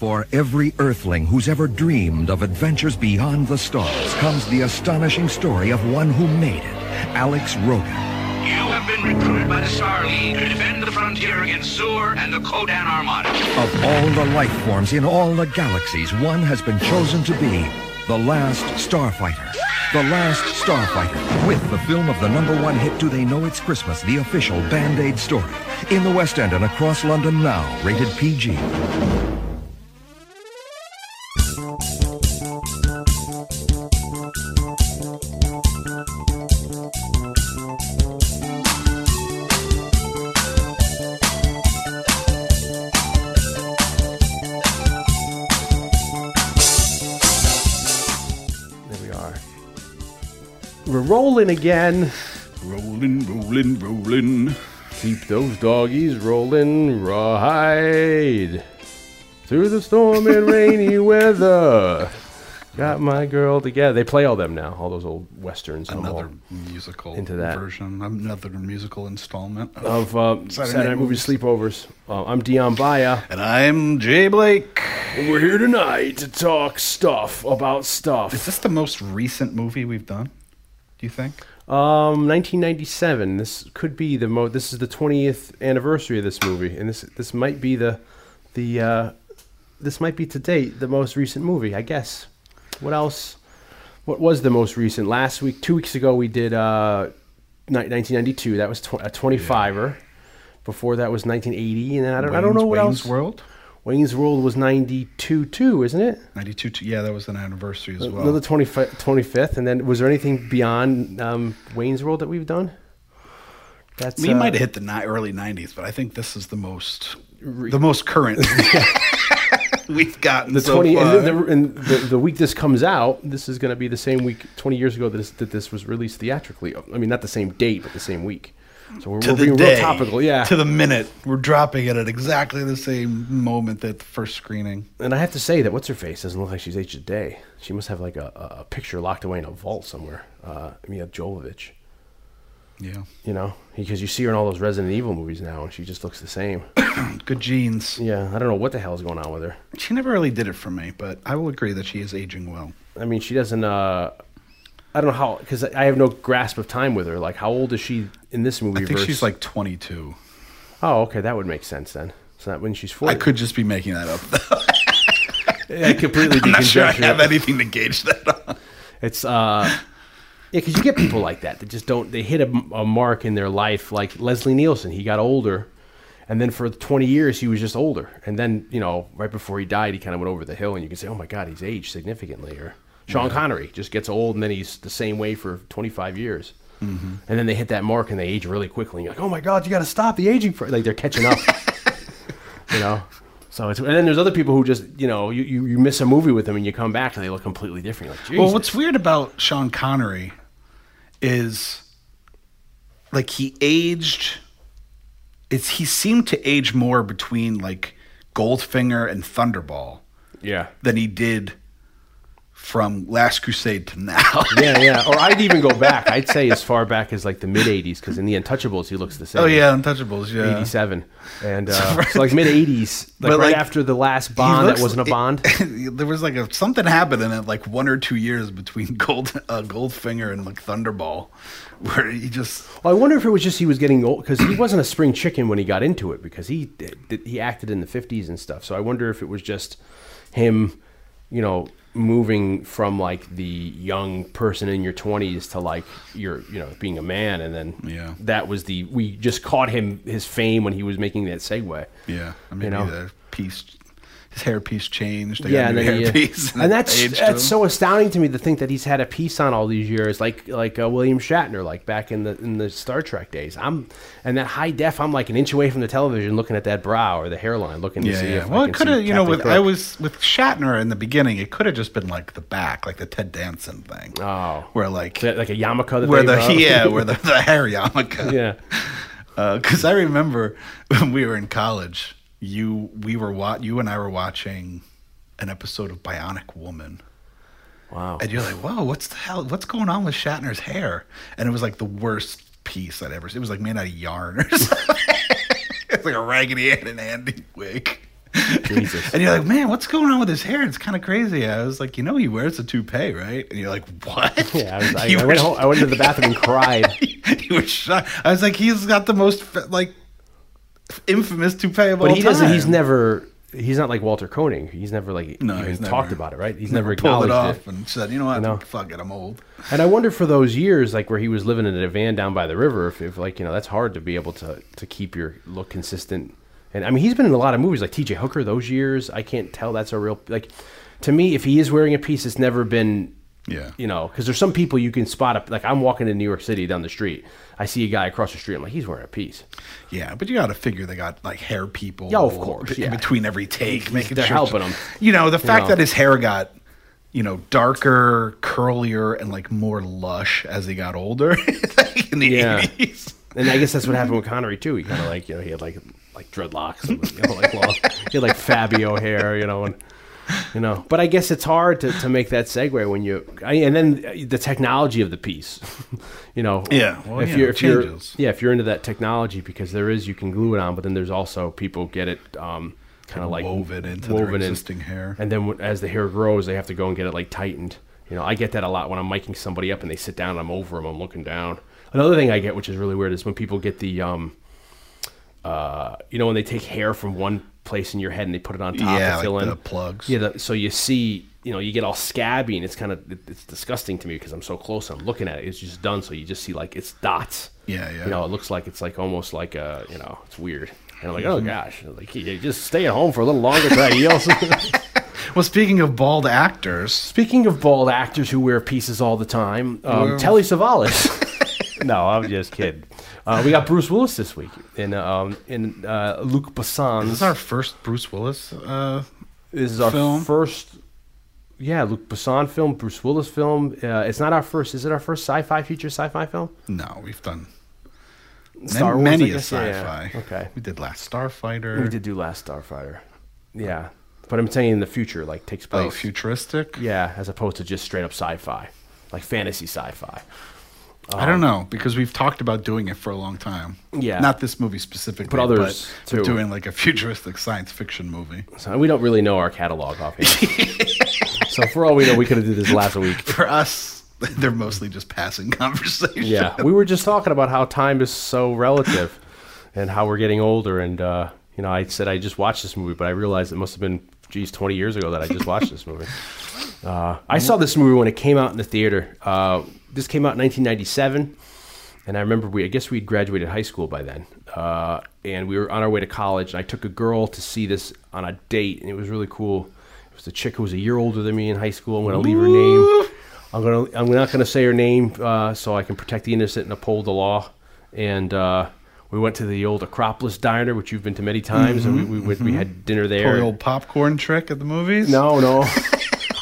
For every Earthling who's ever dreamed of adventures beyond the stars comes the astonishing story of one who made it, Alex Rogan. You have been recruited by the Star League to defend the frontier against Xur and the Kodan Armada. Of all the life forms in all the galaxies, one has been chosen to be the last Starfighter. The Last Starfighter, with the film of the number one hit Do They Know It's Christmas, the official Band-Aid story. In the West End and across London now, rated PG. Rolling again. Rolling, rolling, rolling. Keep those doggies rolling right through the storm and rainy weather. Got my girl together. They play all them now, all those old westerns. I'm all Another musical into that. version, another musical installment of uh, Saturday Saturday, Night Movie Sleepovers. Uh, I'm Dion Baya. And I'm Jay Blake. And we're here tonight to talk stuff about stuff. Is this the most recent movie we've done? Do you think? Um, 1997. This could be the mo. This is the 20th anniversary of this movie, and this this might be the the uh, this might be to date the most recent movie, I guess. What else? What was the most recent? Last week, two weeks ago, we did uh, 1992. That was tw- a 25er. Before that was 1980, and then I don't I don't know what Wayne's else. World. Wayne's World was 92 too, isn't it? 92. t- Yeah, that was an anniversary as well. Another 20, 25th, and then was there anything beyond um, Wayne's World that we've done? That's we uh, might have hit the ni- early 90s, but I think this is the most the most current we've gotten the so twenty far. and, the, and the, the week this comes out. This is going to be the same week twenty years ago that this, that this was released theatrically. I mean, not the same date, but the same week. So we're, to we're the being day, real topical, yeah. To the minute, we're dropping it at exactly the same moment that the first screening. and I have to say that what's her face doesn't look like she's aged a day. She must have like a, a a picture locked away in a vault somewhere. Uh, Milla Jovovich, Yeah, you know, because you see her in all those Resident Evil movies now, and she just looks the same. good genes. Yeah, I don't know what the hell is going on with her. She never really did it for me, but I will agree that she is aging well. I mean, she doesn't. Uh, I don't know how because I have no grasp of time with her. Like, how old is she in this movie? I think she's like 22. Oh, okay, that would make sense then. So that when she's forty, I could just be making that up. Though. I completely. I'm not sure I have anything to gauge that on. It's uh, yeah, because you get people like that that just don't. They hit a, a mark in their life, like Leslie Nielsen. He got older, and then for twenty years he was just older, and then you know right before he died, he kind of went over the hill, and you can say, oh my god, he's aged significantly. Or Sean Connery just gets old, and then he's the same way for twenty five years. Mm-hmm. And then they hit that mark and they age really quickly. And you're like, oh my God, you got to stop the aging. For-. Like they're catching up. you know? So it's, and then there's other people who just, you know, you, you, you miss a movie with them and you come back and they look completely different. Like, Well, what's weird about Sean Connery is like he aged. It's he seemed to age more between like Goldfinger and Thunderball yeah. than he did from Last Crusade to now. Yeah, yeah. Or I'd even go back. I'd say as far back as like the mid 80s because in the Untouchables, he looks the same. oh yeah, Untouchables. Yeah, 87. And uh, so like mid 80s, like But, right like, after the last Bond that wasn't a it- Bond. there was like a something happened in it, like one or two years between Gold uh, Goldfinger and like Thunderball, where he just Well, I wonder if it was just he was getting old because he wasn't a spring chicken when he got into it because he did, he acted in the fifties and stuff. So I wonder if it was just him, you know, moving from like the young person in your twenties to like you're you know being a man, and then Yeah. that was the we just caught him his fame when he was making that segue. yeah, I mean, know? the piece, his hair piece changed. They Yeah, got and a new then he, hair piece, and that's that's him. so astounding to me to think that he's had a piece on all these years, like like uh, William Shatner, like back in the in the Star Trek days. I'm and that high def, I'm like an inch away from the television, looking at that brow or the hairline, looking to Yeah, see yeah. if Well, I it could have, you know, with I was with Shatner in the beginning, it could have just been like the back, like the Ted Danson thing. Oh. where like That- like a yarmulke where they the rub. yeah, where the, the hair yarmulke. yeah. because I remember when we were in college, you we were wa- you and I were watching an episode of Bionic Woman, Wow. and you're like, "Whoa, what's the hell? What's going on with Shatner's hair?" And it was like the worst piece I'd ever seen. It was like made out of yarn or something. it's like a Raggedy Ann and Andy wig. Jesus. And you're like, man, what's going on with his hair? It's kind of crazy. I was like, you know, he wears a toupee, right? And you're like, what? Yeah, I, was, I, I went home, I went to the bathroom and cried. you were shocked. I was like, he's got the most like infamous toupee of all But he time. doesn't. He's never. He's not like Walter Koenig. He's never like No, even he's never- talked about it, right? He's never, pulled it off and said, you know what? know. Fuck it, I'm old. And I wonder for those years, like where he was living in a van down by the river, if, if like you know that's hard to be able to to keep your look consistent. And I mean, he's been in a lot of movies like T.J. Hooker. Those years, I can't tell that's a real like. To me, if he is wearing a piece, it's never been. Yeah. You know, because there's some people you can spot up. Like I'm walking in New York City down the street, I see a guy across the street. I'm like, he's wearing a piece. Yeah, but you got to figure they got like hair people. Yeah, of course, in yeah. between every take, making They're sure helping him. You know, the fact know. that his hair got, you know, darker, curlier, and like more lush as he got older, like in the Yeah. eighties. And I guess that's what happened with Connery too. He kind of like you know he had like like dreadlocks, and, you know, like long, he had like Fabio hair, you know, and you know. But I guess it's hard to, to make that segue when you I, and then the technology of the piece, you know. Yeah, well, if yeah, you're if you're yeah if you're into that technology because there is you can glue it on, but then there's also people get it um, kind of like woven into their in. existing hair. and then as the hair grows, they have to go and get it like tightened. You know, I get that a lot when I'm miking somebody up and they sit down and I'm over them, I'm looking down. Another thing I get, which is really weird, is when people get the, um, uh, you know, when they take hair from one place in your head and they put it on top Yeah, to like fill in the plugs. Yeah, the, so you see, you know, you get all scabby and it's kind of it, it's disgusting to me because I'm so close. I'm looking at it. It's just done, so you just see like it's dots. Yeah, yeah. You know, it looks like it's like almost like a, you know, it's weird. And I'm like, oh gosh, like you just stay at home for a little longer, try to heal. Well, speaking of bald actors, Speaking of bald actors who wear pieces all the time, um, Telly Savalas. no, I'm just kidding. Uh, we got Bruce Willis this week in um, in uh, Luc this Besson's. is our first Bruce Willis. Uh, This is our film? first. Yeah, Luc Besson film, Bruce Willis film. Uh, it's not our first. Is it our first sci-fi feature sci-fi film? no, we've done Star many, Wars, many a guess, yeah, sci-fi. Okay. we did Last Starfighter. We did do Last Starfighter. Yeah, but I'm saying in the future, like takes place. Oh, futuristic. Yeah, as opposed to just straight up sci-fi, like fantasy sci-fi. I don't know because we've talked about doing it for a long time. Yeah. not this movie specifically, But others, but too. doing like a futuristic science fiction movie. So we don't really know our catalog offhand. so for all we know, we could have did this last week. For us, they're mostly just passing conversation. Yeah, we were just talking about how time is so relative, and how we're getting older. And uh, you know, I said I just watched this movie, but I realized it must have been, geez, twenty years ago that I just watched this movie. Uh, I saw this movie when it came out in the theater. Uh, this came out in 1997, and I remember we, I guess we'd graduated high school by then, uh, and we were on our way to college. And I took a girl to see this on a date, and it was really cool. It was a chick who was a year older than me in high school. I'm going to leave her name. I'm gonna. I'm not gonna say her name uh, so I can protect the innocent and uphold the law. And uh, we went to the old Acropolis Diner, which you've been to many times, and we we, went, we had dinner there. the old popcorn trick at the movies. No, no.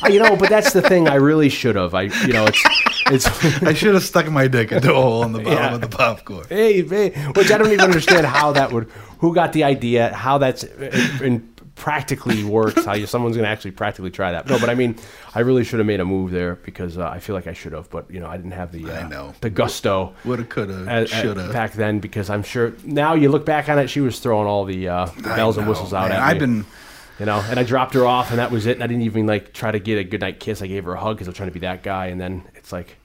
Uh, you know, but that's the thing. I really should have. I, you know, it's. I should have stuck my dick into a hole in the bottom Yeah. of the popcorn. hey, hey, which I don't even understand how that would. Who got the idea? How that's in, in practically works? How you, someone's going to actually practically try that? No, but I mean, I really should have made a move there because uh, I feel like I should have, but you know, I didn't have the uh, I know. the gusto. Woulda, coulda, at- at- shoulda. back then because I'm sure now you look back on it, she was throwing all the, uh, the bells and whistles out man. at me. I've been you know, and I dropped her off, and that was it. And I didn't even like try to get a goodnight kiss. I gave her a hug because I was trying to be that guy. And then it's like,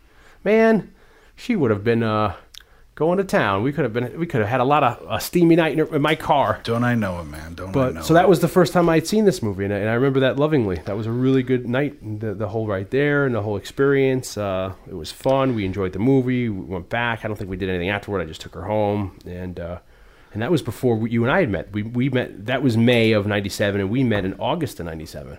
man, she would have been uh, going to town. We could have been, we could have had a lot of a steamy night in, her, in my car. don't I know it, man? Don't I know But so that it. was the first time I'd seen this movie, and I, and I remember that lovingly. That was a really good night. The, the whole right there and the whole experience. Uh, it was fun. We enjoyed the movie. We went back. I don't think we did anything afterward. I just took her home, and uh, and that was before we, you and I had met. We we met. That was May of '97, and we met in August of '97.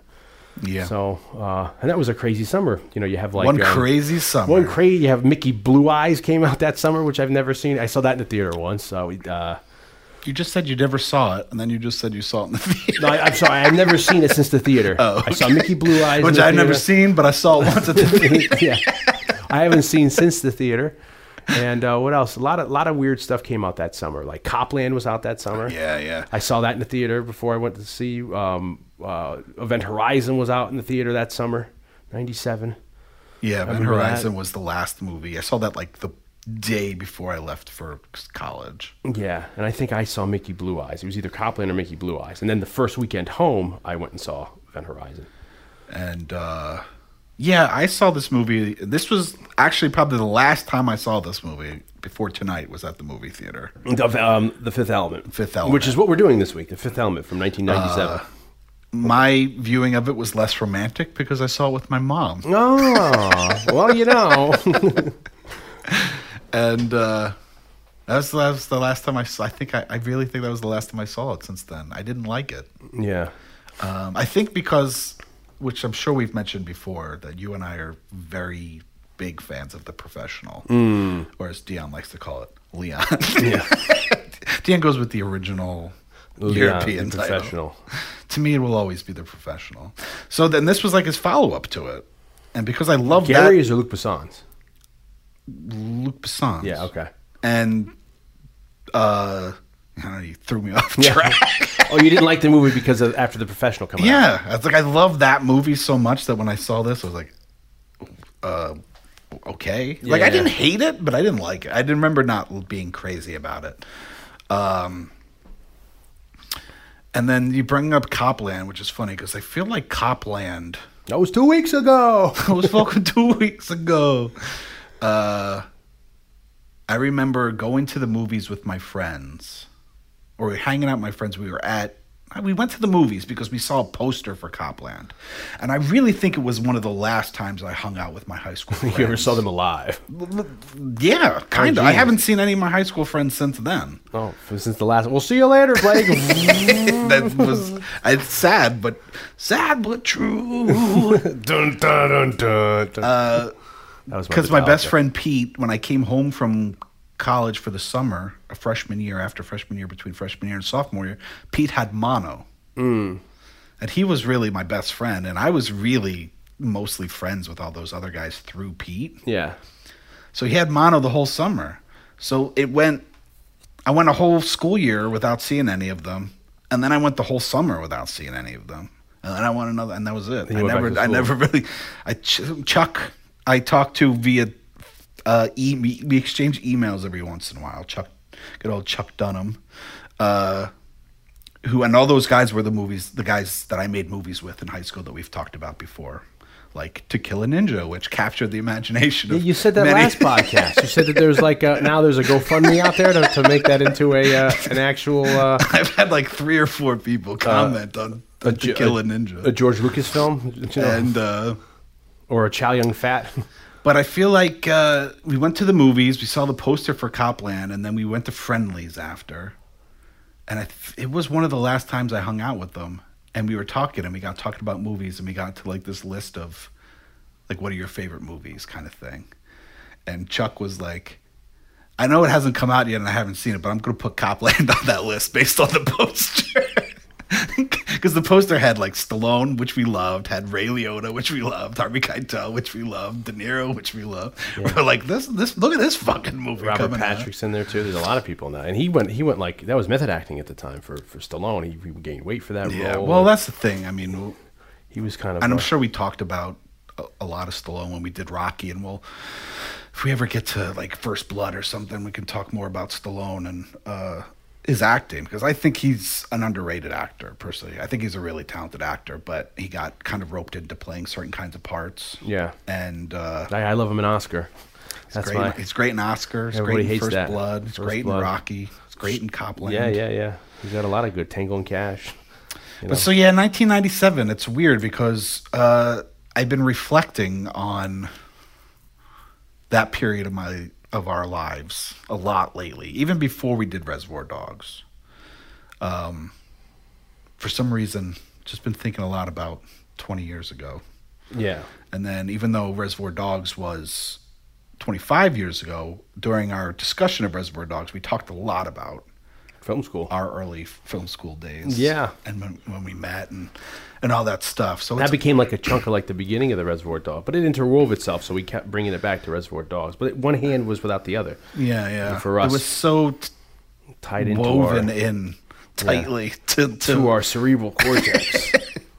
Yeah. So uh, and that was a crazy summer. You know, you have like one um, crazy summer. One crazy. You have Mickey Blue Eyes came out that summer, which I've never seen. I saw that in the theater once. So we. Uh, you just said you never saw it, and then you just said you saw it in the theater, no, I, I'm sorry. I've never seen it since the theater. Oh, I saw Mickey Blue Eyes, which I've never seen, but I saw it once at the theater. yeah, I haven't seen since the theater. And uh, what else? A lot of lot of weird stuff came out that summer. Like Copland was out that summer. yeah, yeah. I saw that in the theater before I went to see. Um, uh, Event Horizon was out in the theater that summer, '97. Yeah, Event remember that. Horizon was the last movie. I saw that like the day before I left for college. Yeah, and I think I saw Mickey Blue Eyes. It was either Copland or Mickey Blue Eyes. And then the first weekend home, I went and saw Event Horizon. And uh, yeah, I saw this movie. This was actually probably the last time I saw this movie before tonight was at the movie theater. The, um, the Fifth Element. Fifth Element. Which is what we're doing this week, The Fifth Element from 1997. My viewing of it was less romantic because I saw it with my mom. oh, well, you know. and uh, that was, that was the last time I saw. I think I, I really think that was the last time I saw it. Since then, I didn't like it. yeah. Um, I think because, which I'm sure we've mentioned before, that you and I are very big fans of the professional, or as Dion likes to call it, Leon. Yeah. Dion goes with the original European professional. To me, it will always be the professional. So then this was like his follow up to it, and because I love Gary's or Luc Besson's? that Luc Besson. Yeah, okay. and uh, I don't know, you threw me off Yeah. track. oh, you didn't like the movie because of after the professional coming out? Yeah, it's like I love that movie so much that when I saw this, I was like, uh, okay. Like I didn't hate it, but I didn't like it. I didn't remember not being crazy about it. Um, and then you bring up Copland, which is funny because I feel like Copland. That was two weeks ago. that was fucking two weeks ago. Uh, I remember going to the movies with my friends, or hanging out with my friends. We were at, we went to the movies because we saw a poster for Copland, and I really think it was one of the last times I hung out with my high school. friends. you ever saw them alive? Yeah, kind of. I haven't seen any of my high school friends since then. Oh, since the last. We'll see you later, Blake. that was it's sad, but sad but true. dun, dun, dun, dun, dun. Uh, that was because my best friend Pete, when I came home from college for the summer, a freshman year after freshman year, between freshman year and sophomore year, Pete had mono, Mm. and he was really my best friend, and I was really mostly friends with all those other guys through Pete. Yeah. So he had mono the whole summer. So it went. I went a whole school year without seeing any of them, and then I went the whole summer without seeing any of them, and then I went another, and that was it. you I never, I never really. I Ch- Chuck, I talked to via. Uh, e- we we exchange emails every once in a while. Chuck, good old Chuck Dunham, uh, who and all those guys were the movies, the guys that I made movies with in high school that we've talked about before, like To Kill a Ninja, which captured the imagination. Yeah, of you said that many- last podcast. You said that there's like a, now there's a GoFundMe out there to, to make that into a uh, an actual uh, I've had like three or four people comment on, a, To Kill a- a Ninja, a George Lucas film, you know, and uh, or a Chow Yun Fat. But I feel like uh, we went to the movies, we saw the poster for Copland, and then we went to Friendly's after, and th- it was one of the last times I hung out with them, and we were talking, and we got talking about movies, and we got to like this list of, like, what are your favorite movies, kind of thing, and Chuck was like. I know it hasn't come out yet and I haven't seen it, but I'm going to put Copland on that list based on the poster. Because the poster had like Stallone, which we loved, had Ray Liotta, which we loved, Harvey Keitel, which we loved, De Niro, which we loved. We're like, this, this, look at this fucking movie Robert coming out. Patrick's in there too. There's a lot of people now, and he went he went like that was method acting at the time for for Stallone. He, he gained weight for that Yeah, role. well, that's the thing. I mean, he was kind of. and I'm sure we talked about a, a lot of Stallone when we did Rocky, and we'll, if we ever get to like First Blood or something, we can talk more about Stallone and uh, his acting because I think he's an underrated actor. Personally, I think he's a really talented actor, but he got kind of roped into playing certain kinds of parts. Yeah. and uh, I, I love him in Oscar. That's great. my. He's great in Oscar. He's Everybody great in First that. Blood. He's First great Blood. in Rocky. He's great in Copland. Yeah, yeah, yeah. He's got a lot of good Tango and Cash. You know? But so yeah, 1997. It's weird because uh, I've been reflecting on that period of my of our lives a lot lately. Even before we did Reservoir Dogs. Um, for some reason, just been thinking a lot about 20 years ago. yeah. And then even though Reservoir Dogs was 25 years ago, during our discussion of Reservoir Dogs, we talked a lot about Film school. our early film school days. Yeah. And when, when we met and, and all that stuff. So That became like a chunk of like the beginning of the Reservoir Dog, but it interwove itself, so we kept bringing it back to Reservoir Dogs. But one hand was without the other, yeah, yeah. for us, it was so t- tied into woven our, in tightly to, to, to our cerebral cortex.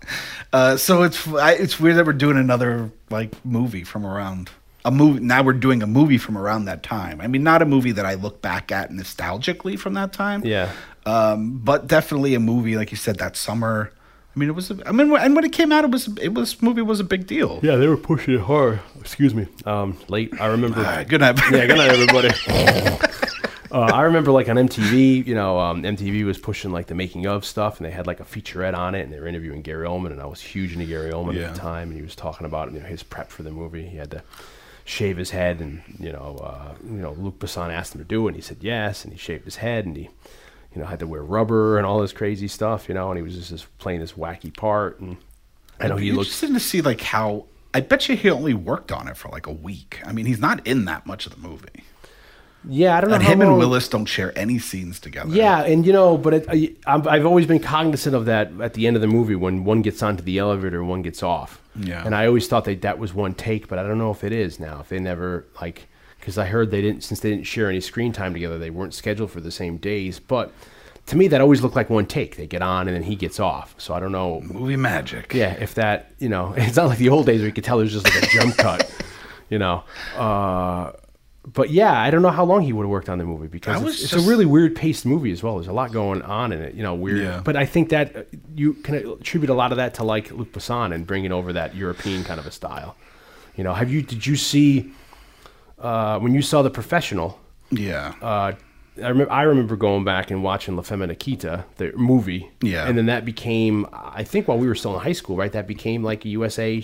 uh, so it's I, it's weird that we're doing another like movie from around a movie. Now we're doing a movie from around that time. I mean, not a movie that I look back at nostalgically from that time. Yeah. Um, but definitely a movie, like you said, that summer. I mean, it was. A, I mean, and when it came out, it was. It was movie was a big deal. Yeah, they were pushing it hard. Excuse me. Um, late. I remember. All right, good night. yeah, good night, everybody. uh, I remember like on MTV, you know, um, MTV was pushing like the making of stuff, and they had like a featurette on it, and they were interviewing Gary Oldman, and I was huge into Gary Oldman Yeah. at the time, and he was talking about you know, his prep for the movie. He had to shave his head, and you know, uh, you know, Luc Besson asked him to do it, and he said yes, and he shaved his head, and he, you know, had to wear rubber and all this crazy stuff, you know, and he was just, just playing this wacky part, and I know he be looked interesting to see like how. I bet you he only worked on it for like a week. I mean, he's not in that much of the movie. Yeah, I don't know. And how him and Willis don't share any scenes together. Yeah, and you know, but it, I, I've always been cognizant of that at the end of the movie when one gets onto the elevator and one gets off. Yeah. And I always thought that that was one take, but I don't know if it is now. If they never like, because I heard they didn't since they didn't share any screen time together, they weren't scheduled for the same days. But to me, that always looked like one take. They get on and then he gets off. So I don't know. movie magic. Yeah, if that, you know, it's not like the old days where you could tell there's just like a jump cut, you know. Uh, but yeah, I don't know how long he would have worked on the movie because it's, was it's a really weird paced movie as well. There's a lot going on in it, you know, weird. Yeah. But I think that uh, you can attribute a lot of that to like Luc Besson and bringing over that European kind of a style. You know, have you did you see uh, when you saw The Professional? Yeah. uh, I remember, I remember going back and watching La Femme Nikita, the movie. Yeah. And then that became, I think while we were still in high school, right? That became like a USA,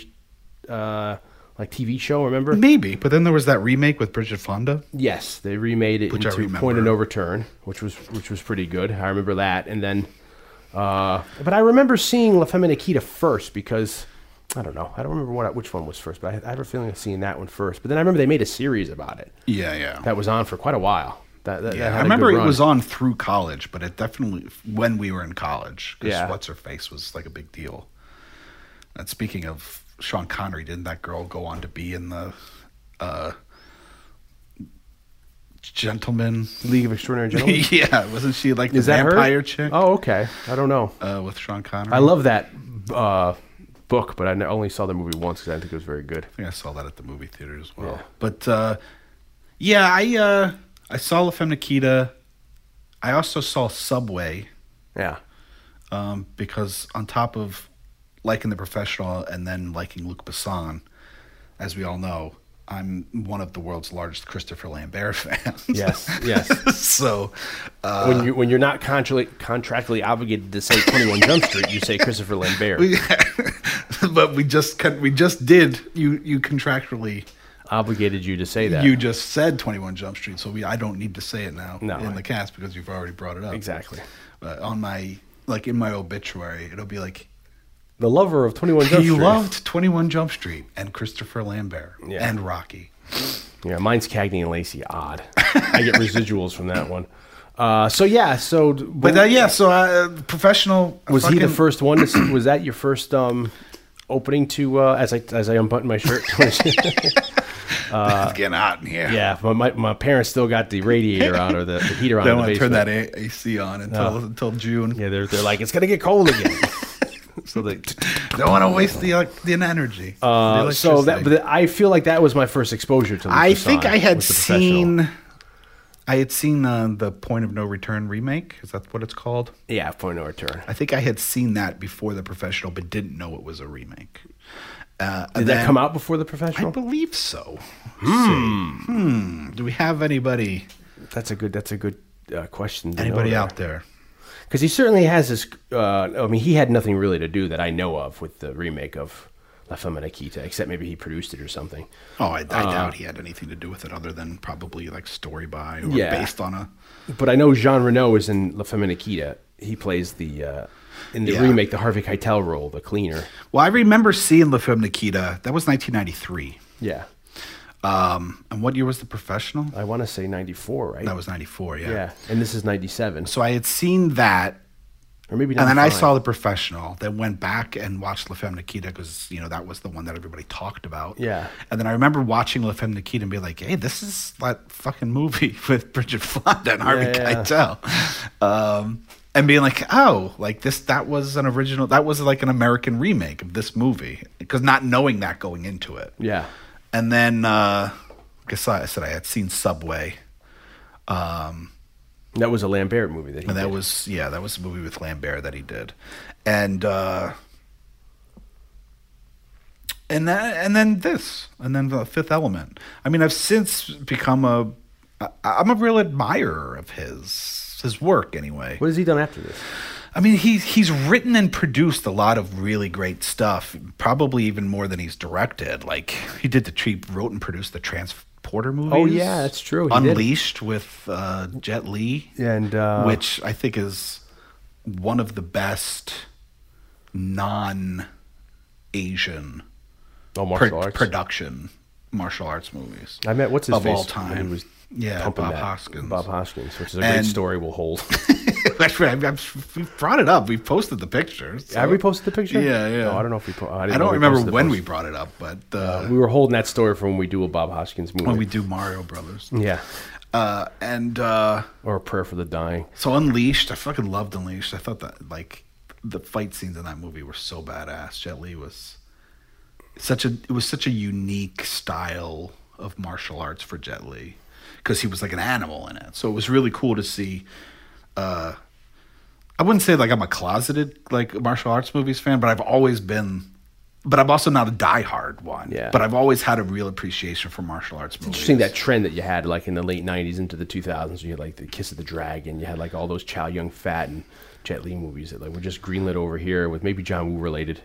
uh, like TV show, remember? Maybe, but then there was that remake with Bridget Fonda. Yes, they remade it Which into. Point of No Return, which was which was pretty good. I remember that, and then, uh, but I remember seeing La Femme Nikita first because I don't know, I don't remember what which one was first, but I, I have a feeling of seeing that one first. But then I remember they made a series about it Yeah, yeah. that was on for quite a while. That, that, that yeah, had I remember it was on through college, but it definitely when we were in college. 'cause Yeah. what's her face was like a big deal. And speaking of Sean Connery, didn't that girl go on to be in the uh, Gentleman? League of Extraordinary Gentlemen. yeah, wasn't she like the Is that vampire her? chick Oh, okay. I don't know. uh, with Sean Connery? I love that uh, book, but I n- only saw the movie once because I didn't think it was very good. I think I saw that at the movie theater as well. Yeah. But uh, yeah, I uh, I saw La Femme Nikita. I also saw Subway. Yeah. um, because on top of liking the professional and then liking Luc Besson, as we all know, I'm one of the world's largest Christopher Lambert fans. Yes. Yes. so, uh, when you when you're not contractually contractually obligated to say 21 Jump Street, you say Christopher Lambert. but we just we just did you you contractually obligated you to say that. you just said 21 Jump Street, so we I don't need to say it now No. in the cast because you've already brought it up exactly. But on my like in my obituary, it'll be like The lover of 21 Jump Street. he loved 21 Jump Street and Christopher Lambert Yeah. and Rocky. Yeah, mine's Cagney and Lacey. Odd. I get residuals from that one. Uh, so yeah, so But uh, yeah, so uh, professional. was he the first one? To see, was that your first um, opening to uh, as I as I unbutton my shirt? it's getting hot in here. yeah, but my my parents still got the radiator on or the, the heater on. They don't want to turn that AC on until No. until June. Yeah, they're they're like it's gonna get cold again. So they. Don't want to waste the uh, the energy. the Uh, so that, but I feel like that was my first exposure to. I think I had The seen. I had seen uh, the Point of No Return remake. Is that what it's called? Yeah, Point of No Return. I think I had seen that before the professional, but didn't know it was a remake. Uh, Did that come out before The professional? I believe so. Hmm. Do we have anybody That's a good. That's a good uh, question. anybody out there? Because he certainly has this. Uh, I mean, he had nothing really to do that I know of with the remake of La Femme Nikita, except maybe he produced it or something. Oh, I, I doubt he had anything to do with it other than probably like story by or Yeah. based on a. But I know Jean Reno is in La Femme Nikita. He plays the uh, in the Yeah. remake the Harvey Keitel role, the cleaner. Well, I remember seeing La Femme Nikita. That was 1993. Yeah, Um, and what year was the professional? I want to say ninety four, right? That was 94. Yeah. yeah. and this is ninety seven, So I had seen that, or maybe. and then I saw the professional. Then went back and watched La Femme Nikita because you know that was the one that everybody talked about. Yeah. And then I remember watching La Femme Nikita and be like, "Hey, this is that fucking movie with Bridget Fonda and Harvey Yeah, yeah. Keitel," um, and being like, "Oh, like this that was an original. That was like an American remake of this movie." Because not knowing that going into it. Yeah, and then uh, I guess I said I had seen Subway, That was a Lambert movie that he and that did. was yeah, that was a movie with Lambert that he did, and uh, and that and then this, and then the Fifth Element. I mean, I've since become a I'm a real admirer of his his work anyway. What has he done after this? I mean, he's he's written and produced a lot of really great stuff. Probably even more than he's directed. Like he did the he wrote and produced the Transporter movies. Oh, yeah, that's true. He did. Unleashed with uh, Jet Li, And uh, which I think is one of the best non-Asian oh, martial pro- arts. production martial arts movies. I met what's his of face all when time. He was yeah, pumping Bob that. Hoskins. Bob Hoskins, which is a great story. We'll hold. That's right. I've, I've, we brought it up. We posted the pictures. so- Have we posted the picture? Yeah, yeah. No, I don't know if we. Po- I, I don't we remember when we brought it up, but uh, We were holding that story for when we do a Bob Hoskins movie. when we do Mario Brothers. yeah, Uh, and uh, or a prayer for the dying. so Unleashed, I fucking loved Unleashed. I thought that like the fight scenes in that movie were so badass. Jet Li was such a it was such a unique style of martial arts for Jet Li because he was like an animal in it. So it was really cool to see. Uh, I wouldn't say like I'm a closeted like martial arts movies fan, but I've always been. But I'm also not a diehard one. Yeah. But I've always had a real appreciation for martial arts movies. Interesting that trend that you had like in the late '90s into the 2000s. You had like the Kiss of the Dragon. You had like all those Chow Yun Fat and Jet Li movies that like were just greenlit over here with maybe John Woo related.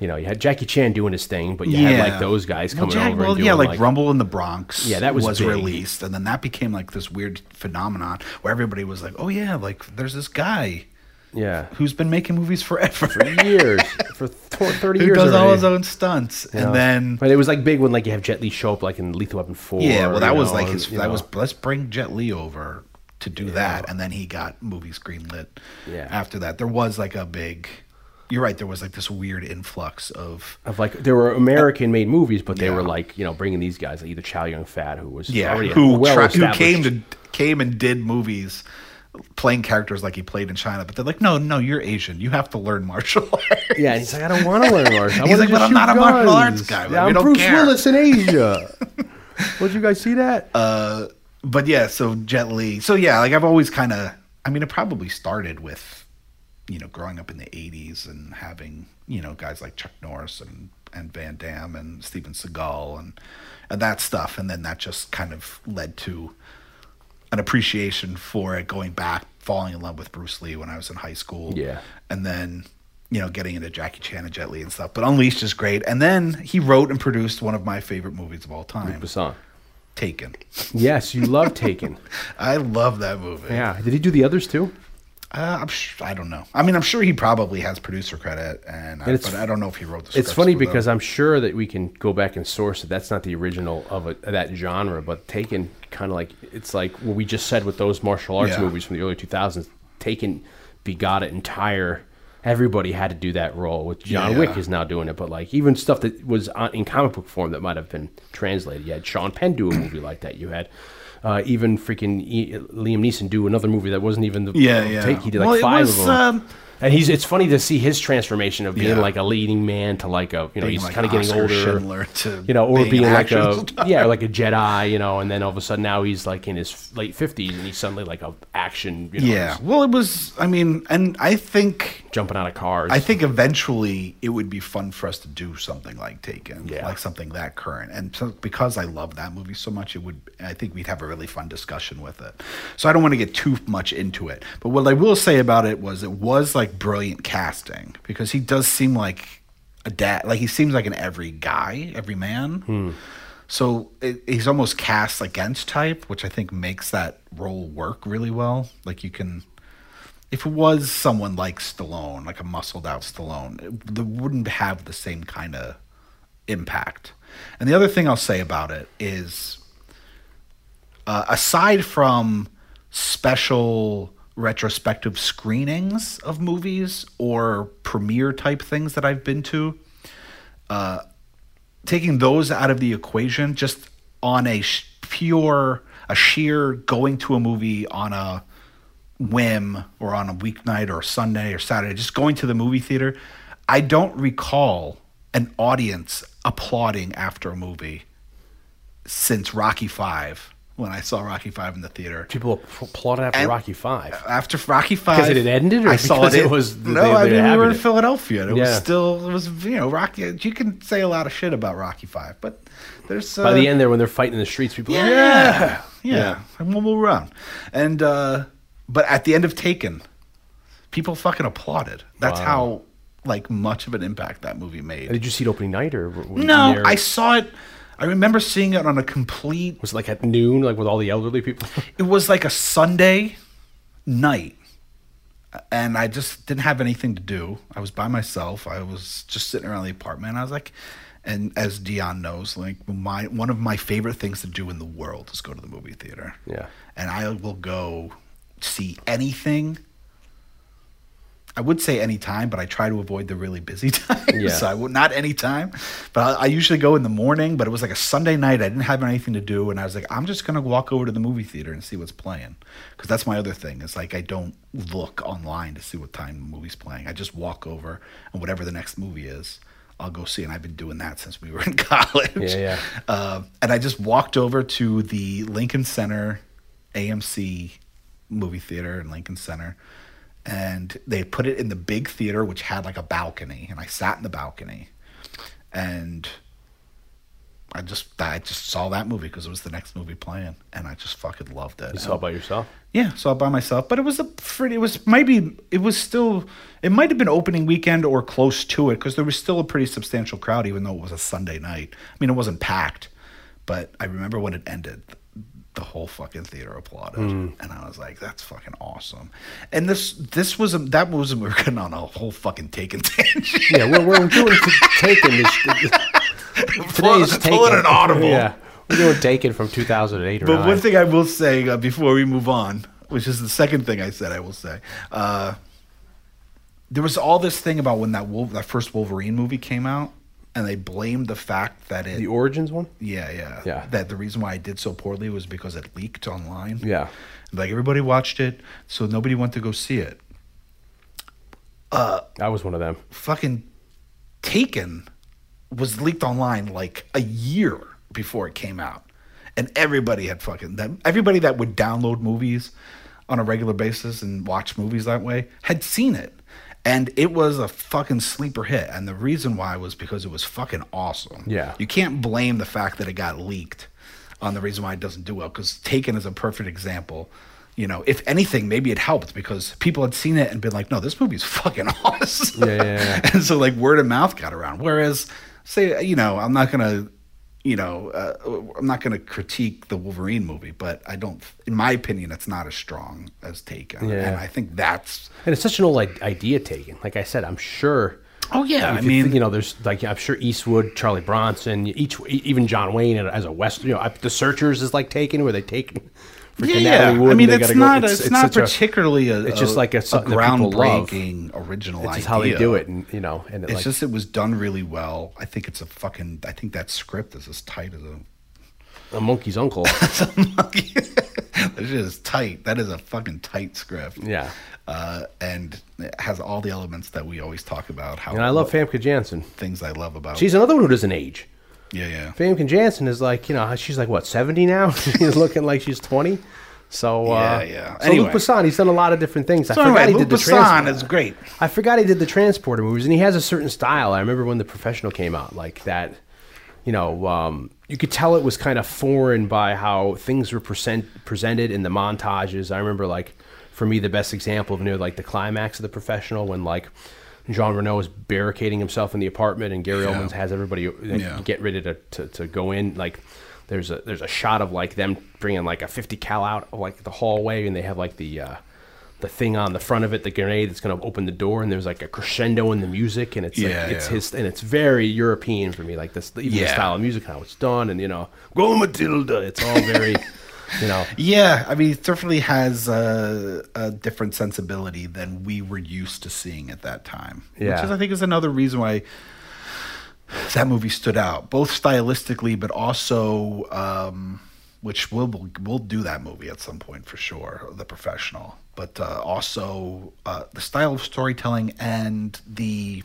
You know, you had Jackie Chan doing his thing, but you had like those guys Well, coming Jack- over. Well, yeah, like, Rumble in the Bronx. Yeah, that was big. released, and then that became like this weird phenomenon where everybody was like, "Oh yeah, like there's this guy Yeah, who's been making movies forever, for years, for th- 30 who years. does all his own stunts." You know? And then, but it was like big when like you have Jet Li show up like in Lethal Weapon Four. yeah, well, that was know, like his. That know. was let's bring Jet Li over to do that, and then he got movies greenlit. Yeah. After that, there was like a big. You're right. There was like this weird influx of of like there were American made movies, but they Yeah. were like you know bringing these guys like either Chow Yun Fat who was yeah, who well tra- who came to came and did movies playing characters like he played in China, but they're like, no, no, you're Asian. You have to learn martial arts. Yeah, and he's like, I don't want to learn martial. arts. He's like, "But I'm not a martial arts guy. Yeah, We I'm don't Bruce care. Willis in Asia. Would you guys see that? Uh, but yeah, so Jet Li. So yeah, like I've always kind of. I mean, it probably started with, you know, growing up in the '80s and having you know guys like Chuck Norris and and Van Damme and Steven Seagal and and that stuff, and then that just kind of led to an appreciation for it. Going back, falling in love with Bruce Lee when I was in high school. Yeah. and then. You know, getting into Jackie Chan and Jet Li and stuff, but Unleashed is great. And then he wrote and produced one of my favorite movies of all time, Besson. Uh, Taken. Yes, you love Taken. I love that movie. Yeah. Did he do the others too? Uh, I'm sh- I don't know. I mean, I'm sure he probably has producer credit, and, I, And but I don't know if he wrote the. It's funny because them. I'm sure that we can go back and source it. That's not the original of, a, that genre, but Taken kind of like it's like what we just said with those martial arts Yeah. movies from the early 2000s. Taken begot an entire. Everybody had to do that role. With John Yeah. Wick is now doing it, but like even stuff that was on, in comic book form that might have been translated. You had Sean Penn do a movie like that. You had. Uh, even freaking e- Liam Neeson do another movie that wasn't even the Yeah, yeah. take. He did like it five was, of them. um, And he's it's funny to see his transformation of being Yeah. like a leading man to like a you know Being he's like kind of getting older, Schindler to you know, or being being, like a star. yeah, like a Jedi, you know, and then all of a sudden now he's like in his late fifties and he's suddenly like a action, you know, yeah. Well, it was. I mean, and I think jumping out of cars. I think eventually it would be fun for us to do something like Taken, Yeah. like something that current. And so because I love that movie so much, it would. I think we'd have a really fun discussion with it. So I don't want to get too much into it. But what I will say about it was it was like brilliant casting because he does seem like a dad. Like he seems like an every guy, every man. So it, he's almost cast against type, which I think makes that role work really well. Like you can if it was someone like Stallone, like a muscled out Stallone, it, it wouldn't have the same kind of impact. And the other thing I'll say about it is, uh, aside from special retrospective screenings of movies or premiere type things that I've been to, uh, taking those out of the equation, just on a sh- pure, a sheer going to a movie on a whim or on a weeknight or Sunday or Saturday, just going to the movie theater, I don't recall an audience applauding after a movie since Rocky Five. When I saw Rocky Five in the theater, People applauded after And- Rocky Five. after Rocky Five, because it had ended, or I saw it. it was- no. they- I mean, we were in it? Philadelphia. and It was still, it was you know, Rocky. You can say a lot of shit about Rocky Five, but there's uh, By the end there, when they're fighting in the streets, people yeah, are yeah, yeah. yeah, and we'll move around. And uh, but at the end of Taken, people fucking applauded. That's Wow. how like much of an impact that movie made. Did you see it opening night or No? I saw it. I remember seeing it on a complete. was it like at noon, like with all the elderly people. It was like a Sunday night, and I just didn't have anything to do. I was by myself. I was just sitting around the apartment. I was like, and as Dion knows, like my one of my favorite things to do in the world is go to the movie theater. Yeah. and I will go see anything. I would say any time, but I try to avoid the really busy times. Yeah. so I would not any time, but I, I usually go in the morning. But it was like a Sunday night. I didn't have anything to do, and I was like, I'm just gonna walk over to the movie theater and see what's playing, because that's my other thing. Is like I don't look online to see what time the movie's playing. I just walk over, and whatever the next movie is, I'll go see. And I've been doing that since we were in college. Yeah, yeah. Uh, and I just walked over to the Lincoln Center AMC movie theater in Lincoln Center. And they put it in the big theater, which had like a balcony. And I sat in the balcony. And I just I just saw that movie because it was the next movie playing. And I just fucking loved it. You saw it by yourself. Yeah, saw it by myself, but it was a pretty. It was maybe it was still. It might have been opening weekend or close to it because there was still a pretty substantial crowd, even though it was a Sunday night. I mean, it wasn't packed, but I remember when it ended, the whole fucking theater applauded, and I was like, "That's fucking awesome." And this this was a, that was we were getting on a whole fucking taken tangent. Yeah, we're, we're doing t- taken this. Today's taken. Pulling an audible. Yeah, we're doing taken from 2008 But nine. one thing I will say uh, before we move on, which is the second thing I said, I will say, uh, there was all this thing about when that Wolf, that first Wolverine movie came out, and they blamed the fact that it, the origins one. yeah, yeah, Yeah. that the reason why I did so poorly was because it leaked online. Yeah. like everybody watched it, so nobody went to go see it. uh I was one of them. Fucking Taken was leaked online like a year before it came out, and everybody had fucking that. Everybody that would download movies on a regular basis and watch movies that way had seen it, and it was a fucking sleeper hit. And the reason why was because it was fucking awesome. Yeah. you can't blame the fact that it got leaked on the reason why it doesn't do well. Because Taken is a perfect example. You know, if anything, maybe it helped because people had seen it and been like, "No, this movie's fucking awesome." Yeah, yeah, yeah. and so like word of mouth got around. Whereas, say, you know, I'm not gonna, you know, uh, I'm not gonna critique the Wolverine movie, but I don't, in my opinion, it's not as strong as Taken, Yeah. and I think that's. And it's such an old idea taken. Like I said, I'm sure. Oh yeah, I mean, you know, there's like I'm sure Eastwood, Charlie Bronson, each even John Wayne as a West. You know, I- the Searchers is like taken where they take freaking yeah, Natalie yeah. Wood. I mean, and they it's go- not, it's, not such a- particularly a, it's just like a, a something that people love. groundbreaking original It's idea. just how they do it, and you know, and it, It's like, just it was done really well. I think it's a fucking. I think that script is as tight as a a monkey's uncle. that is just tight. That is a fucking tight script. Yeah. Uh, and it has all the elements that we always talk about. How and I love Famke Janssen. things I love about. She's another one who doesn't age. Yeah, yeah. Famke Janssen is like, you know, she's like what, seventy now? she's looking like she's twenty. So uh, Yeah, yeah. So Anyway. Luc Besson, he's done a lot of different things. I So forgot anyway, he did the Besson is great. I forgot he did the transporter movies, and he has a certain style. I remember when the professional came out, like that. You know, um, you could tell it was kind of foreign by how things were present, presented in the montages. I remember, like, for me, the best example of near like the climax of the professional when like Jean Reno is barricading himself in the apartment, and Gary Yeah. Oldman has everybody uh, Yeah. get ready to, to, to go in. Like, there's a there's a shot of like them bringing like a 50 cal out of like the hallway, and they have like the uh, the thing on the front of it, the grenade that's going to open the door, and there's like a crescendo in the music, and it's Yeah, it's yeah. his, and it's very European for me, like this even the style of music, how it's done, and you know, go Matilda, it's all very, you know, Yeah, I mean, it definitely has a, a different sensibility than we were used to seeing at that time. Yeah. Which is, I think, is another reason why that movie stood out, both stylistically, but also, um, which we'll we'll do that movie at some point for sure, The Professional. But uh, also uh, the style of storytelling and the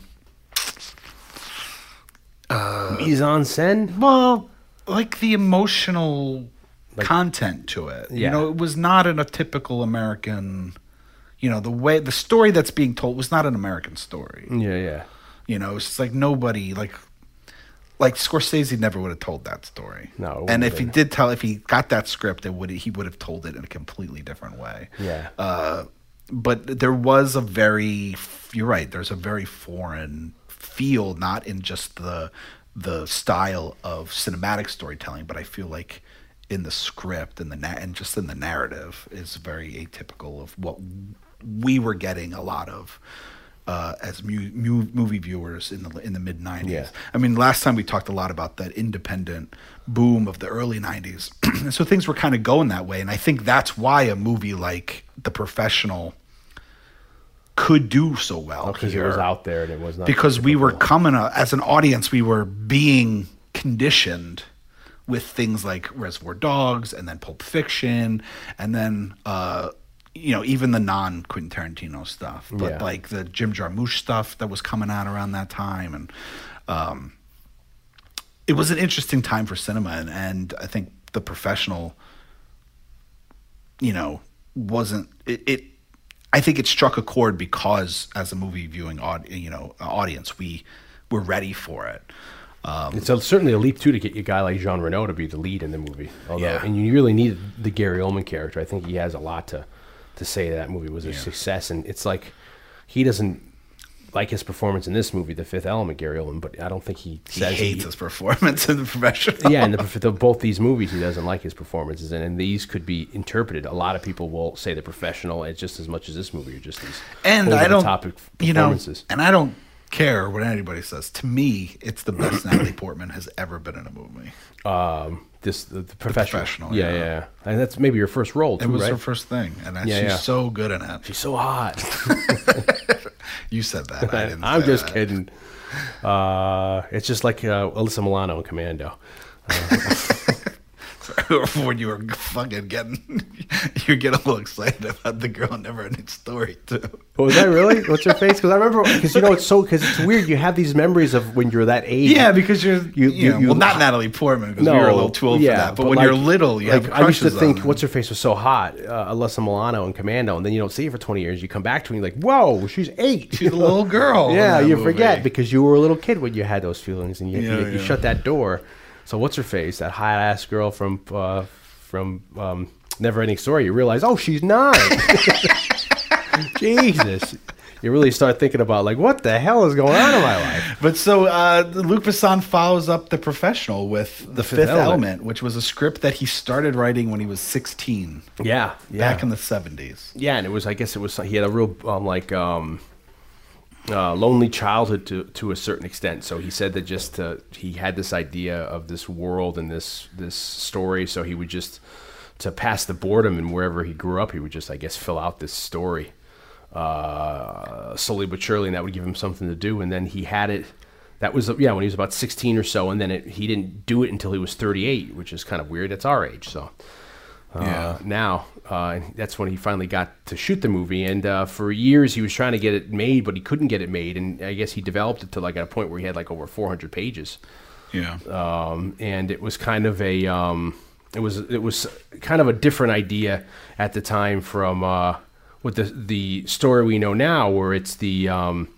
mise en scène. well, like the emotional content to it. You know, it was not in a typical American. You know, the way the story that's being told was not an American story. Yeah, yeah. You know, it's like nobody like like Scorsese never would have told that story. No, and if he did tell, if he got that script, it would he would have told it in a completely different way. Yeah. Uh, but there was a very, you're right. There's a very foreign feel, not in just the the style of cinematic storytelling, but I feel like in the script and the na- and just in the narrative is very atypical of what we were getting a lot of uh, as mu- mu- movie viewers in the in the mid '90s. Yeah. I mean, last time we talked a lot about that independent boom of the early '90s, and so things were kind of going that way. And I think that's why a movie like The Professional could do so well Because it was out there and it was not because we were coming uh, as an audience we were being conditioned with things like reservoir dogs and then pulp fiction and then uh you know even the non quentin tarantino stuff but Yeah. like the jim jarmusch stuff that was coming out around that time and um it was an interesting time for cinema and, and i think the professional you know wasn't it, it I think it struck a chord because as a movie viewing aud- you know audience we were ready for it. Um, It's a, certainly a leap too to get a guy like Jean Reno to be the lead in the movie. Although, Yeah. and you really need the Gary Oldman character. I think he has a lot to to say that movie was a success. And it's like he doesn't like his performance in this movie, The Fifth Element, Gary Oldman. But I don't think he he says hates his performance in the professional. yeah, and the, the, both these movies, he doesn't like his performances, and, and these could be interpreted. A lot of people will say the professional, and just as much as this movie, are just these and I don't topic you know and I don't care what anybody says. To me, it's the best Natalie Portman has ever been in a movie. um, this the, the professional, Professional, yeah, yeah. yeah, and that's maybe your first role too, It was right? her first thing, and I- Yeah, she's yeah. so good in it. She's so hot. You said that. I didn't. I'm say just that. kidding. Uh, it's just like uh, Alyssa Milano in Commando. when you were fucking getting, you get a little excited about the girl in Never Ending Story too. Oh, was that really? What's her face? Because I remember, because you know, it's so, because it's weird. You have these memories of when you're that age. Yeah, because you're, You- you, you- know, you- well, not Natalie Portman because we were a little too old yeah, for that. But, when you're little, you like, have I used to think, what's her face was so hot, uh, Alyssa Milano in Commando, and then you don't see her for 20 years. You come back to and you're like, whoa, she's eight. She's a little girl. yeah, you movie. forget because you were a little kid when you had those feelings, and you, Yeah, you, you yeah. shut that door. So what's her face? That hot ass girl from uh, from um, Never Ending Story. You realize, oh, she's nine. Jesus. You really start thinking about like, what the hell is going on in my life? But so uh, Luc Besson follows up the professional with the, Fifth, Element. Element. which was a script that he started writing when he was 16, Yeah, yeah. back in the 70s. Yeah, and it was. I guess it was. He had a real um, like um, uh, lonely childhood to to a certain extent. So he said that just uh, he had this idea of this world and this this story. So he would just to pass the boredom and wherever he grew up, he would just I guess fill out this story uh, slowly but surely, and that would give him something to do. And then he had it. That was yeah when he was about sixteen or so, and then it, he didn't do it until he was thirty eight, which is kind of weird. It's our age, so uh, Yeah. now. Uh, that's when he finally got to shoot the movie. And uh, for years, he was trying to get it made, but he couldn't get it made. And I guess he developed it to like at a point where he had like over 400 pages. Yeah. Um, and it was kind of a um, it was it was kind of a different idea at the time from uh, with the the story we know now, where it's the um,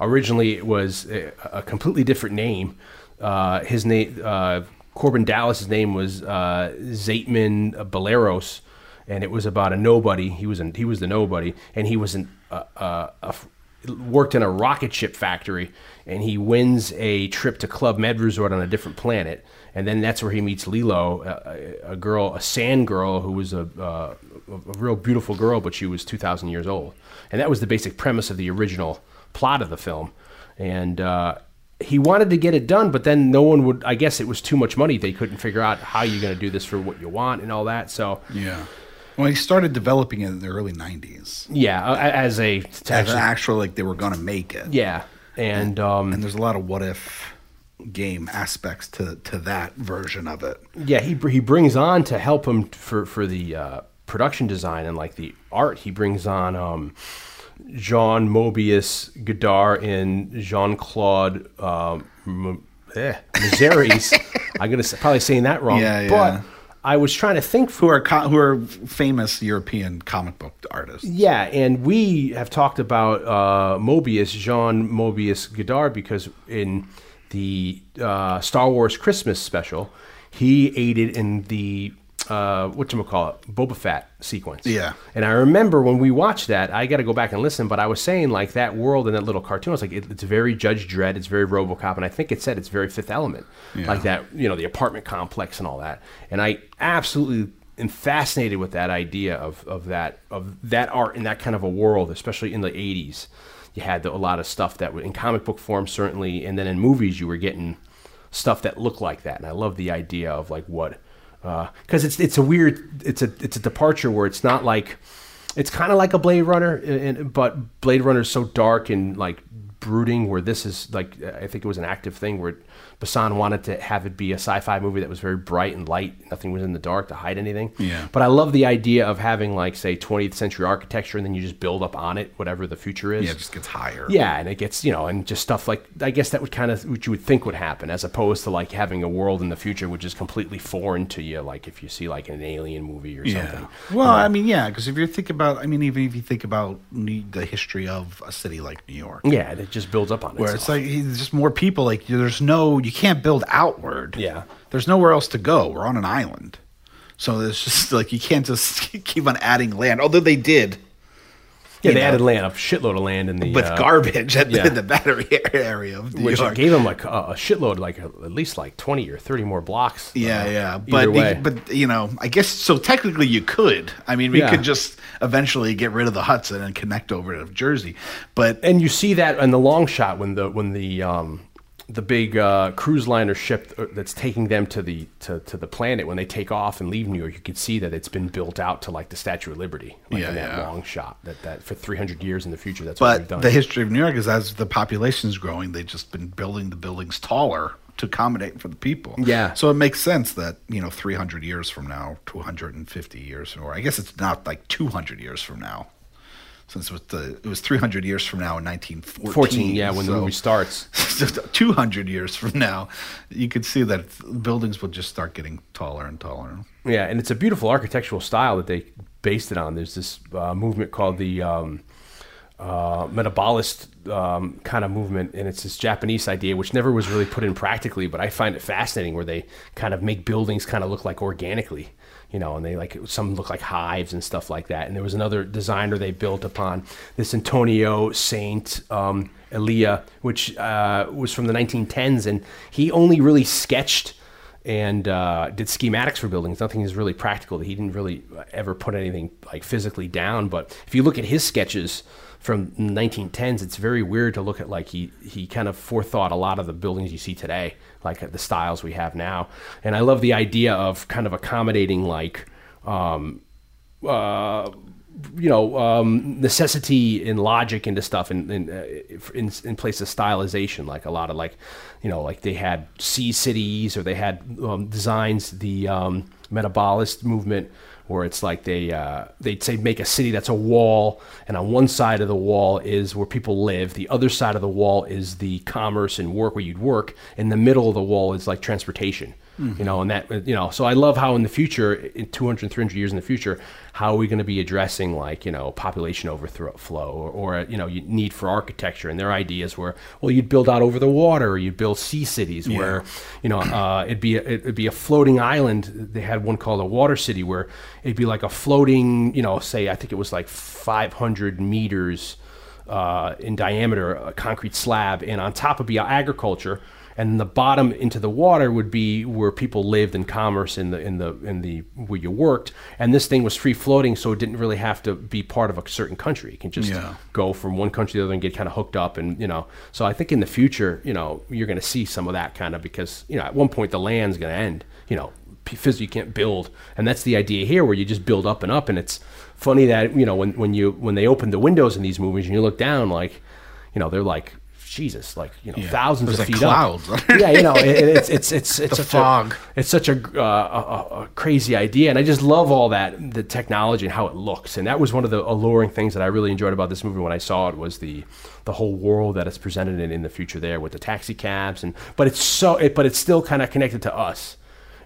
originally it was a, a completely different name. Uh, his name uh, Corbin Dallas's name was uh, Zaitman Baleros, and it was about a nobody. He was an, he was the nobody, and he was uh, uh, a worked in a rocket ship factory, and he wins a trip to Club Med Resort on a different planet, and then that's where he meets Lilo, a, a- girl, a sand girl who was a, uh, a real beautiful girl, but she was two thousand years old, and that was the basic premise of the original plot of the film, and. He wanted to get it done, but then no one would. I guess it was too much money. They couldn't figure out how you're going to do this for what you want and all that. So, Yeah. Well, he started developing it in the early 90s. yeah, as a As actually- actual, like, they were going to make it. yeah, and um, And there's a lot of what if game aspects to, to that version of it. yeah, he he brings on to help him for for the uh, production design and like the art. He brings on um, Jean Mobius Godard and Jean Claude um, M- eh, Miseries I'm gonna probably saying that wrong. Yeah, yeah. But I was trying to think who are co- who are famous European comic book artists. Yeah, and we have talked about uh, Mobius, Jean Mobius Godard, because in the uh, Star Wars Christmas special, he aided in the uh, what you call it, Boba Fett sequence. Yeah. and I remember when we watched that, I got to go back and listen, but I was saying like that world and that little cartoon, I was like, it, it's very Judge Dredd, it's very RoboCop, and I think it said it's very Fifth Element, like that, you know, the apartment complex and all that, and I absolutely am fascinated with that idea of, of that of that art in that kind of a world, especially in the '80s. You had the, a lot of stuff that would, in comic book form certainly, and then in movies you were getting stuff that looked like that, and I love the idea of like what Uh, because it's it's a weird it's a it's a departure where it's not like it's kind of like a Blade Runner, and, but Blade Runner is so dark and like brooding. Where this is like, I think it was an active thing where Besson wanted to have it be a sci-fi movie that was very bright and light. Nothing was in the dark to hide anything. Yeah. But I love the idea of having like say 20th century architecture, and then you just build up on it, whatever the future is. Yeah, it just gets higher. Yeah, and it gets you know, and just stuff like I guess that would kind of what you would think would happen, as opposed to like having a world in the future which is completely foreign to you, like if you see like an alien movie or something. Well, I mean, yeah, because if you think about, I mean, even if you think about the history of a city like New York, Yeah, it just builds up on it. where itself. it's like there's just more people. Like there's no, you can't build outward. Yeah. there's nowhere else to go. We're on an island, so it's just like you can't just keep on adding land. Although they did, yeah, they know, added land, a shitload of land in the with uh, garbage at yeah. the, the battery area of New which York. gave them like a, a shitload, like a, at least like twenty or thirty more blocks. Yeah, uh, yeah, but but you know, I guess so. Technically, you could. I mean, we Yeah. could just eventually get rid of the Hudson and connect over to Jersey. But and you see that in the long shot when the when the um, the big uh, cruise liner ship uh, that's taking them to the to, to the planet when they take off and leave New York, you can see that it's been built out to like the Statue of Liberty, like Yeah, in that yeah. long shot. That that for three hundred years in the future, that's what we've but done. the history of New York is as the population is growing, they've just been building the buildings taller to accommodate for the people. Yeah. So it makes sense that you know, 300 years from now, 250 years, or I guess it's not like 200 years from now. Since it was, the, it was 300 years from now in 1914. Fourteen, yeah, when the so- movie starts. 200 years from now, you could see that buildings will just start getting taller and taller. Yeah, and it's a beautiful architectural style that they based it on. There's this uh, movement called the um, uh, metabolist um, kind of movement, and it's this Japanese idea which never was really put in practically, but I find it fascinating where they kind of make buildings kind of look like organically. You know, and they like some look like hives and stuff like that. And there was another designer they built upon this Antonio Saint um, Elia, which uh, was from the 1910s, and he only really sketched and uh, did schematics for buildings. Nothing is really practical. He didn't really ever put anything like physically down. But if you look at his sketches from 1910s, it's very weird to look at. Like he he kind of forethought a lot of the buildings you see today, like the styles we have now. And I love the idea of kind of accommodating like. Um, uh, you know, um, necessity and logic into stuff in in, uh, in in place of stylization, like a lot of like, you know, like they had sea cities or they had um, designs the um, metabolist movement where it's like they uh, they'd say make a city that's a wall, and on one side of the wall is where people live, the other side of the wall is the commerce and work where you'd work, in the middle of the wall is like transportation you know and that you know so i love how in the future in 200 300 years in the future how are we going to be addressing like you know population overflow or, or you know need for architecture and their ideas were well you'd build out over the water or you'd build sea cities where you know uh, it'd be a, it'd be a floating island. They had one called a water city where it'd be like a floating you know say i think it was like 500 meters uh, in diameter, a concrete slab, and on top would be agriculture, and the bottom into the water would be where people lived and commerce in the in the in the where you worked. And this thing was free floating, so it didn't really have to be part of a certain country. You can just Yeah. go from one country to the other and get kind of hooked up, and you know. So I think in the future, you know, you're going to see some of that kind of because you know at one point the land's going to end. You know, physically you can't build, and that's the idea here, where you just build up and up, and it's funny that you know when when you when they open the windows in these movies and you look down, like you know they're like Jesus, like you know, thousands There's of feet clouds. up. yeah, you know, it, it's it's it's it's The such fog. A, it's such a, uh, a, a- a crazy idea, and I just love all that the technology and how it looks. And that was one of the alluring things that I really enjoyed about this movie when I saw it was the the whole world that it's presented in in the future there with the taxi cabs and but it's so it, but it's still kind of connected to us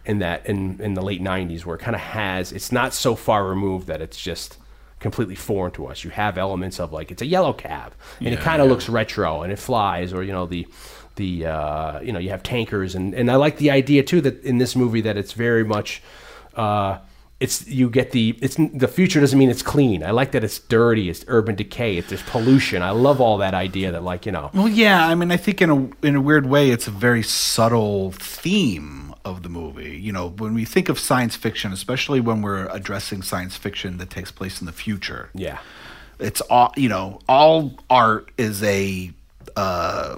in that in in the late 90s where it kind of has it's not so far removed that it's just completely foreign to us you have elements of like it's a yellow cab and it kind of looks retro and it flies or you know the the uh, you know you have tankers and and I like the idea too that in this movie that it's very much uh, it's you get the it's the future doesn't mean it's clean. I like that it's dirty, it's urban decay, it's there's pollution. I love all that idea that like you know Well, yeah. I mean, I think in a in a weird way, it's a very subtle theme of the movie. You know, when we think of science fiction, especially when we're addressing science fiction that takes place in the future, yeah it's all you know. All art is a uh,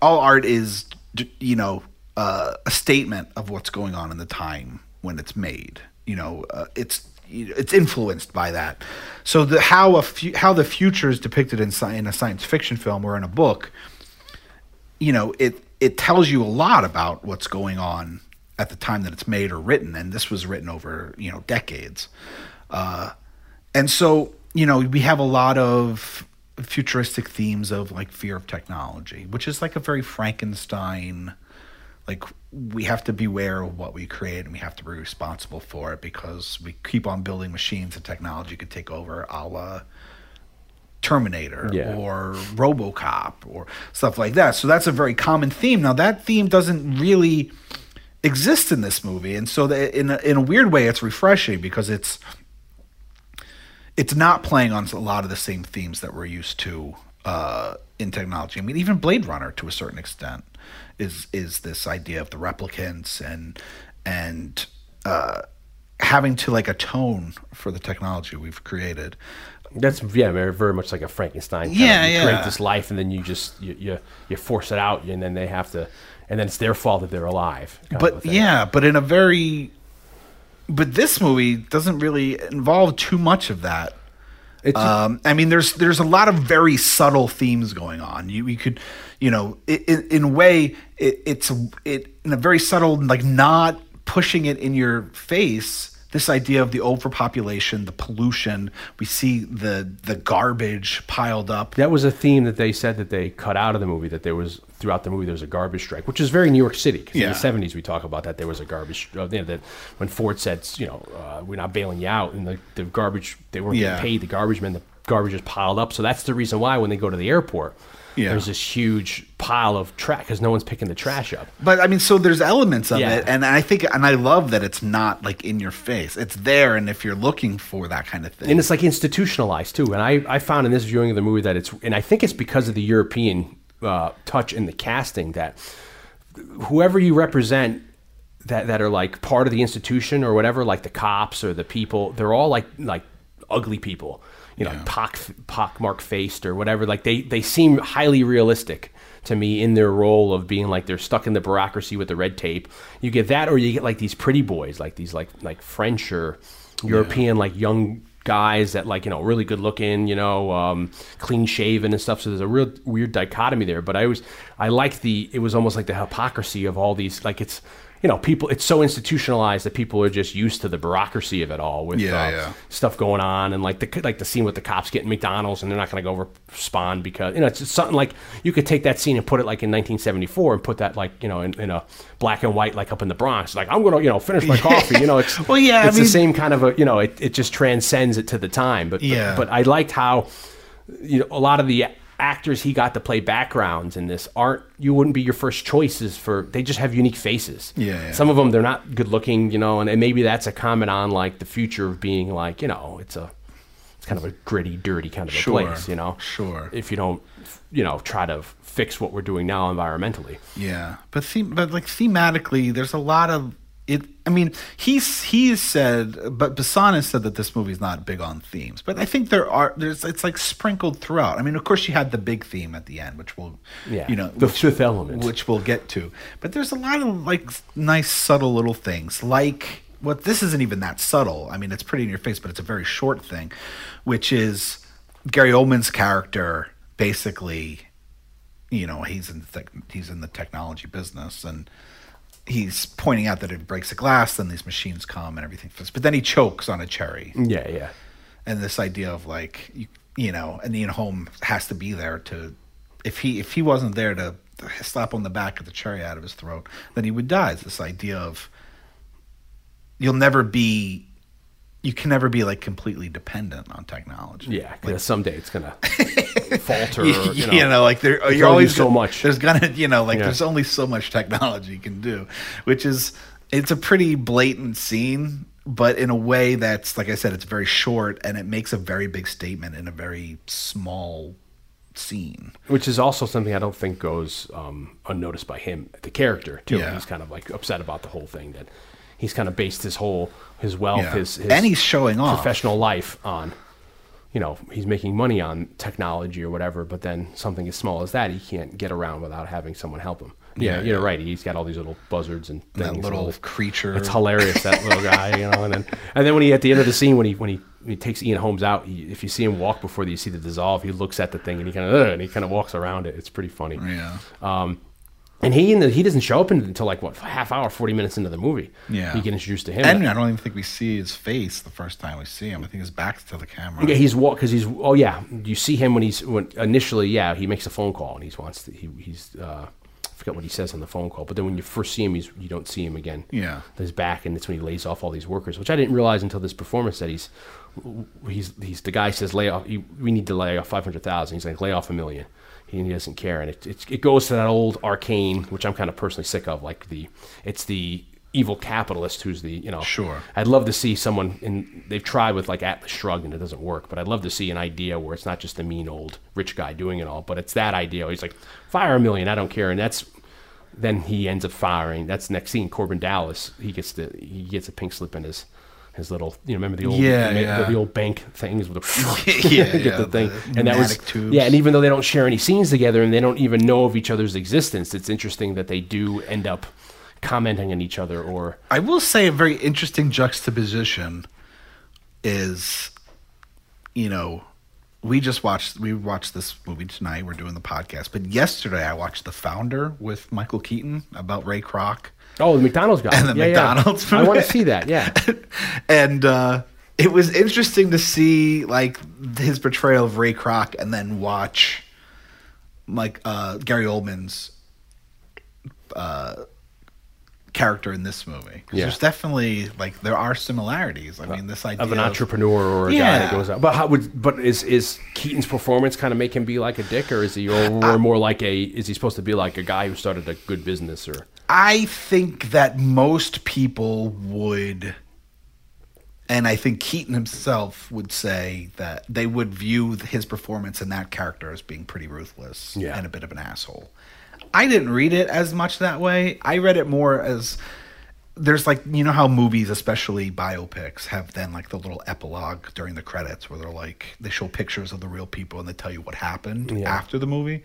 all art is you know uh, a statement of what's going on in the time when it's made. You know, uh, it's it's influenced by that. So the how a fu- how the future is depicted in sci- in a science fiction film or in a book, you know, it it tells you a lot about what's going on at the time that it's made or written, and this was written over you know decades. Uh, and so you know we have a lot of futuristic themes of like fear of technology, which is like a very Frankenstein. Like we have to beware of what we create, and we have to be responsible for it because we keep on building machines and technology could take over, a la Terminator Yeah. or RoboCop or stuff like that. So that's a very common theme. Now that theme doesn't really exist in this movie, and so in a, in a weird way, it's refreshing because it's it's not playing on a lot of the same themes that we're used to uh, in technology. I mean, even Blade Runner, to a certain extent, is is this idea of the replicants and and uh, having to like atone for the technology we've created. That's yeah, very, very much like a Frankenstein. kind Yeah, of, you yeah. Create this life, and then you just you, you you force it out, and then they have to, and then it's their fault that they're alive. kind of a but yeah, but in a very but this movie doesn't really involve too much of that. It's- Um, I mean, there's there's a lot of very subtle themes going on. You you could, you know, in a way, it, it's it in a very subtle, like not pushing it in your face. This idea of the overpopulation, the pollution. We see the the garbage piled up. That was a theme that they said that they cut out of the movie. That there was throughout the movie there was a garbage strike, which is very New York City. 'cause in Yeah. the seventies we talk about that there was a garbage. Uh, you know, that when Ford said, you know, uh, we're not bailing you out, and the, the garbage they weren't Yeah. getting paid. The garbage men, the garbage is piled up. So that's the reason why when they go to the airport, Yeah. there's this huge pile of trash because no one's picking the trash up. But I mean, so there's elements of Yeah. it, and I think, and I love that it's not like in your face. It's there, and if you're looking for that kind of thing, and it's like institutionalized too. And I, I found in this viewing of the movie that it's, and I think it's because of the European uh, touch in the casting that whoever you represent that that are like part of the institution or whatever, like the cops or the people, they're all like like ugly people, you know, pock pockmark faced or whatever. Like they they seem highly realistic to me in their role of being like they're stuck in the bureaucracy with the red tape. You get that, or you get like these pretty boys, like these like like French or European like young guys that like you know really good looking you know um, clean shaven and stuff so there's a real weird dichotomy there but i was i liked the it was almost like the hypocrisy of all these like it's you know people it's so institutionalized that people are just used to the bureaucracy of it all with Yeah, uh, yeah. stuff going on and like the like the scene with the cops getting McDonald's and they're not going to go over spawn because you know it's just something like you could take that scene and put it like in 1974 and put that like you know in, in a black and white like up in the Bronx like I'm going to you know finish my coffee you know it's Well, yeah, I it's mean- the same kind of a you know it, it just transcends it to the time but, but Yeah. but I liked how you know a lot of the actors he got to play backgrounds in this aren't you wouldn't be your first choices for they just have unique faces Yeah, yeah. some of them they're not good looking you know and, and maybe that's a comment on like the future of being like you know it's a it's kind of a gritty dirty kind of a place you know sure. if you don't you know try to fix what we're doing now environmentally Yeah, but them- but like thematically, there's a lot of it. I mean, he's he's said, but Besson has said that this movie's not big on themes. But I think there are there's it's like sprinkled throughout. I mean, of course, you had the big theme at the end, which we'll Yeah, you know the which, fifth element. which we'll get to. But there's a lot of like nice subtle little things, like what this isn't even that subtle. I mean, it's pretty in your face, but it's a very short thing, which is Gary Oldman's character basically you know he's in the tech, he's in the technology business and he's pointing out that if it breaks the glass then these machines come and everything but then he chokes on a cherry. Yeah, yeah. and this idea of like you, you know and Ian Holm has to be there to if he if he wasn't there to slap on the back of the cherry out of his throat then he would die. It's this idea of you'll never be you can never be like completely dependent on technology Yeah, because someday it's gonna falter. you, you, know, you know, like there, can you're always so gonna- much. There's gonna, you know, like Yeah. there's only so much technology you can do, which is it's a pretty blatant scene, but in a way that's like I said, it's very short and it makes a very big statement in a very small scene. which is also something I don't think goes um, unnoticed by him, the character too. Yeah. He's kind of like upset about the whole thing that he's kind of based his whole his wealth, Yeah. his, his and he's showing off. professional life on you know he's making money on technology or whatever but then something as small as that he can't get around without having someone help him yeah, Yeah, you're right he's got all these little buzzards and That things and little all creature. it's hilarious that little guy you know and then and then when he at the end of the scene when he when he, when he takes Ian Holmes out he, if you see him walk before you see the dissolve he looks at the thing and he kind of and he kind of walks around it it's pretty funny Yeah. um, and he in the, he doesn't show up until like what half hour, forty minutes into the movie. Yeah. you get introduced to him. And I don't even think we see his face the first time we see him. I think his back's to the camera. Yeah, he's walk because he's oh yeah. You see him when he's when initially yeah he makes a phone call and he wants to, he he's uh, I forget what he says on the phone call, but then when you first see him, he's you don't see him again. Yeah. his back and it's when he lays off all these workers, which I didn't realize until this performance that he's he's he's the guy says lay off. We need to lay off five hundred thousand. He's like lay off a million. He, doesn't care, and it, it it goes to that old arcane, which I'm kind of personally sick of. Like the it's the evil capitalist who's the you know Sure. I'd love to see someone and They've tried with like Atlas Shrugged and it doesn't work, but I'd love to see an idea where it's not just the mean old rich guy doing it all, but it's that idea. He's like, fire a million, I don't care, and that's. Then he ends up firing. That's next scene. Corbin Dallas. He gets the he gets a pink slip in his his little. You know, remember the old Yeah, the, yeah. the old bank things with the Yeah, get yeah, the thing. the and that was tubes. yeah. And even though they don't share any scenes together and they don't even know of each other's existence, it's interesting that they do end up commenting on each other or I will say a very interesting juxtaposition is, you know, we just watched we watched this movie tonight. We're doing the podcast, but yesterday I watched The Founder with Michael Keaton about Ray Kroc. Oh, the McDonald's guy. And the Yeah, yeah. McDonald's I want to see that. Yeah. and uh, it was interesting to see like his portrayal of Ray Kroc, and then watch like uh, Gary Oldman's uh, character in this movie. Yeah. There's definitely like there are similarities. I mean, this idea of an entrepreneur or a guy that goes out. But how would but is is Keaton's performance kind of make him be like a dick, or is he or, or more like a is he supposed to be like a guy who started a good business or I think that most people would, and I think Keaton himself would say that they would view his performance in that character as being pretty ruthless Yeah. and a bit of an asshole. I didn't read it as much that way. I read it more as there's like you know how movies, especially biopics, have then like the little epilogue during the credits where they're like they show pictures of the real people and they tell you what happened Yeah. after the movie.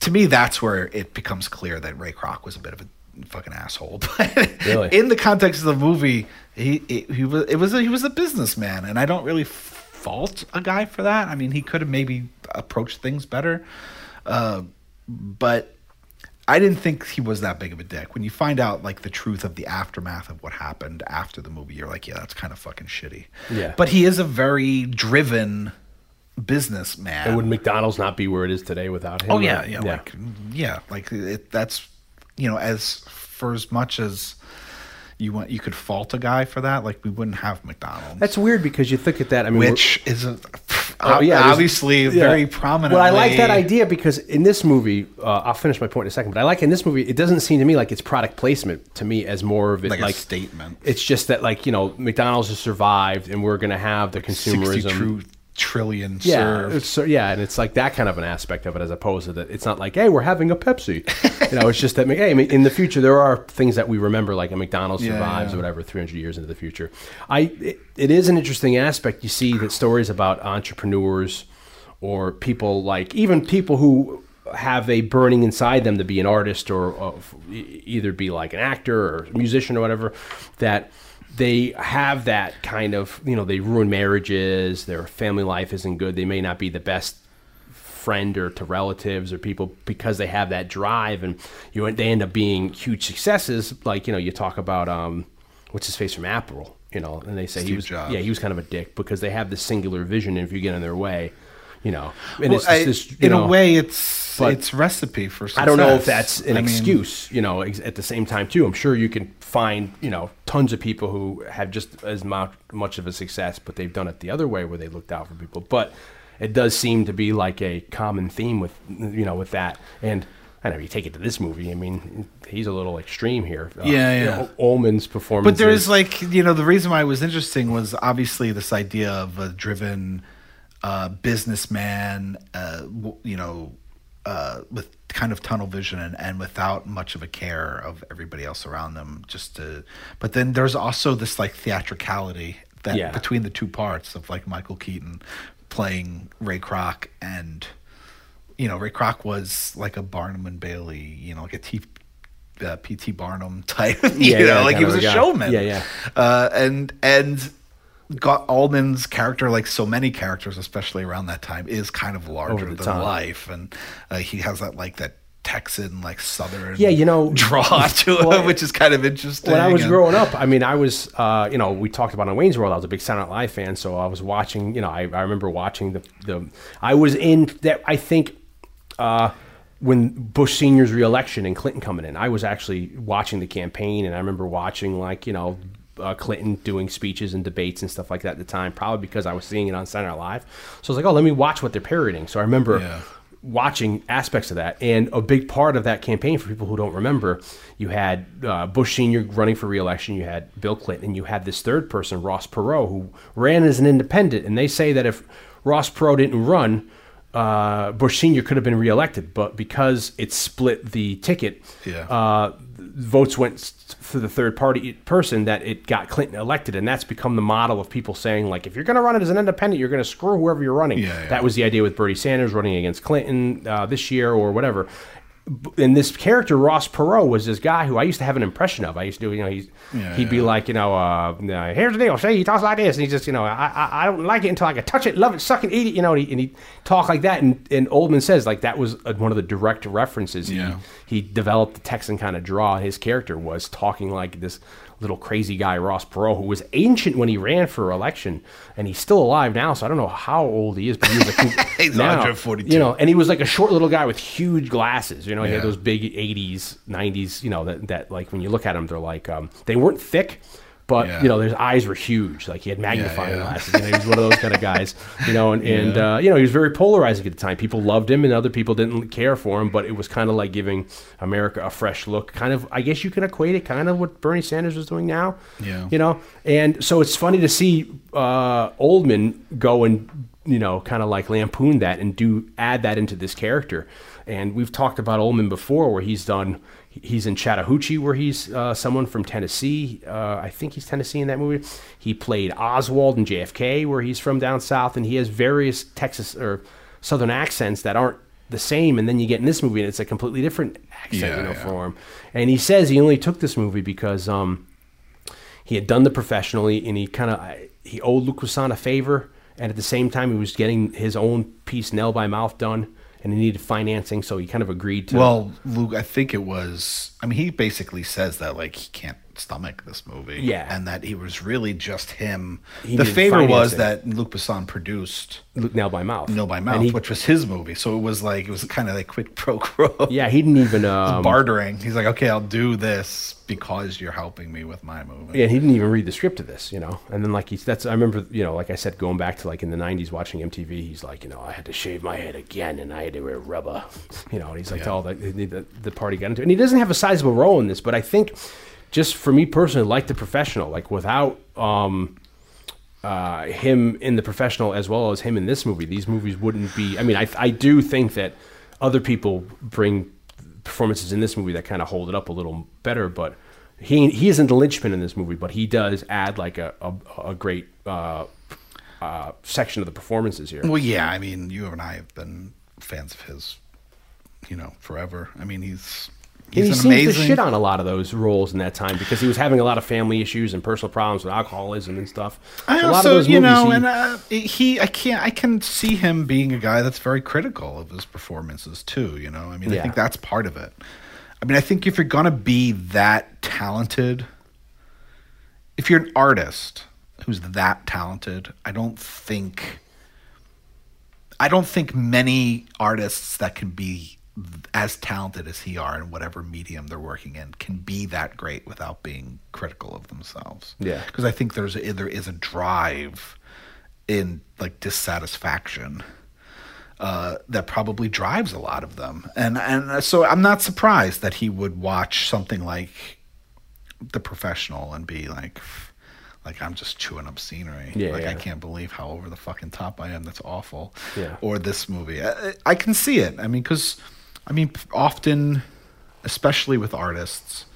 To me, that's where it becomes clear that Ray Kroc was a bit of a fucking asshole. But Really? in the context of the movie, he he, he was it was a, he was a businessman, and I don't really fault a guy for that. I mean, he could have maybe approached things better, uh, but I didn't think he was that big of a dick. When you find out like the truth of the aftermath of what happened after the movie, you're like, yeah, that's kind of fucking shitty. Yeah. But he is a very driven businessman. and would McDonald's not be where it is today without him? Oh or- yeah, yeah, like yeah, like it, that's you know as for as much as you want, you could fault a guy for that. Like we wouldn't have McDonald's, That's weird because you think at that. I mean, which is a, Oh, yeah, obviously yeah. very prominent. Well, I like that idea because in this movie, uh, I'll finish my point in a second. But I like in this movie, it doesn't seem to me like it's product placement to me as more of it like, like, a statement. It's just that like you know McDonald's has survived and we're going to have the consumerism. True trillion Yeah, served. so, yeah, and it's like that kind of an aspect of it, as opposed to that. It's not like, hey, we're having a Pepsi. you know, it's just that. Hey, I mean, in the future, there are things that we remember, like a McDonald's Yeah, survives yeah. or whatever, three hundred years into the future. I, it, it is an interesting aspect. You see that stories about entrepreneurs or people like even people who have a burning inside them to be an artist or e- either be like an actor or musician or whatever that they have that kind of you know they ruin marriages their family life isn't good they may not be the best friend or to relatives or people because they have that drive and you they end up being huge successes. Like you know, you talk about um, what's his face from Apple, you know, and they say he was Jobs. yeah he was kind of a dick because they have this singular vision and if you get in their way, you know, Well, it's I- this, you in know, a way, it's it's recipe for success. I don't know if that's an I mean, excuse, you know, ex- at the same time too. I'm sure you can find, you know, tons of people who have just as much, much of a success, but they've done it the other way where they looked out for people. But it does seem to be like a common theme with, you know, with that. And I know you take it to this movie. I mean, he's a little extreme here. Uh, Yeah, you yeah. know, Oldman's performance. But there is like you know the reason why it was interesting was obviously this idea of a driven uh, businessman, uh, you know, uh, with kind of tunnel vision and, and without much of a care of everybody else around them. Just to, but then there's also this like theatricality that Yeah. between the two parts of like Michael Keaton playing Ray Kroc and you know Ray Kroc was like a Barnum and Bailey, you know, like a T. Uh, P.T. Barnum type, you Yeah, know, yeah, like he was a guy. showman. Yeah, yeah. Uh, and and Oldman's character, like so many characters, especially around that time, is kind of larger than top. life, and uh, he has that like that Texan like Southern Yeah, you know- draw to Well, it, which is kind of interesting. when I was and- growing up, I mean, I was, uh, you know, we talked about on Wayne's World. I was a big Silent Live fan, so I was watching. You know, I, I remember watching the the. I was in that. I think uh, when Bush Senior's reelection and Clinton coming in, I was actually watching the campaign, and I remember watching like you know. Uh, Clinton doing speeches and debates and stuff like that at the time, probably because I was seeing it on Saturday Night Live. So I was like, "Oh, let me watch what they're parodying." So I remember Yeah. watching aspects of that. And a big part of that campaign, for people who don't remember, you had uh, Bush Sr. running for reelection, you had Bill Clinton, and you had this third person, Ross Perot, who ran as an independent. And they say that if Ross Perot didn't run, uh, Bush Sr. could have been reelected. But because it split the ticket, Yeah. uh, votes went for the third party person that it got Clinton elected, and that's become the model of people saying like, if you're going to run it as an independent, you're going to screw whoever you're running. Yeah, yeah. That was the idea with Bernie Sanders running against Clinton uh, this year or whatever. And this character Ross Perot was this guy who I used to have an impression of. I used to, you know, he's, Yeah, he'd be yeah. like, you know, uh, here's the deal. Say he talks like this, and he just, you know, I, I, I don't like it until I can touch it, love it, suck it, eat it, you know. And he, and he talk like that, and, and Oldman says like that was uh, one of the direct references. He, Yeah. he developed the Texan kind of draw. His character was talking like this little crazy guy, Ross Perot, who was ancient when he ran for election, and he's still alive now. So I don't know how old he is, but he was like He's now, 142. You know, and he was like a short little guy with huge glasses. You know, he had those big '80s, '90s. You know, that, that like when you look at him, they're like um, they weren't thick. But Yeah. you know, his eyes were huge. Like he had magnifying yeah. glasses. You know, he was one of those kind of guys. You know, and, and uh, you know, he was very polarizing at the time. People loved him, and other people didn't care for him. But it was kind of like giving America a fresh look. Kind of, I guess you can equate it, kind of what Bernie Sanders was doing now. Yeah. You know, and so it's funny to see uh, Oldman go and you know, kind of like lampoon that and do add that into this character. And we've talked about Oldman before, where he's done. He's in Chattahoochee, where he's uh, someone from Tennessee. Uh, I think he's Tennessee in that movie. He played Oswald in JFK, where he's from down south, and he has various Texas or Southern accents that aren't the same. And then you get in this movie, and it's a completely different accent, Yeah, you know, yeah. for him. And he says he only took this movie because um, he had done the professionally, and he kind of he owed Besson a favor, and at the same time he was getting his own piece nail by mouth done, and he needed financing, so he kind of agreed to. Well, Luc, I think it was. I mean, he basically says that like he can't stomach this movie. Yeah. and that he was really just him. He the favor was financing. that Luc Besson produced nail by mouth. Nail by Mouth, he- which was his movie. So it was like it was kind of like quid pro quo. yeah, he didn't even. Um, bartering. He's like, okay, I'll do this because you're helping me with my movie. Yeah, he didn't even read the script of this, you know. And then like he's that's I remember, you know, like I said, going back to like in the '90s watching MTV, he's like, you know, I had to shave my head again, and I had to wear rubber, you know. And he's like, Yeah. to all the, the the the party got into, and he doesn't have a sizable role in this, but I think just for me personally, like the professional, like without um uh him in the professional as well as him in this movie, these movies wouldn't be. I mean, I I do think that other people bring performances in this movie that kind of hold it up a little better, but he he isn't the linchpin in this movie, but he does add like a a, a great uh, uh, section of the performances here. Well, yeah. I mean, you and I have been fans of his, you know, forever. I mean, he's And He's he an seems to shit on a lot of those roles in that time because he was having a lot of family issues and personal problems with alcoholism and stuff. I a lot of also, those you know, he- and uh, he, I can't, I can see him being a guy that's very critical of his performances too. You know, I mean, I think that's part of it. I mean, I think if you're gonna be that talented, if you're an artist who's that talented, I don't think, I don't think many artists that can be as talented as he are in whatever medium they're working in can be that great without being critical of themselves Yeah. because I think there's a, there is a drive in like dissatisfaction uh, that probably drives a lot of them, and and so I'm not surprised that he would watch something like The Professional and be like. Like I'm just chewing up scenery. Yeah, like I can't believe how over the fucking top I am. That's awful. Yeah. Or this movie. I, I can see it. I mean, because I mean, often, especially with artists,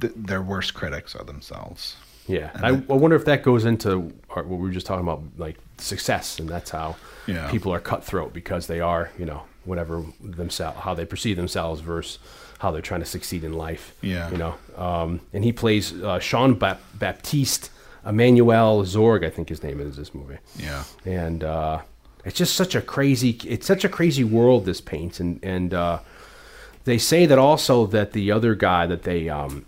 th- their worst critics are themselves. Yeah, I, I wonder if that goes into what we were just talking about, like success, and that's how Yeah. people are cutthroat because they are, you know, whatever themselves, how they perceive themselves versus how they're trying to succeed in life. Yeah. you know. Um, and he plays uh, Sean Bap- Baptiste Emmanuel Zorg, I think his name is this movie. Yeah. and uh, it's just such a crazy it's such a crazy world this paints and and uh, they say that also that the other guy that they um,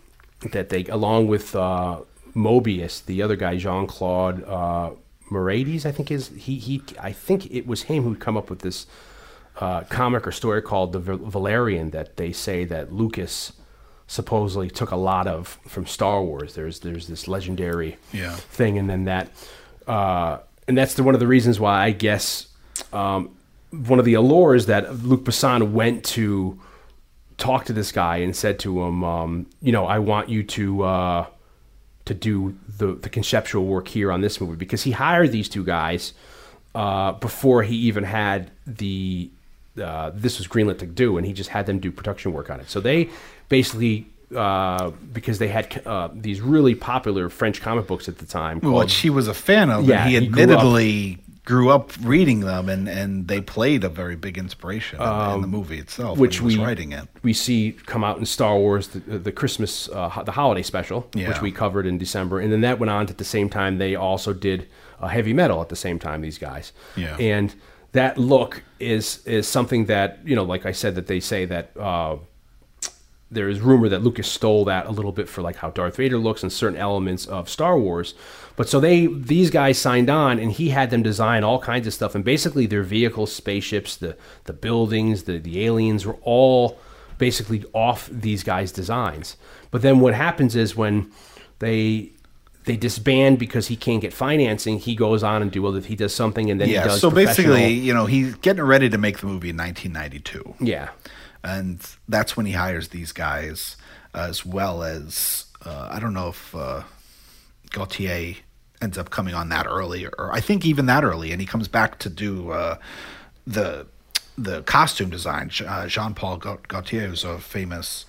that they along with uh, Mobius the other guy Jean Claude uh, Morades I think is he he I think it was him who come up with this uh, comic or story called the Valerian that they say that Lucas supposedly took a lot of from Star Wars. There's there's this legendary Yeah. thing, and then that, uh, and that's the, one of the reasons why I guess um, one of the allures that Luc Besson went to talk to this guy and said to him, um, you know, I want you to uh, to do the the conceptual work here on this movie because he hired these two guys uh, before he even had the uh, this was greenlit to do, and he just had them do production work on it. So they basically. Uh, because they had uh, these really popular French comic books at the time. Which called- he was a fan of. Yeah, he he grew up- admittedly grew up, reading them, and, and they played a very big inspiration in, in the movie itself. Um, which when he was we writing it. we see come out in Star Wars, the, the Christmas, uh, the holiday special, Yeah. which we covered in December, and then that went on at the same time. They also did uh, heavy metal at the same time. These guys, Yeah. and that look is is something that you know, like I said, that they say that. There is rumor that Lucas stole that a little bit for like how Darth Vader looks and certain elements of Star Wars. But so they these guys signed on and he had them design all kinds of stuff and basically their vehicles, spaceships, the the buildings, the the aliens were all basically off these guys' designs. But then what happens is when they they disband because he can't get financing, he goes on and do well he does something and then Yeah, he does so basically, you know, he's getting ready to make the movie in 1992. Yeah. And that's when he hires these guys as well as uh, I don't know if uh, Gaultier ends up coming on that early or I think even that early and he comes back to do uh, the the costume design uh, Jean-Paul Gaultier who's a famous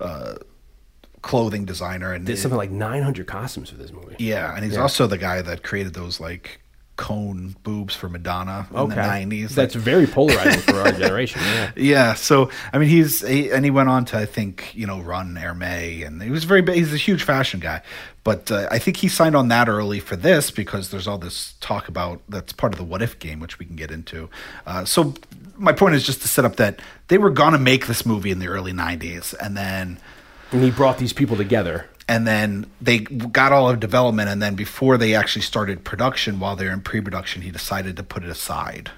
uh, clothing designer and Did something like 900 costumes for this movie. yeah and he's Yeah. also the guy that created those like cone boobs for Madonna in the 90s That's very polarizing for our generation. Yeah. Yeah, so I mean, he's he, and he went on to I think you know run Hermès, and he was very he's a huge fashion guy. But uh, I think he signed on that early for this because there's all this talk about that's part of the what if game, which we can get into. Uh, so my point is just to set up that they were gonna make this movie in the early '90s, and then And he brought these people together. And then they got all of development, and then before they actually started production, while they're in pre-production, he decided to put it aside.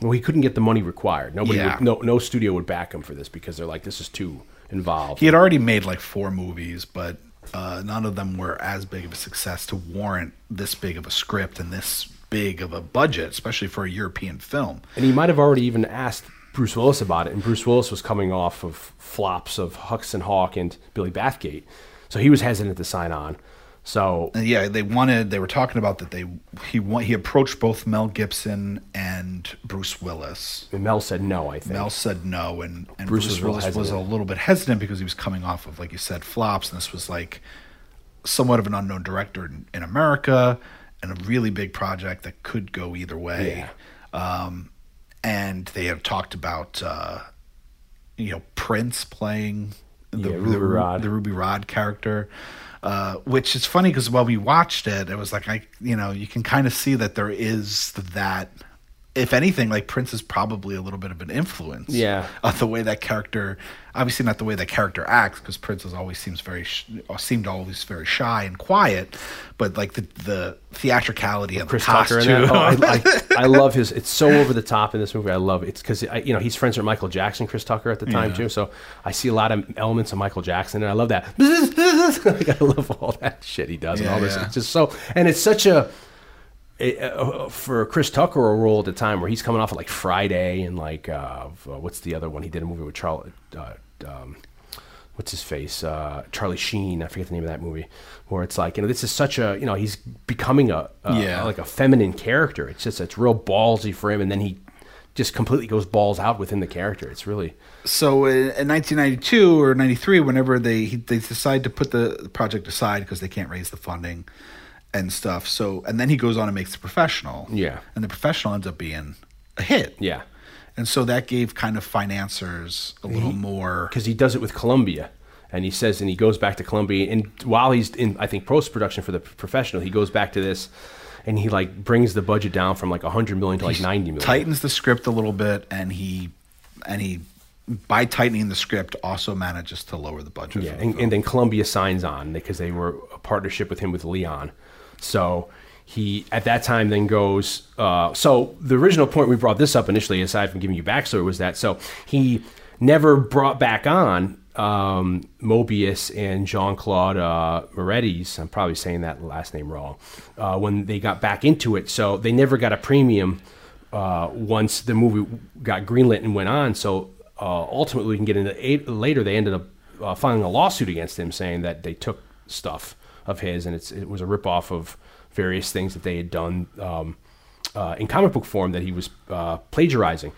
Well, he couldn't get the money required. Nobody, Yeah. would, no, no studio would back him for this because they're like, this is too involved. He had already made like four movies, but uh, none of them were as big of a success to warrant this big of a script and this big of a budget, especially for a European film. and he might have already even asked Bruce Willis about it. And Bruce Willis was coming off of flops of Hudson Hawk and Billy Bathgate, so he was hesitant to sign on. So yeah, they wanted. They were talking about that. They he he approached both Mel Gibson and Bruce Willis. Mel said no. I think Mel said no, and, and Bruce Bruce, Willis was a little bit hesitant because he was coming off of, like you said, flops, and this was like somewhat of an unknown director in, in America and a really big project that could go either way. Um, and they had talked about, uh, you know, Prince playing the, Yeah, the, Ruby Ru- Rod. the Ruby Rod character. Uh, which is funny because while we watched it, it was like I, you know, you can kind of see that there is that. If anything, like Prince is probably a little bit of an influence. Yeah. Of the way that character, obviously not the way that character acts, because Prince is always seems very, sh- seemed always very shy and quiet, but like the the theatricality of Chris the Tucker costume. that. Oh, I, I, I love his. It's so over the top in this movie. I love it. It's because you know he's friends with Michael Jackson, Chris Tucker at the time Yeah. too. So I see a lot of elements of Michael Jackson, and I love that. like, I love all that shit he does and all this. yeah. It's just so, and it's such a. it- uh, for Chris Tucker, a role at the time where he's coming off of like Friday and like uh, what's the other one? He did a movie with Charlie. Uh, um, what's his face? Uh, Charlie Sheen. I forget the name of that movie. Where it's like you know this is such a you know he's becoming a, a Yeah. like a feminine character. It's just it's real ballsy for him, and then he just completely goes balls out within the character. It's really so in, in 1992 or 93 whenever they they decide to put the project aside because they can't raise the funding and stuff so and then he goes on and makes the professional Yeah. and the professional ends up being a hit yeah and so that gave kind of financiers a little more because he does it with Columbia. And he says, and he goes back to Columbia, and while he's in, I think post production for the professional, he goes back to this, and he like brings the budget down from like hundred million to like ninety million. tightens the script a little bit and he and he by tightening the script also manages to lower the budget Yeah, the and, and then Columbia signs on because they were a partnership with him with Leon. So he at that time then goes. Uh, so the original point we brought this up initially, aside from giving you backstory, was that so he never brought back on um, Mobius and Jean Claude uh, Moretti's. I'm probably saying that last name wrong. Uh, when they got back into it, so they never got a premium uh, once the movie got greenlit and went on. So uh, ultimately, we can get into eight, later. They ended up uh, filing a lawsuit against him, saying that they took stuff of his, and it's, it was a ripoff of various things that they had done um, uh, in comic book form that he was uh, plagiarizing.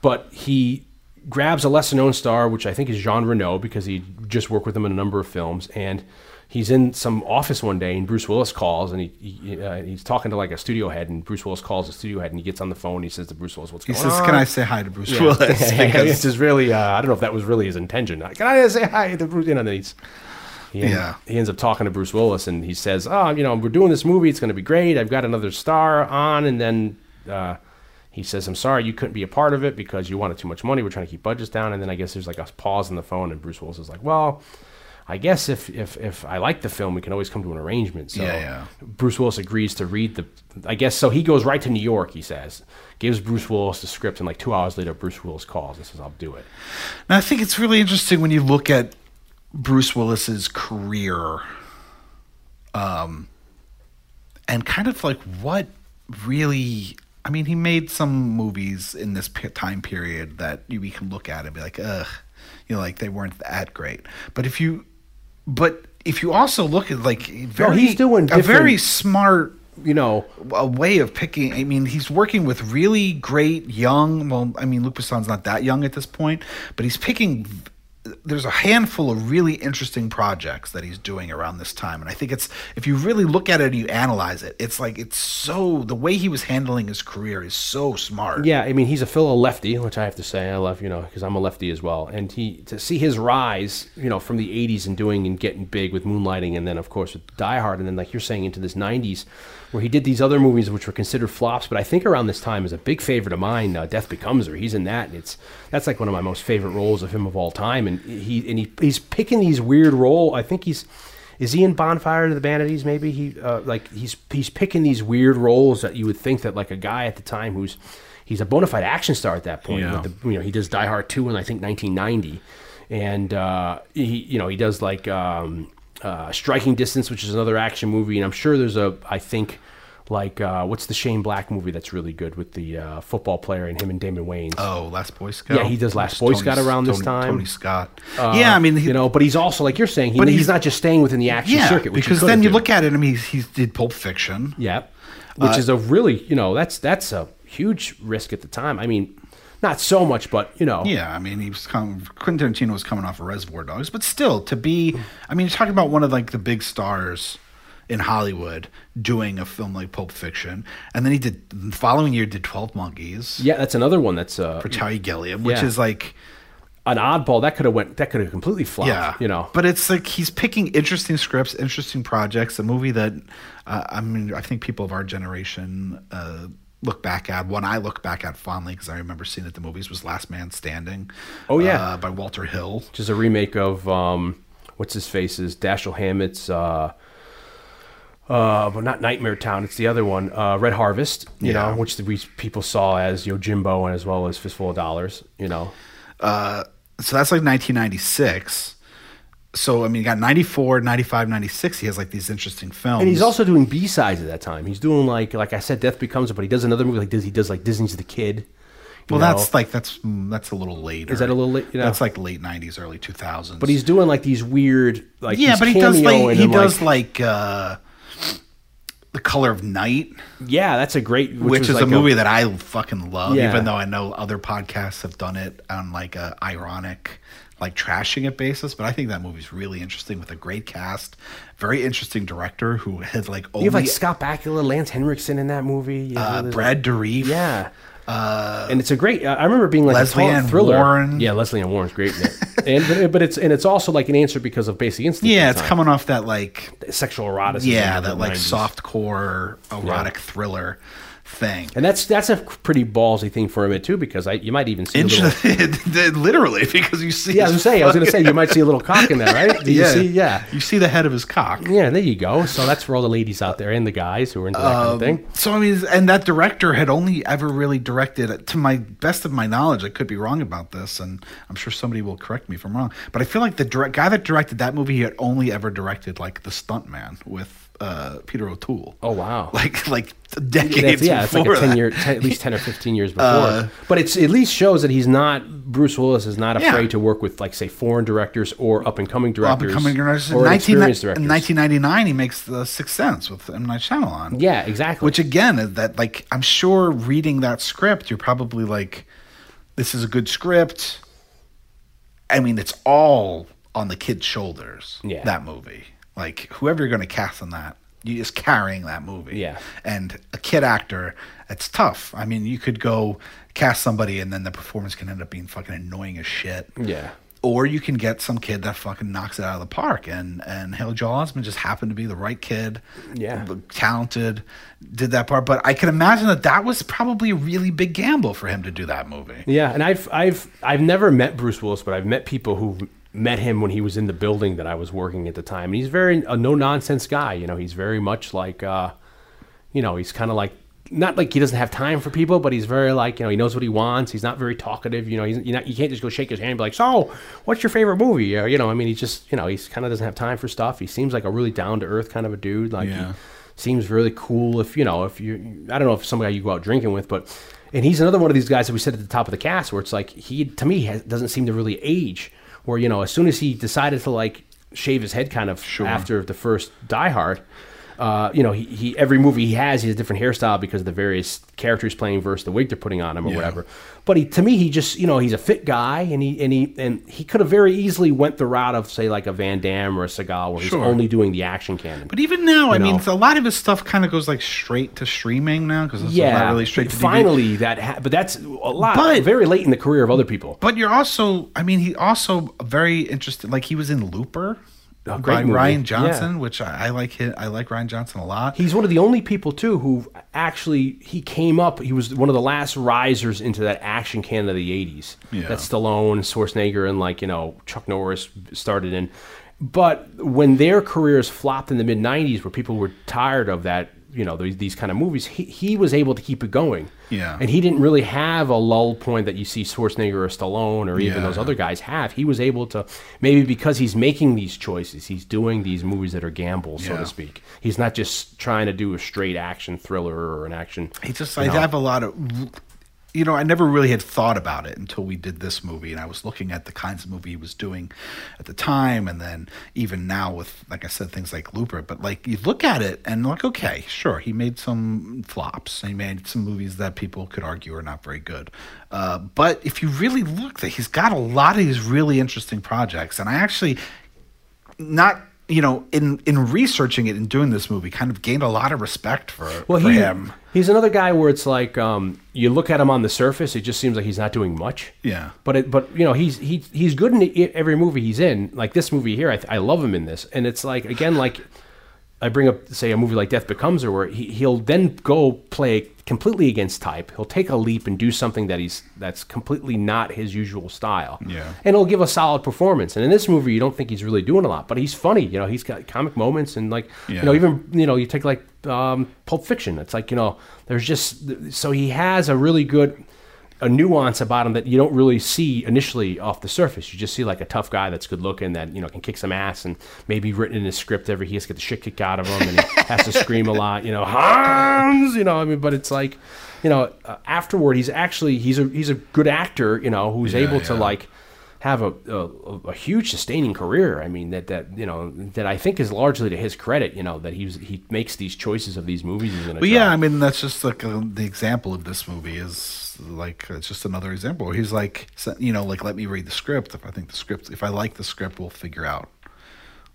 But he grabs a lesser known star, which I think is Jean Reno, because he just worked with him in a number of films, and he's in some office one day, and Bruce Willis calls, and he, he uh, he's talking to like a studio head, and Bruce Willis calls the studio head, and he gets on the phone, and he says to Bruce Willis, "What's he going says on?" can i say hi to bruce Yeah. willis because it's just really, uh, I don't know if that was really his intention. Can I say hi to Bruce? You know, and then he's, he, end- Yeah. he ends up talking to Bruce Willis, and he says, "Oh, you know, we're doing this movie. It's going to be great. I've got another star on." And then uh, he says, "I'm sorry, you couldn't be a part of it because you wanted too much money. We're trying to keep budgets down." And then I guess there's like a pause on the phone, and Bruce Willis is like, "Well." I guess if, if, if I like the film, we can always come to an arrangement. So Yeah, yeah. Bruce Willis agrees to read the. I guess so. He goes right to New York. He says, gives Bruce Willis the script, and like two hours later, Bruce Willis calls and says, "I'll do it." Now, I think it's really interesting when you look at Bruce Willis's career, um, and kind of like what really. I mean, he made some movies in this time period that you, we can look at and be like, ugh, you know, like they weren't that great. But if you, but if you also look at like very, he's doing a very smart You know, a way of picking. I mean, he's working with really great young. Well, I mean, Besson's not that young at this point, but he's picking. There's a handful of really interesting projects that he's doing around this time, and I think it's if you really look at it and you analyze it, it's like it's so the way he was handling his career is so smart. Yeah, I mean, he's a fellow lefty, which I have to say I love, you know, because I'm a lefty as well. And he to see his rise, you know, from the '80s and doing and getting big with Moonlighting, and then of course with Die Hard, and then like you're saying into this '90s, where he did these other movies which were considered flops. But I think around this time is a big favorite of mine. Uh, Death Becomes Her. He's in that, and it's that's like one of my most favorite roles of him of all time. And he and he he's picking these weird role. I think he's. Is he in Bonfire to the Vanities? Maybe he uh, like he's he's picking these weird roles that you would think that like a guy at the time who's he's a bona fide action star at that point. Yeah. The, you know, he does Die Hard two in I think 1990, and uh, he you know he does like um, uh, Striking Distance, which is another action movie, and I'm sure there's a I think like uh, what's the Shane Black movie that's really good with the uh, football player and him and Damon Wayans. Oh, Last Boy Scout. Yeah, he does Last It's Boy Scout around this Tony- time. Tony Scott. Uh, yeah, I mean, he, you know, but he's also like you're saying, he, But he's, he's- not just staying within the action yeah, circuit. Which because then you look at it. I mean, he did Pulp Fiction. Yeah, which Uh, is a really you know that's that's a huge risk at the time. I mean, not so much, but you know, Yeah, I mean, he was coming, Quentin Tarantino was coming off of Reservoir Dogs, but still, to be, I mean, you're talking about one of like the big stars in Hollywood doing a film like Pulp Fiction, and then he did the following year did Twelve Monkeys yeah, that's another one that's uh, for Terry Gilliam, which Yeah. is like an oddball that could have went that could have completely flopped. yeah, you know. But it's like he's picking interesting scripts, interesting projects. A movie that uh, I mean, I think people of our generation uh, look back at. One I look back at fondly because I remember seeing it at the movies was Last Man Standing. Oh, yeah. uh, by Walter Hill. which is a remake of um, what's his face's Dashiell Hammett's. Uh, uh, but not Nightmare Town. It's the other one, uh, Red Harvest. You Yeah. know, which the, we people saw as Yojimbo and as well as Fistful of Dollars. You know, Uh, so that's like 1996. So I mean, you got 94, 95, 96. He has like these interesting films. and he's also doing B sides at that time. He's doing like like I said, Death Becomes It, but he does another movie like Disney does like Disney's The Kid. well, know? that's like that's mm, that's a little later. Is that a little late? You know? That's like late 90s, early 2000s. But he's doing like these weird like yeah, but he does like he does like uh, the Color of Night, yeah, that's a great which, was is like a movie that I fucking love. Yeah. Even though I know other podcasts have done it on like a ironic, like trashing it basis. But I think that movie's really interesting with a great cast, very interesting director who had like only You have like Scott Bakula, Lance Henriksen in that movie. You know, uh, Brad Dourif. Yeah. and it's a great. I remember being like Lesley a Ann thriller. Warren. Yeah, Lesley Ann Warren's great and but, but it's and it's also like an answer because of Basic Instinct. Yeah, it's coming off that like sexual eroticism. yeah, that like 90s. soft core erotic thriller thing. And that's that's a pretty ballsy thing for him too, because I you might even see. Little, literally because you see yeah, I was his gonna say. I was gonna say you might see a little cock in there, right? Do you yeah. see? Yeah. You see the head of his cock. Yeah, there you go. So that's for all the ladies out there and the guys who are into that kind Um, of thing. So I mean, and that director had only ever really directed, to my best of my knowledge, I could be wrong about this, and I'm sure somebody will correct me if I'm wrong. But I feel like the direct, guy that directed that movie he had only ever directed like The Stuntman with uh, Peter O'Toole. Oh wow. Like like That's- decades yeah, it's like a before ten that. year, 10, at least ten or fifteen years before. Uh, but it's at least shows that he's not Bruce Willis is not Yeah. afraid to work with like say foreign directors or up and coming directors. Up and coming directors. or 19, experienced in 1999, he makes The Sixth Sense with M Night Shyamalan. yeah, exactly. Which again, that like I'm sure reading that script, you're probably like, this is a good script. I mean, it's all on the kid's shoulders. Yeah. That movie, like whoever you're going to cast in that, you just carrying that movie. Yeah. And a kid actor, it's tough. I mean, you could go cast somebody, and then the performance can end up being fucking annoying as shit. yeah. Or you can get some kid that fucking knocks it out of the park, and and Haley Joel Osment just happened to be the right kid, Yeah. talented, did that part. But I can imagine that that was probably a really big gamble for him to do that movie. Yeah, and I've I've I've never met Bruce Willis, but I've met people who met him when he was in the building that I was working at the time. And he's very a no nonsense guy. You know, he's very much like, uh, you know, he's kind of like not like he doesn't have time for people, but he's very like you know he knows what he wants. He's not very talkative. You know, he's you not you can't just go shake his hand and be like, so what's your favorite movie? Or, you know, I mean, he just you know he's kind of doesn't have time for stuff. He seems like a really down to earth kind of a dude. Like Yeah. he seems really cool. If you know, if you, I don't know if some guy you go out drinking with, but and he's another one of these guys that we said at the top of the cast where it's like he to me has, doesn't seem to really age. Where you know, as soon as he decided to like shave his head, kind of after the first Die Hard. Uh, you know, he, he every movie he has, he has a different hairstyle because of the various characters playing versus the wig they're putting on him or Yeah. whatever. But he, to me, he just, you know, he's a fit guy, and he and he and he could have very easily went the route of say like a Van Damme or a Seagal, where he's only doing the action canon. But even now, I You mean, a lot of his stuff kind of goes like straight to streaming now because it's yeah, not really straight to finally that, ha- but that's a lot, But- very late in the career of other people. But you're also, I mean, he also very interested. Like he was in Looper, A great movie. Rian Johnson, Yeah. which I, I like. Him, I like Rian Johnson a lot. He's one of the only people too who actually he came up. He was one of the last risers into that action canon of the '80s. Yeah. That Stallone, Schwarzenegger, and like you know Chuck Norris started in. But when their careers flopped in the mid '90s, where people were tired of that, you know these, these kind of movies, he, he was able to keep it going. Yeah. And he didn't really have a lull point that you see Schwarzenegger or Stallone or even Yeah. those other guys have. He was able to maybe because he's making these choices, he's doing these movies that are gambles, so to speak. He's not just trying to do a straight action thriller or an action. He just, I have a lot of, you know, I never really had thought about it until we did this movie, and I was looking at the kinds of movie he was doing at the time, and then even now with, like I said, things like Looper. But like you look at it and like, okay, sure, he made some flops. He made some movies that people could argue are not very good. Uh, but if you really look, that he's got a lot of these really interesting projects, and I actually not you know, in in researching it and doing this movie, kind of gained a lot of respect for, Well, for he, him. he's another guy where it's like um, you look at him on the surface, it just seems like he's not doing much. Yeah. But it, but you know, he's he he's good in every movie he's in. Like this movie here, I, I love him in this, and it's like again, like I bring up say a movie like Death Becomes Her, where he, he'll then go play completely against type. He'll take a leap and do something that he's that's completely not his usual style. Yeah. And he'll give a solid performance. And in this movie, you don't think he's really doing a lot, but he's funny. You know, he's got comic moments and like you know even you know you take like um, Pulp Fiction. It's like you know there's just so he has a really good a nuance about him that you don't really see initially off the surface. You just see like a tough guy that's good looking that you know can kick some ass and maybe written in his script every he has to get the shit kicked out of him and he has to scream a lot. You know Hans. You know I mean, but it's like you know uh, afterward he's actually he's a he's a good actor. You know who's Yeah, able to like have a, a a huge sustaining career. I mean that that you know that I think is largely to his credit. You know that he's he makes these choices of these movies. He's But yeah. I mean that's just like uh the example of this movie is like it's just another example. He's like, you know, like let me read the script. If I think the script, if I like the script, we'll figure out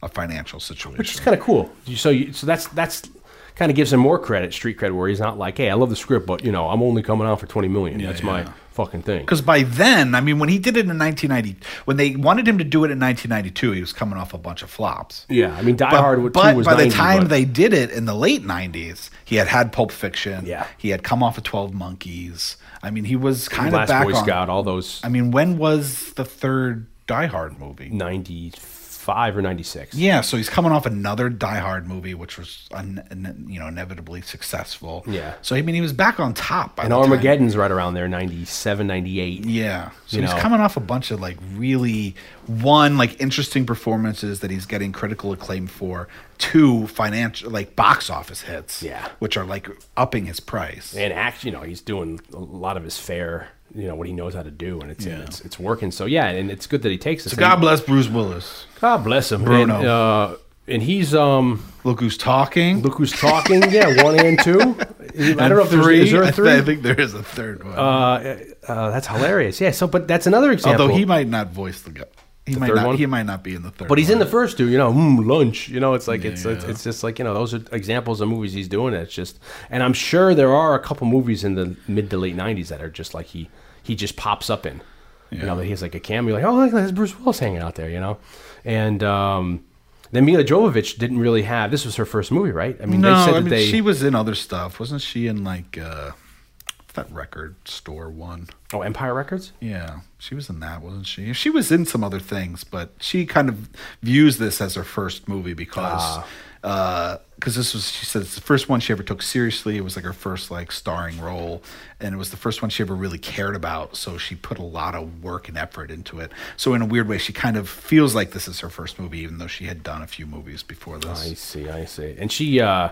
a financial situation. which is kind of cool. So, you, so that's that's kind of gives him more credit, street credit, where he's not like, hey, I love the script, but you know, I'm only coming out for twenty million. Yeah, that's my yeah. Fucking thing. Because by then, I mean, when he did it in 1990, when they wanted him to do it in 1992, he was coming off a bunch of flops. Yeah, I mean, Die But, Hard but by 90, the time but- they did it in the late 90s, he had had Pulp Fiction. Yeah. He had come off of 12 Monkeys. I mean, he was kind of Last back Boy on. Scout, all those I mean, when was the third Die Hard movie? ninety five or ninety six. Yeah, so he's coming off another Die Hard movie, which was un, you know inevitably successful. Yeah. So I mean, he was back on top. By And the time- Armageddon's right around there, 97, 98. Yeah. So he's know. coming off a bunch of like really one like interesting performances that he's getting critical acclaim for. Two financial like box office hits. Yeah. Which are like upping his price. And actually, you know, he's doing a lot of his fair, you know, what he knows how to do, and it's Yeah. it's, it's working. So yeah, and it's good that he takes this. So God bless Bruce Willis. God bless him, Bruno. And, uh, and he's um, Look who's talking. look who's talking. Yeah, one and two. I don't know if there's is there three. I think there is a third one. Uh, uh, that's hilarious. Yeah. So, but that's another example. Although he might not voice the guy. He might not. one? He might not be in the third. but he's in the first two. You know, mm, lunch. You know, it's like it's, it's Yeah. it's just like you know those are examples of movies he's doing. It's just, and I'm sure there are a couple movies in the mid to late '90s that are just like he he just pops up in. You know, that he has like a cameo, like oh, look, there's Bruce Willis hanging out there. You know, and um, then Milla Jovovich didn't really have. This was her first movie, right? I mean, no, they said I that mean they. she was in other stuff, wasn't she? In like uh, that record store one. oh, Empire Records. Yeah, she was in that, wasn't she? She was in some other things, but she kind of views this as her first movie because Ah. Because this was she said it's the first one she ever took seriously. It was like her first like starring role, and it was the first one she ever really cared about. So she put a lot of work and effort into it. So in a weird way, she kind of feels like this is her first movie, even though she had done a few movies before this. I see, I see. And she, uh,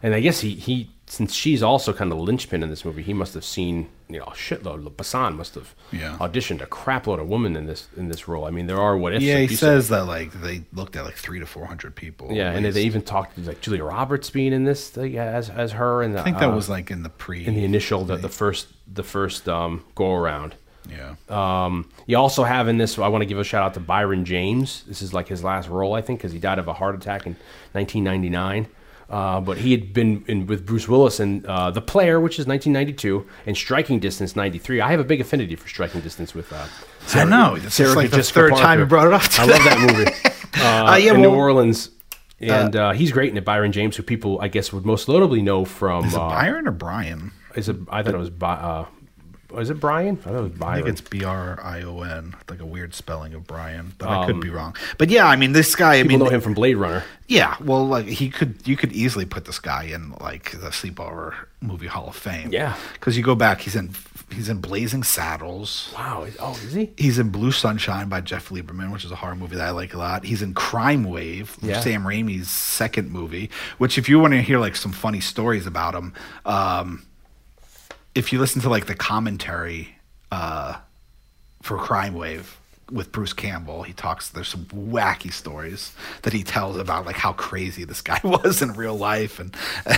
and I guess he, he, since she's also kind of the linchpin in this movie, he must have seen, you know, a shitload. Besson must have Yeah. auditioned a crapload of women in this in this role. I mean, there are what ifs. Yeah, he says that like they looked at like three to four hundred people. Yeah, and they even talked to like Julia Roberts being in this like, as as her, and I think that uh, was like in the pre in the initial the, the first the first um, go around. yeah. Um, you also have in this. I want to give a shout out to Byron James. This is like his last role, I think, because he died of a heart attack in 1999. Uh, but he had been in with Bruce Willis in uh, The Player, which is 1992, and Striking Distance 93. I have a big affinity for Striking Distance with. Uh, I know. This Sarah is like the Jessica third time Parker. you brought it up. I love that movie. Uh, Uh, yeah, in New Orleans, and uh, he's great in it. Byron James, who people I guess would most notably know from. Is it uh, Byron or Brian? Is it? I thought it was. By, uh, was it Brian? I thought it was I think it's B R I O N, like a weird spelling of Brian, but I could be wrong. But yeah, I mean, this guy. I Um, mean, know him from Blade Runner. yeah. Well, like he could, you could easily put this guy in like the Sleepover Movie Hall of Fame. Yeah. because you go back, he's in he's in Blazing Saddles. Wow. Oh, is he? He's in Blue Sunshine by Jeff Lieberman, which is a horror movie that I like a lot. He's in Crime Wave, Yeah. Sam Raimi's second movie. Which, if you want to hear like some funny stories about him, um, if you listen to like the commentary uh, for Crime Wave, with Bruce Campbell. He talks. There's some wacky stories that he tells about like how crazy this guy was in real life, and,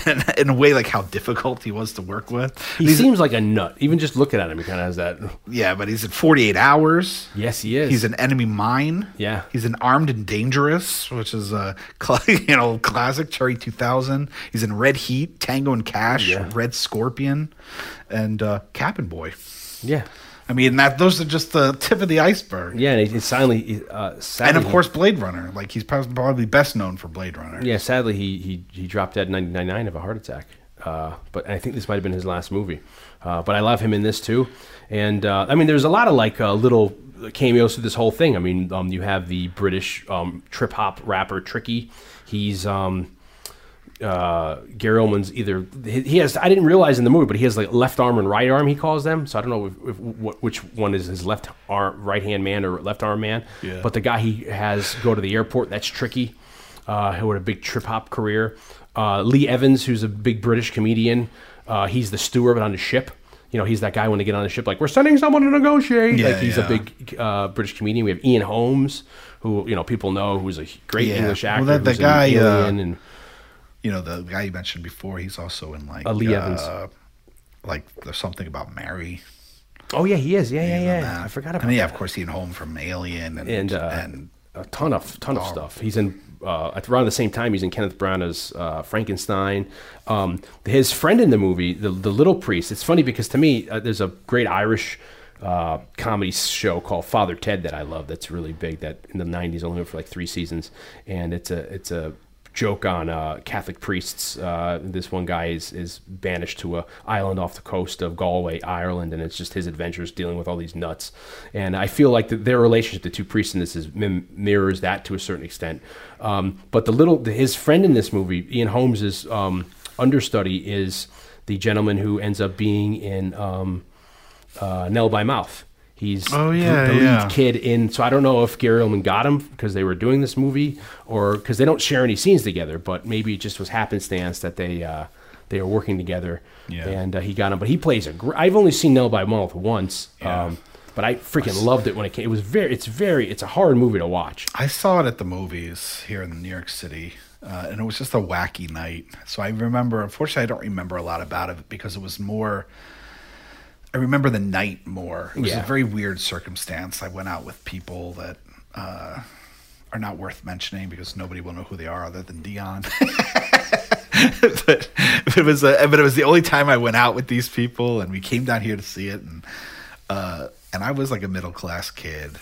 and in a way like how difficult he was to work with. He He's- seems like a nut. Even just looking at him, he kind of has that. yeah, but he's in 48 hours. Yes, he is. He's an enemy mine. Yeah. He's an armed and dangerous, which is a you know classic Cherry 2000. He's in Red Heat, Tango and Cash, Yeah. Red Scorpion, and uh, Cabin Boy. yeah, I mean that those are just the tip of the iceberg. yeah. And he, silently, uh, sadly, And of course Blade Runner. Like he's probably best known for Blade Runner. yeah. Sadly, he he he dropped dead in 1999 of a heart attack. Uh, but I think this might have been his last movie. Uh, but I love him in this too. And uh, I mean, there's a lot of like uh, little cameos through this whole thing. I mean, um, you have the British um, trip hop rapper Tricky. He's um, uh, Gary Oldman's either he has I didn't realize in the movie, but he has like left arm and right arm. He calls them. So I don't know if, if, what, which one is his left arm, right hand man or left arm man. Yeah. But the guy he has go to the airport. That's tricky. Uh, who had a big trip hop career. Uh, Lee Evans, who's a big British comedian. Uh, he's the steward on the ship. You know, he's that guy when they get on the ship, like we're sending someone to negotiate. Yeah, like he's yeah. a big uh, British comedian. We have Ian Holmes, who you know people know, who's a great Yeah. English Well, actor. that- the guy, uh, and You know the guy you mentioned before. He's also in like Uh, Lee Evans. Like there's something about Mary. Oh yeah, he is. Yeah, yeah, He's in yeah. I forgot about And yeah, that. of course, Ian Holm from Alien and And uh, and a ton of ton of Oh. stuff. He's in uh, at around the same time. He's in Kenneth Branagh's uh, Frankenstein. Um, his friend in the movie, the the little priest. It's funny because to me, uh, there's a great Irish. Uh, comedy show called Father Ted that I love. That's really big. That in the '90s only went for like three seasons, and it's a it's a joke on uh, Catholic priests. Uh, this one guy is is banished to a island off the coast of Galway, Ireland, and it's just his adventures dealing with all these nuts. And I feel like the, their relationship, the two priests in this, is mim- mirrors that to a certain extent. Um, but the little his friend in this movie, Ian Holmes's um, understudy, is the gentleman who ends up being in um, uh, Nil by Mouth. He's Oh, the- yeah, the, lead yeah. kid in. So I don't know if Gary Oldman got him because they were doing this movie, or because they don't share any scenes together. But maybe it just was happenstance that they uh, they were working together, Yeah. and uh, he got him. But he plays a. Gr- I've only seen Nil by Mouth once, Yeah. um, but I freaking loved it when it came. It was very. It's very. It's a hard movie to watch. I saw it at the movies here in New York City, uh, and it was just a wacky night. So I remember, unfortunately, I don't remember a lot about it because it was more. I remember the night more. It was Yeah. a very weird circumstance. I went out with people that uh, are not worth mentioning because nobody will know who they are other than Dion. but it was a, but it was the only time I went out with these people, and we came down here to see it, and uh, and I was like a middle class kid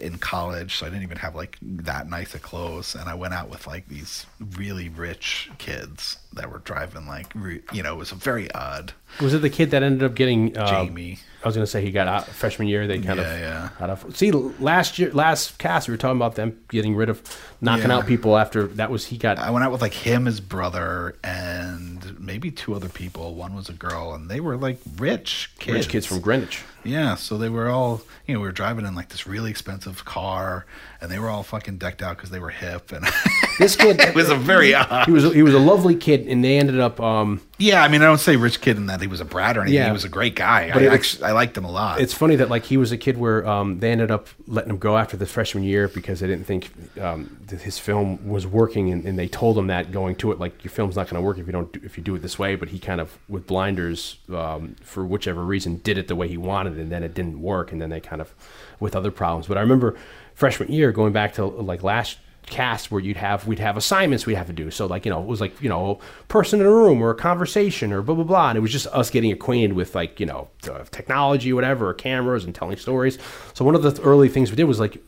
in college, so I didn't even have like that nice of clothes, and I went out with like these really rich kids that were driving like you know it was a very odd. Was it the kid that ended up getting uh, Jamie. I was going to say he got out freshman year. They kind Yeah, of yeah. Out of, see, last year, last cast, we were talking about them getting rid of knocking Yeah. out people after that was he got I went out with like him, his brother, and maybe two other people. One was a girl, and they were like rich kids. rich kids from Greenwich. Yeah, so they were all, you know, we were driving in like this really expensive car, and they were all fucking decked out because they were hip, and This kid it was a very odd. he was he was a lovely kid, and they ended up. Um, Yeah, I mean, I don't say rich kid in that he was a brat or anything. Yeah. He was a great guy. But I it- actually I liked him a lot. it's funny that like he was a kid where um, they ended up letting him go after the freshman year because they didn't think um, that his film was working, and, and they told him that going to it, like your film's not going to work if you don't do, if you do it this way. But he kind of with blinders um, for whichever reason did it the way he wanted, and then it didn't work, and then they kind of with other problems. But I remember freshman year going back to like last cast where you'd have we'd have assignments we'd have to do. So like you know it was like you know a person in a room or a conversation or blah blah blah. And it was just us getting acquainted with like you know technology whatever or cameras and telling stories. So one of the early things we did was like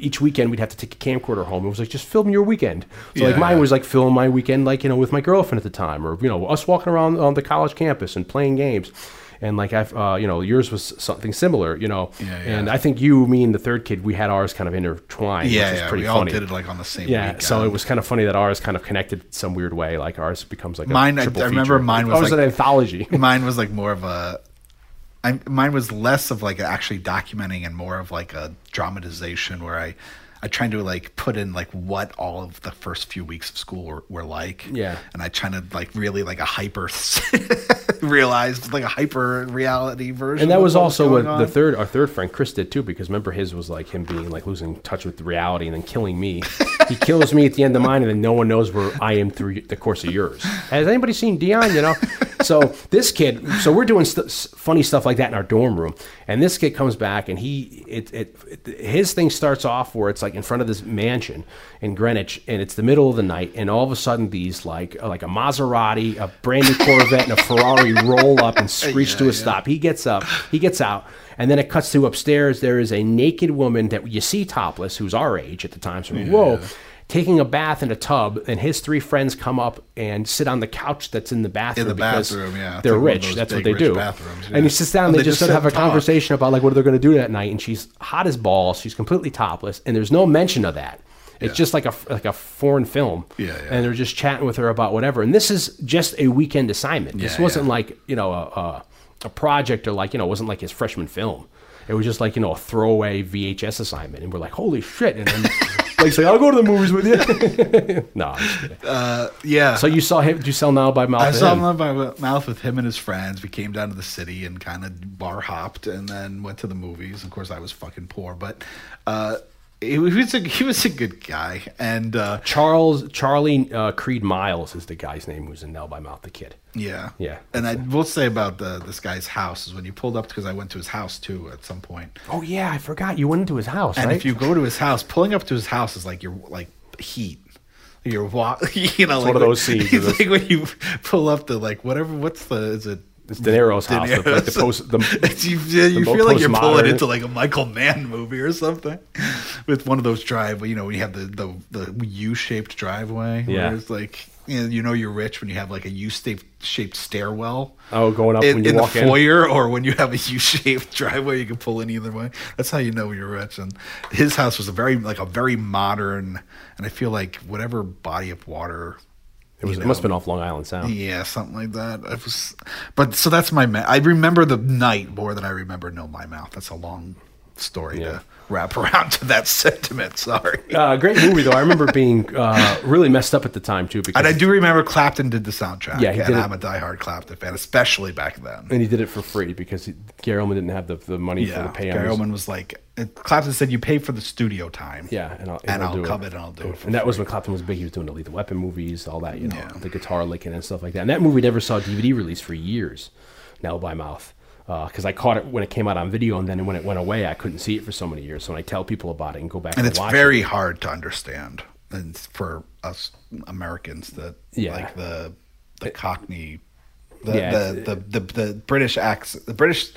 each weekend we'd have to take a camcorder home. It was like just film your weekend. So like Yeah. mine was like film my weekend like you know with my girlfriend at the time or you know us walking around on the college campus and playing games and like I've, uh, you know, yours was something similar, you know. Yeah, And. I think you, me, and the third kid, we had ours kind of intertwined, yeah, which was yeah. pretty We all did it like on the same. Yeah, weekend. so it was kind of funny that ours kind of connected some weird way. Like ours becomes like a Mine- I- I remember mine was ours like- an anthology. mine was like more of a. I, mine was less of like actually documenting and more of like a dramatization where I, I tried to like put in like what all of the first few weeks of school were, were like. Yeah. And I tried to like really like a hyper realized like a hyper reality version. And that was also what the third our third friend Chris did too, because remember his was like him being like losing touch with reality and then killing me. he kills me at the end of mine, and then no one knows where I am through the course of yours. Has anybody seen Dion? You know, so this kid. So we're doing st- funny stuff like that in our dorm room, and this kid comes back, and he it, it, it his thing starts off where it's like in front of this mansion in Greenwich, and it's the middle of the night, and all of a sudden these like uh, like a Maserati, a brand new Corvette, and a Ferrari roll up and screech to a stop. He gets up, he gets out, and then it cuts to upstairs. There is a naked woman that you see topless, who's our age at the time. So whoa. Taking a bath in a tub, and his three friends come up and sit on the couch that's in the bathroom. In the because bathroom, yeah. They're like one of rich. That's what they do. bathrooms, And he sits down. And they they just just sort of have a talk. conversation about like what they're going to do that night. And she's hot as balls. She's completely topless, and there's no mention of that. It's Yeah. just like a like a foreign film. Yeah, yeah. And they're just chatting with her about whatever. And this is just a weekend assignment. This Yeah, wasn't yeah. like you know a, a a project or like you know it wasn't like his freshman film. It was just like you know a throwaway VHS assignment, and we're like, holy shit! And then like say, I'll go to the movies with you. no, I'm yeah. So you saw him? Did you sell Nil by Mouth? I saw him? him by mouth with him and his friends. We came down to the city and kind of bar hopped, and then went to the movies. Of course, I was fucking poor, but uh, he was a he was a good guy, and uh, Charles Charlie uh, Creed Miles is the guy's name who's in Nil by Mouth the Kid. yeah, Yeah. And I will say about the this guy's house is when you pulled up because I went to his house too at some point. Oh yeah, I forgot you went into his house, And right? if you go to his house, pulling up to his house is like you're like heat. You're wa- you know, like one of those scenes, It's like when you pull up to like whatever. What's the is it? It's De Niro's De house, like the post, the, you yeah, you the feel like you're pulling into like a Michael Mann movie or something with one of those drive. You know, when you have the the, the U-shaped driveway. Yeah. where it's like you know, you know you're rich when you have like a U-shaped stairwell. Oh, going up in, when you in walk the in? foyer, or when you have a U-shaped driveway, you can pull in either way. That's how you know you're rich. And his house was a very like a very modern, and I feel like whatever body of water. It, was, you it must have been off Long Island Sound. yeah, something like that. It was, but so that's my. Me- I remember the night more than I remember No My Mouth." That's a long story Yeah. to wrap around to that sentiment. Sorry, Uh, great movie though. I remember being uh, really messed up at the time too because and I do remember Clapton did the soundtrack. Yeah, he and did I'm a diehard Clapton fan, especially back then. and he did it for free because he, Gary Oldman didn't have the, the money for the pay. Gary Oldman was like, Clapton said, "You pay for the studio time." Yeah, and I'll, and I'll, do come it. in and I'll do it. For And that was free. when Clapton was big. He was doing the Lethal Weapon movies, all that, you know, Yeah. the guitar licking and stuff like that. And that movie never saw DVD release for years, Nil by Mouth, Uh, because I caught it when it came out on video, and then when it went away, I couldn't see it for so many years. So when I tell people about it and go back and, and it's very it, hard to understand, and for us Americans that Yeah. like the the Cockney, the Yeah, the, the, the the British accent, the British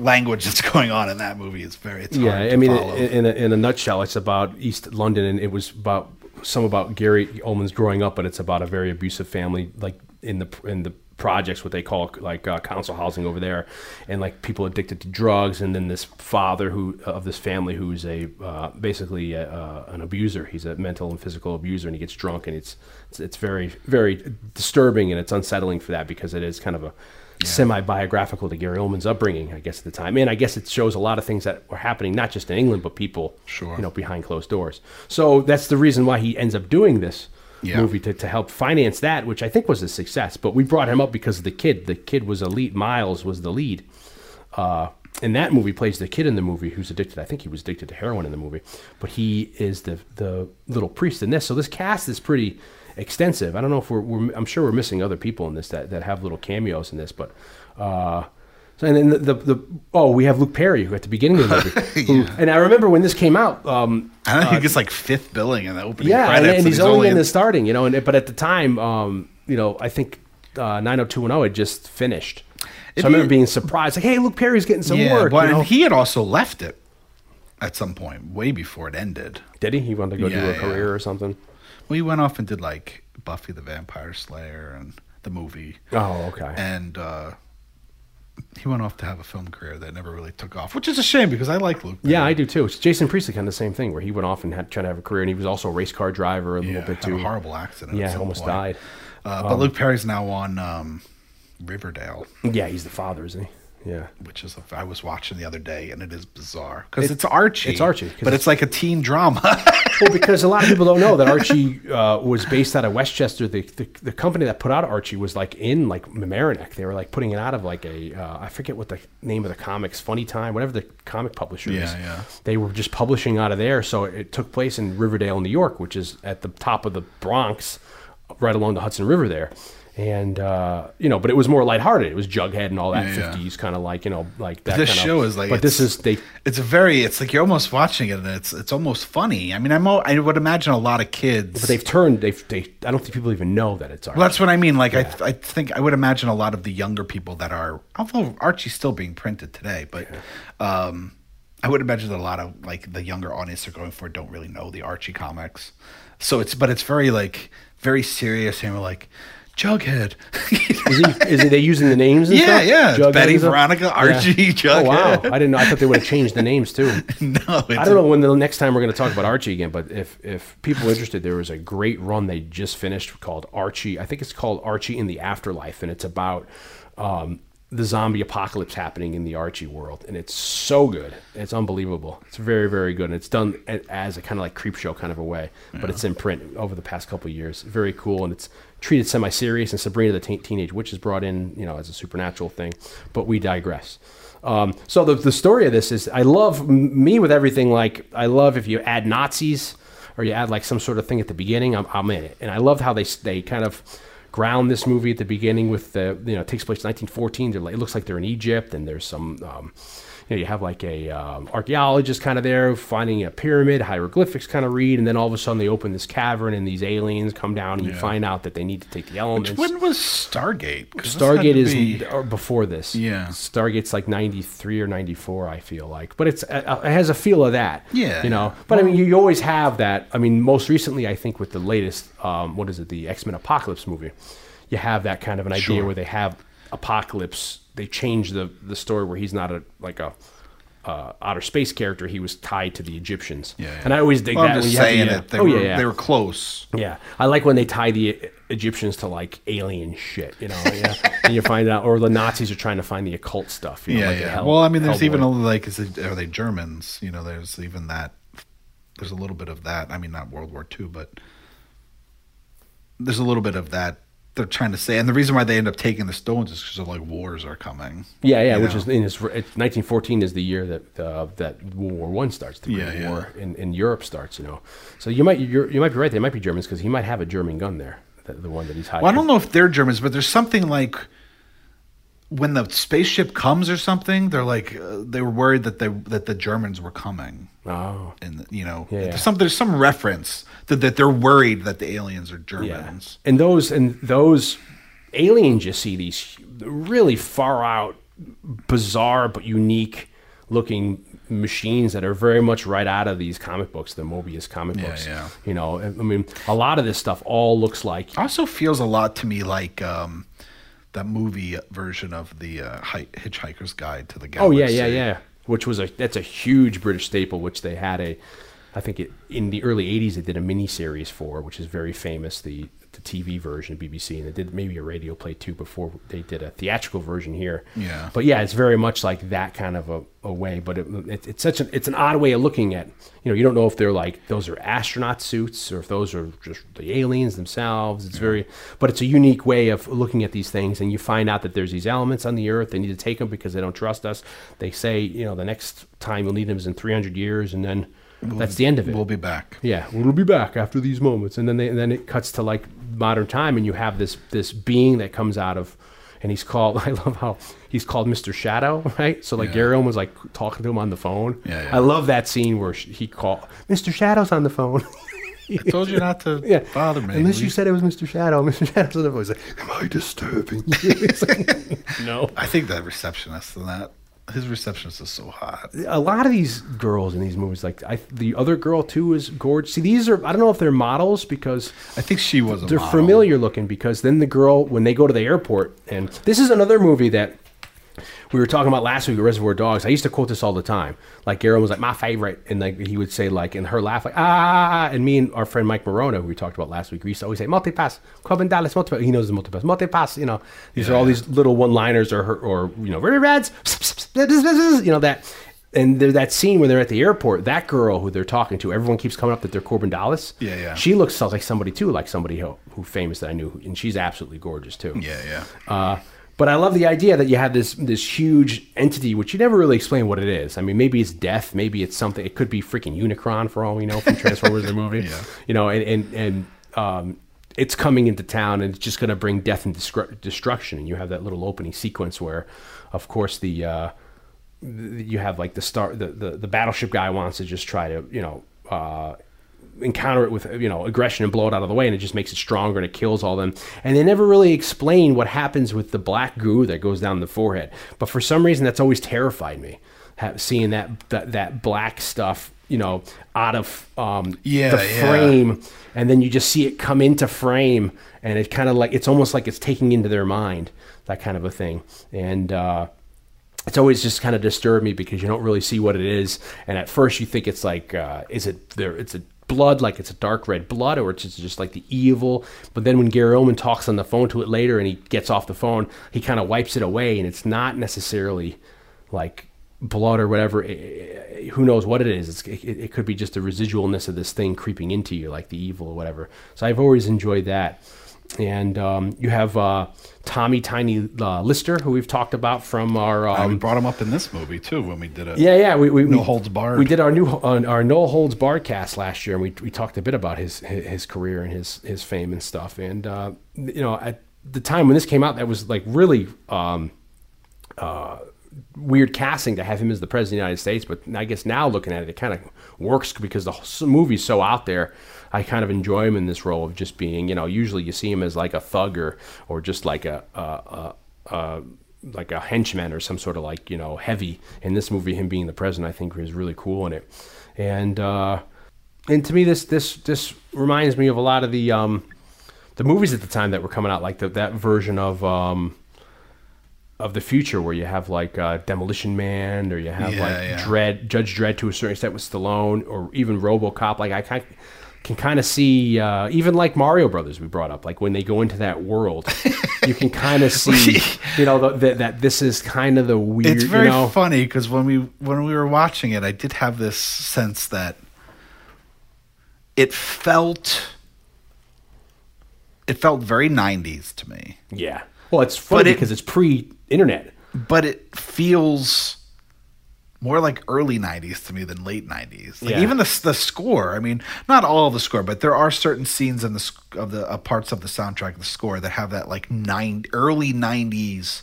language that's going on in that movie is very it's yeah, hard to I mean, in, in, a, in a nutshell, it's about East London, and it was about some about Gary Oldman's growing up, but it's about a very abusive family, like in the in the projects, what they call like uh, council housing over there, and like people addicted to drugs, and then this father who of this family who's a uh, basically a, uh, an abuser. He's a mental and physical abuser, and he gets drunk, and it's it's, it's very very disturbing, and it's unsettling for that because it is kind of a semi-biographical to Gary Oldman's upbringing, I guess at the time, and I guess it shows a lot of things that were happening not just in England, but people, Sure. you know, behind closed doors. So that's the reason why he ends up doing this Yeah. movie to, to help finance that, which I think was a success. But we brought him up because of the kid. The kid was elite. Miles was the lead. Uh, and that movie plays the kid in the movie who's addicted. I think he was addicted to heroin in the movie, but he is the the little priest in this. So this cast is pretty extensive. I don't know if we're, we're I'm sure we're missing other people in this that, that have little cameos in this, but uh, so and then the, the the oh we have Luke Perry who at the beginning of the movie, who, and I remember when this came out. Um, I know, he gets like fifth billing in the opening yeah, and, credits, and he's, only in the starting, you know. And but at the time, um, you know, I think uh, 90210 had just finished. So It I remember being surprised, like, "Hey, Luke Perry's getting some yeah, work." but you know? and he had also left it at some point, way before it ended. Did he? He wanted to go Yeah, do a career or something. Well, he went off and did like Buffy the Vampire Slayer and the movie. Oh, okay. and uh, he went off to have a film career that never really took off, which is a shame because I like Luke. yeah, I do too. Jason Priestley kind of the same thing, where he went off and had tried to have a career, and he was also a race car driver a yeah, little bit too. a horrible accident. Yeah, almost point. died. Um, Uh, but Luke Perry's now on um, Riverdale, Yeah, he's the father, isn't he? Yeah. which is a, I was watching the other day, and it is bizarre because it's Archie. it's Archie, but it's- it's like a teen drama. well, because a lot of people don't know that Archie uh, was based out of Westchester. The, the the company that put out Archie was like in like Mamaroneck. They were like putting it out of like a uh, I forget what the name of the comics, Funny Time, whatever the comic publisher is. Yeah, yeah. They were just publishing out of there, so it took place in Riverdale, New York, which is at the top of the Bronx, right along the Hudson River there. And uh, you know, but it was more lighthearted. It was Jughead and all that Yeah, yeah. fifties kind of like you know like that. this kind show of, is like but this is they It's a very. It's like you're almost watching it, and it's it's almost funny. I mean, I'm. I would imagine a lot of kids. But they've turned. They've. They. I don't think people even know that it's Archie. Well, that's what I mean. Like, I, I think I would imagine a lot of the younger people that are, although Archie's still being printed today, but um, I would imagine that a lot of like the younger audience are going for don't really know the Archie comics. So it's, but it's very like very serious, and we're like, Jughead. Is, he, is it they using the names? And Yeah, stuff? yeah, Jughead Betty? Veronica, Archie, Oh wow! I didn't know. I thought they would have changed the names too. no, it's I don't know when the next time we're going to talk about Archie again, but if if people are interested, there was a great run they just finished called Archie. I think it's called Archie in the Afterlife, and it's about um, the zombie apocalypse happening in the Archie world, and it's so good. It's unbelievable. It's very very good, and it's done as a kind of like creep show kind of a way, but it's in print over the past couple of years. Very cool, and it's treated semi serious. And Sabrina the Teen- Teenage Witch is brought in, you know, as a supernatural thing. But we digress. Um, so the, the story of this is I love me with everything. Like I love if you add Nazis or you add like some sort of thing at the beginning, I'm, I'm in it. And I love how they they kind of ground this movie at the beginning with the you know it takes place in 1914. They're like, it looks like they're in Egypt and there's some. Um, you, know, you have like a um, archaeologist kind of there finding a pyramid, hieroglyphics kind of read, and then all of a sudden they open this cavern and these aliens come down and you find out that they need to take the elements. when was Stargate? Stargate is be- or before this. Yeah. Stargate's like ninety three or ninety four. I feel like, but it's uh, it has a feel of that. Yeah, you know. yeah. But I mean, you, you always have that. I mean, most recently, I think with the latest, um, what is it, the X Men Apocalypse movie, you have that kind of an idea Sure. where they have Apocalypse. They changed the the story where he's not a like a. Uh, outer space character, he was tied to the Egyptians, Yeah, yeah. and I always dig Well, that. I'm when just saying the, uh, that they oh were yeah, yeah. they were close. Yeah, I like when they tie the Egyptians to like alien shit, you know. Yeah, and you find out, or the Nazis are trying to find the occult stuff. You know, Yeah, like yeah. Hell- well, I mean, there's even a, like, is it, are they Germans? You know, there's even that. There's a little bit of that. I mean, not World War II, but there's a little bit of that. They're trying to say, and the reason why they end up taking the stones is because of like wars are coming. yeah, yeah, which know? is in his, it's 1914 is the year that uh, that World War One starts. The Great Yeah, yeah. War in, in Europe starts. You know, so you might you're, you might be right. They might be Germans because he might have a German gun there, the, the one that he's hiding. Well, I don't know if they're Germans, but there's something like when the spaceship comes or something. They're like uh, they were worried that they that the Germans were coming. Oh, And you know, Yeah, yeah. there's some there's some reference that, that they're worried that the aliens are yeah. Germans. And those and those aliens, you see these really far out, bizarre but unique looking machines that are very much right out of these comic books, the Mobius comic Yeah, books. yeah. You know, I mean, a lot of this stuff all looks like Also feels a lot to me like um, that movie version of the uh, Hitchhiker's Guide to the Galaxy. Oh yeah, yeah, yeah. Which was a that's a huge British staple, which they had a, I think it, in the early '80s they did a mini series for, which is very famous. The the TV version of BBC, and they did maybe a radio play too before they did a theatrical version here. Yeah. But yeah, it's very much like that kind of a, a way. But it, it, it's such an it's an odd way of looking at. You know, you don't know if they're like those are astronaut suits or if those are just the aliens themselves. It's very, but it's a unique way of looking at these things, and you find out that there's these elements on the Earth. They need to take them because they don't trust us. They say, you know, the next time you'll need them is in 300 years, and then that's the end of it. We'll be back. Yeah, we'll be back after these moments, and then they, and then it cuts to like modern time, and you have this this being that comes out of, and he's called. I love how he's called Mister Shadow, right? So like Yeah. Gary Oldman was like talking to him on the phone. Yeah, yeah. I love that scene where he called Mister Shadow's on the phone. I told you not to yeah, bother me. Unless you said it was Mister Shadow. Mister Shadow's on the phone. He's like, "Am I disturbing?" you?" Like, no. I think that receptionist and that his receptionist is so hot. a lot of these girls in these movies, like I, the other girl too, is gorgeous. See, these are I don't know if they're models because I think she was a they're model. familiar looking because then the girl when they go to the airport and this is another movie that we were talking about last week reservoir dogs i used to quote this all the time like Aaron was like my favorite and like he would say like and her laugh like ah and me and our friend mike morona who we talked about last week we used to always say multipass club in dallas multipass he knows the multipass multipass you know these are all these little one liners or her or you know very reds you know that and there, that scene when they're at the airport, that girl who they're talking to, everyone keeps coming up that they're Korben Dallas. Yeah, yeah. She looks like somebody too, like somebody who, who famous that I knew, and she's absolutely gorgeous too. Yeah, yeah. Uh, but I love the idea that you have this this huge entity, which you never really explain what it is. I mean, maybe it's death, maybe it's something. It could be freaking Unicron for all we know from Transformers the movie. Yeah. You know, and and, and um, it's coming into town and it's just going to bring death and destru- destruction. And you have that little opening sequence where, of course, the uh, you have like the star the, the the battleship guy wants to just try to you know. Uh, encounter it with you know aggression and blow it out of the way and it just makes it stronger and it kills all them and they never really explain what happens with the black goo that goes down the forehead but for some reason that's always terrified me seeing that, that that black stuff you know out of um Yeah, the yeah. frame and then you just see it come into frame and it kind of like it's almost like it's taking into their mind that kind of a thing and uh it's always just kind of disturbed me because you don't really see what it is, and at first you think it's like, uh, is it there? It's a blood, like it's a dark red blood, or it's just, like the evil. But then when Gary Oldman talks on the phone to it later, and he gets off the phone, he kind of wipes it away, and it's not necessarily like blood or whatever. Eh, eh, Who knows what it is? It, it could be just the residualness of this thing creeping into you, like the evil or whatever. So I've always enjoyed that. And um, you have uh, Tommy Tiny uh, Lister, who we've talked about from our Uh, we um, brought him up in this movie too when we did it. yeah, yeah. We, we, No we- Holds Barred. We did our new our No Holds Barred cast last year, and we we talked a bit about his his, his career and his his fame and stuff. And uh, you know, at the time when this came out, that was like really um, uh, weird casting to have him as the president of the United States. But I guess now looking at it, it kind of works because the movie's so out there. I kind of enjoy him in this role of just being, you know, usually you see him as like a thug or, or just like a, a, a, a like a henchman or some sort of like, you know, heavy. In this movie, him being the president, I think is really cool in it. And, uh, and to me, this, this, this reminds me of a lot of the, um, the movies at the time that were coming out, like the, that version of, um, of the future where you have like uh, Demolition Man or you have Yeah, like yeah. Dread, Judge Dredd to a certain extent with Stallone or even RoboCop. Like I can, can kind of see uh, even like Mario Brothers we brought up. Like when they go into that world, you can kind of see you know the, that that this is kind of the weird. It's very you know, funny because when we when we were watching it, I did have this sense that it felt it felt very '90s to me, yeah. Well, it's funny it- because it's pre-internet. but it feels more like early '90s to me than late '90s. Like Yeah. even the the score. I mean, not all of the score, but there are certain scenes in the of the uh, parts of the soundtrack, the score that have that like nine early '90s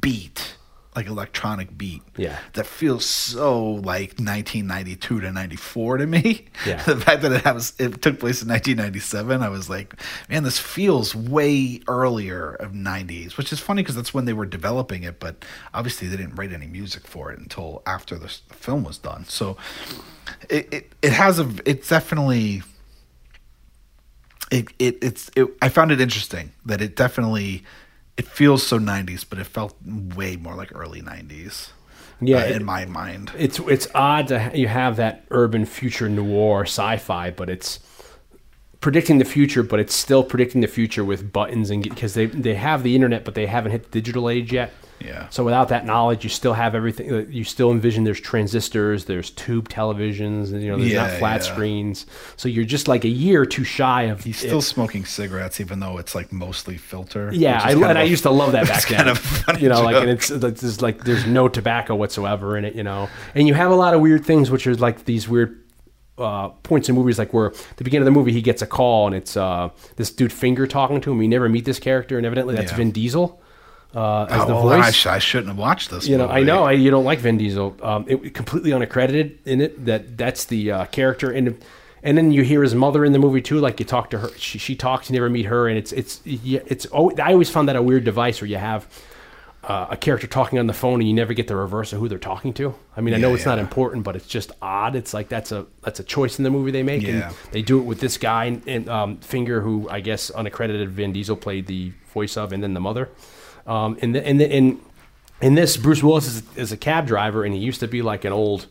beat, like electronic beat. Yeah. that feels so like 1992 to 94 to me. Yeah. the fact that it was it took place in 1997, I was like, man, this feels way earlier of 90s, which is funny because that's when they were developing it, but obviously they didn't write any music for it until after the, the film was done. So it, it it has a it's definitely it, it it's it, I found it interesting that it definitely it feels so 90s, but it felt way more like early 90s. Yeah, uh, it- in my mind. It's it's odd to ha- you have that urban future noir sci-fi, but it's predicting the future, but it's still predicting the future with buttons and because they they have the internet, but they haven't hit the digital age yet. Yeah. So without that knowledge, you still have everything. uh, You still envision there's transistors, there's tube televisions, and you know there's not flat yeah. screens. So you're just like a year too shy of. He's it. still smoking cigarettes, even though it's like mostly filter. Yeah, I, and of I a- used to love that back it's then. kind of a funny you know, like and joke. it's there's like there's no tobacco whatsoever in it. You know, and you have a lot of weird things, which are like these weird uh, points in movies, like where at the beginning of the movie he gets a call and it's uh, this dude Finger talking to him. You never meet this character, and evidently that's Yeah. Vin Diesel uh, as Oh, the voice. I, sh- I shouldn't have watched this. You know, I know I, you don't like Vin Diesel. Um, it completely unaccredited in it. That that's the uh, character, and and then you hear his mother in the movie too. Like you talk to her, she, she talks. You never meet her, and it's it's it's. Oh, I always found that a weird device where you have uh, a character talking on the phone and you never get the reverse of who they're talking to. I mean, I know Yeah, it's not important, but it's just odd. It's like that's a that's a choice in the movie they make, Yeah. and they do it with this guy and, and um, Finger, who I guess unaccredited Vin Diesel played the voice of, and then the mother. Um, and the, and the, in in this, Bruce Willis is, is a cab driver, and he used to be like an old.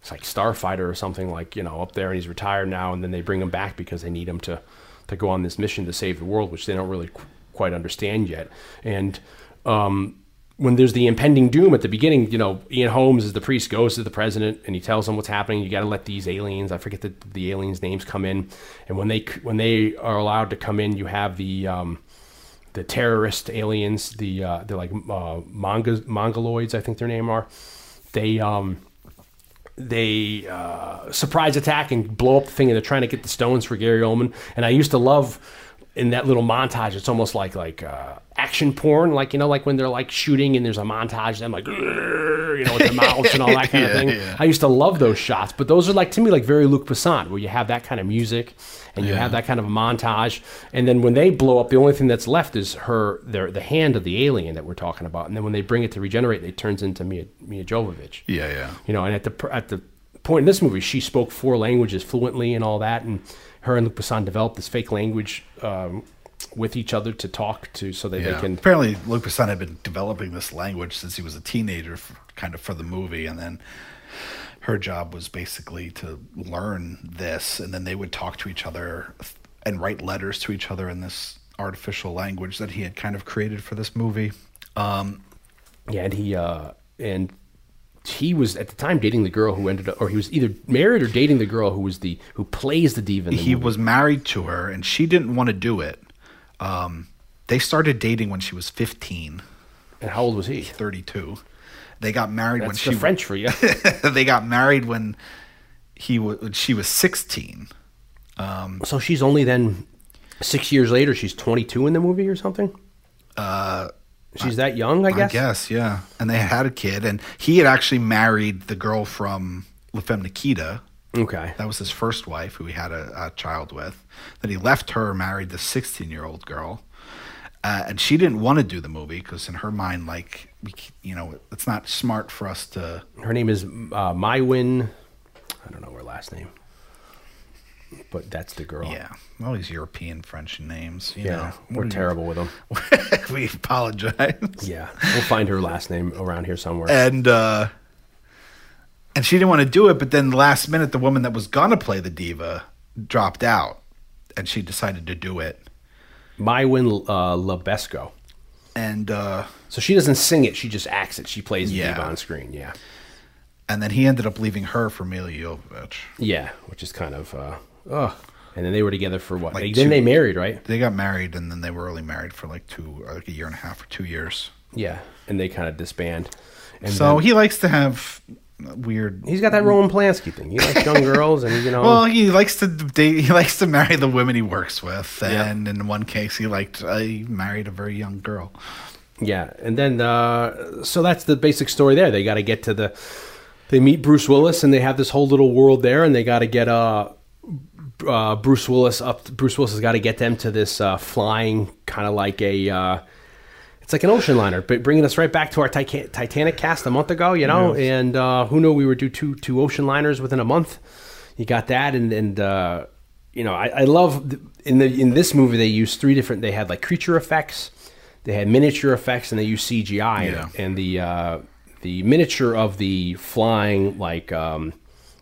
It's like starfighter or something like you know up there, and he's retired now. And then they bring him back because they need him to to go on this mission to save the world, which they don't really qu- quite understand yet. And um, when there's the impending doom at the beginning, you know, Ian Holmes as the priest goes to the president and he tells him what's happening. You got to let these aliens, I forget the, the aliens' names, come in. And when they when they are allowed to come in, you have the um, the terrorist aliens, the uh, they're like uh, Mongo- mongoloids, I think their name are. They um, they uh, surprise attack and blow up the thing, and they're trying to get the stones for Gary Oldman. And I used to love in that little montage. It's almost like like uh, action porn, like you know, like when they're like shooting and there's a montage, them like you know, with their mouths and all that kind of thing. yeah. I used to love those shots, but those are like to me like very Luc Besson, where you have that kind of music and you have that kind of a montage, and then when they blow up, the only thing that's left is her, their the hand of the alien that we're talking about, and then when they bring it to regenerate, it turns into Mia, Mia Jovovich. Yeah, yeah. You know, and at the at the point in this movie, she spoke four languages fluently and all that, and her and Luc Besson developed this fake language um, with each other to talk to, so that Yeah. they can. Apparently, Luc Besson had been developing this language since he was a teenager, f kind of for the movie, and then her job was basically to learn this, and then they would talk to each other and write letters to each other in this artificial language that he had kind of created for this movie. Um, Yeah, and he uh, and he was at the time dating the girl who ended up, or he was either married or dating the girl who was the who plays the diva. In the he movie. was married to her, and she didn't want to do it. Um, they started dating when she was 15, And how old was he? 32. They got married when That's she the French for you. they got married when he was when she was 16. so she's only then six years later. She's twenty two in the movie or something. Uh, she's that young, I guess. I guess, yeah. And they had a kid, and he had actually married the girl from La Femme Nikita. Okay. That was his first wife, who he had a, a child with. Then he left her, married the 16 year old girl. Uh, and she didn't want to do the movie because, in her mind, like, we, you know, it's not smart for us to. Her name is uh, Maïwenn. I don't know her last name, but that's the girl. Yeah, all these European French names. You Yeah, know, we're What do terrible with them. we apologize. Yeah, we'll find her last name around here somewhere. and uh and she didn't want to do it but then last minute the woman that was gonna play the diva dropped out and she decided to do it Maïwenn uh, Le Besco. and uh So she doesn't sing it; she just acts it. She plays Yeah. diva on screen. Yeah, and then he ended up leaving her for Milla Jovovich. yeah, which is kind of. Uh, ugh. And then they were together for what? Like then two- they married, right? They got married and then they were only married for like two like a year and a half or two years. Yeah, and they kind of disband. And so then- he likes to have weird he's got that Roman Polanski thing. He likes young girls, and you know. well, he likes to date. He likes to marry the women he works with, Yeah. and in one case, he liked uh, he married a very young girl. Yeah, and then uh, so that's the basic story there. They got to get to the. They meet Bruce Willis, and they have this whole little world there, and they got to get uh, uh, Bruce Willis up. Bruce Willis has got to get them to this uh, flying kind of like a. Uh, it's like an ocean liner, but bringing us right back to our Titan- Titanic cast a month ago, you know. And uh, who knew we would do two two ocean liners within a month? You got that, and and uh, you know, I, I love th- in the in this movie they used three different. They had like creature effects, they had miniature effects, and they used CGI. Yeah. And the uh, the miniature of the flying like um,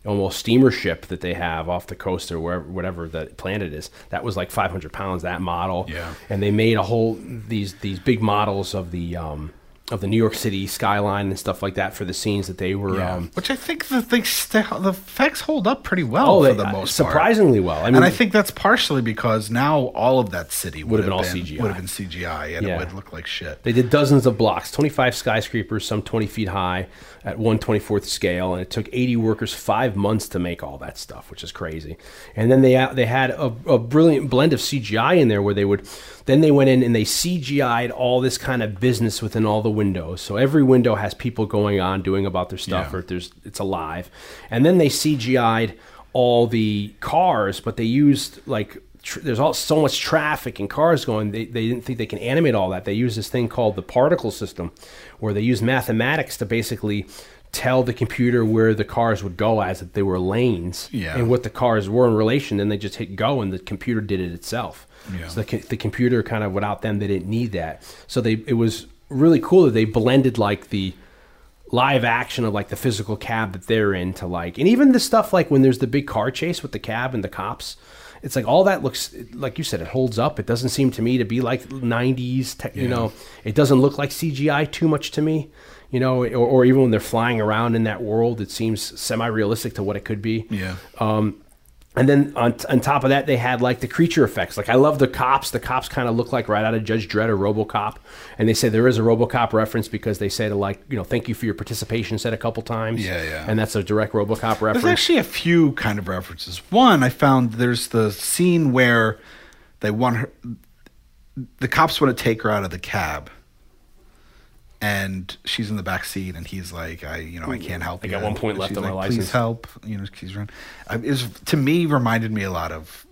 almost steamer ship that they have off the coast or wherever whatever the planet is that was like 500 pounds that model Yeah. and they made a whole these these big models of the um, of the New York City skyline and stuff like that for the scenes that they were um, Which I think the things the effects hold up pretty well oh for they, the uh, most part. surprisingly well I mean and I think that's partially because now all of that city would, have been all CGI. Would have been CGI, and Yeah. it would look like shit. They did dozens of blocks, 25 skyscrapers, some 20 feet high at 124th scale, and it took 80 workers five months to make all that stuff, which is crazy. And then they they had a, a brilliant blend of CGI in there where they would, then they went in and they CGI'd all this kind of business within all the windows. So every window has people going on doing about their stuff, Yeah. or there's it's alive. And then they CGI'd all the cars, but they used like tr- there's all so much traffic and cars going. They, they didn't think they can animate all that. They use this thing called the particle system, where they use mathematics to basically tell the computer where the cars would go as if they were lanes Yeah. and what the cars were in relation. Then they just hit go, and the computer did it itself. Yeah. So the, the computer kind of without them, they didn't need that. So they it was really cool that they blended like the live action of like the physical cab that they're in to like and even the stuff like when there's the big car chase with the cab and the cops it's like all that looks like you said it holds up. It doesn't seem to me to be like '90s. Te- You know, it doesn't look like CGI too much to me. You know, or, or even when they're flying around in that world, it seems semi-realistic to what it could be. Yeah. Um, and then on, on top of that, they had like the creature effects. Like I love the cops. The cops kind of look like right out of Judge Dredd or RoboCop. And they say there is a RoboCop reference because they say to like you know thank you for your participation said a couple times. Yeah, yeah. And that's a direct RoboCop reference. There's actually a few kind of references. One, I found there's the scene where they want her, the cops want to take her out of the cab, and she's in the back seat, and he's like, "I, you know, I can't help I you." got one point left she's on my license. Please help. You know, she's run. I- It was, to me reminded me a lot of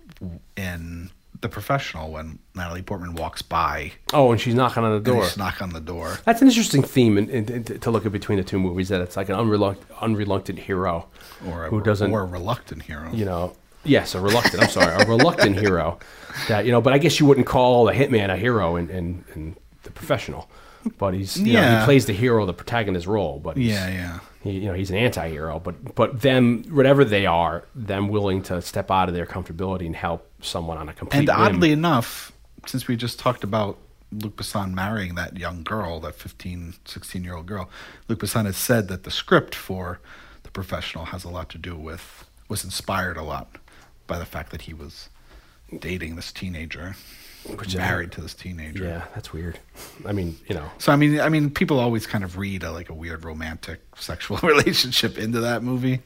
in the professional when Natalie Portman walks by oh, and she's knocking on the door. they just knock on the door. That's an interesting theme in, in, in- to look at between the two movies. That it's like an unreluctant, unreluctant hero Or a, who doesn't, or a reluctant hero. you know, yes, a reluctant. I'm sorry, a reluctant hero. That you know, but I guess you wouldn't call a hitman a hero in, in, in the professional. But he's, you know, Yeah. he plays the hero, the protagonist role. But he's- yeah, yeah. he, you know, he's an anti-hero. But but them, whatever they are, them willing to step out of their comfortability and help someone on a complete. And whim. oddly enough, since we just talked about Luc Besson marrying that young girl, that 15, 16 year old girl, Luc Besson has said that the script for The Professional has a lot to do with, was inspired a lot by the fact that he was dating this teenager, Which married to this teenager. yeah, that's weird. I mean, you know, So I mean, I mean, people always kind of read a, like a weird romantic sexual relationship into that movie,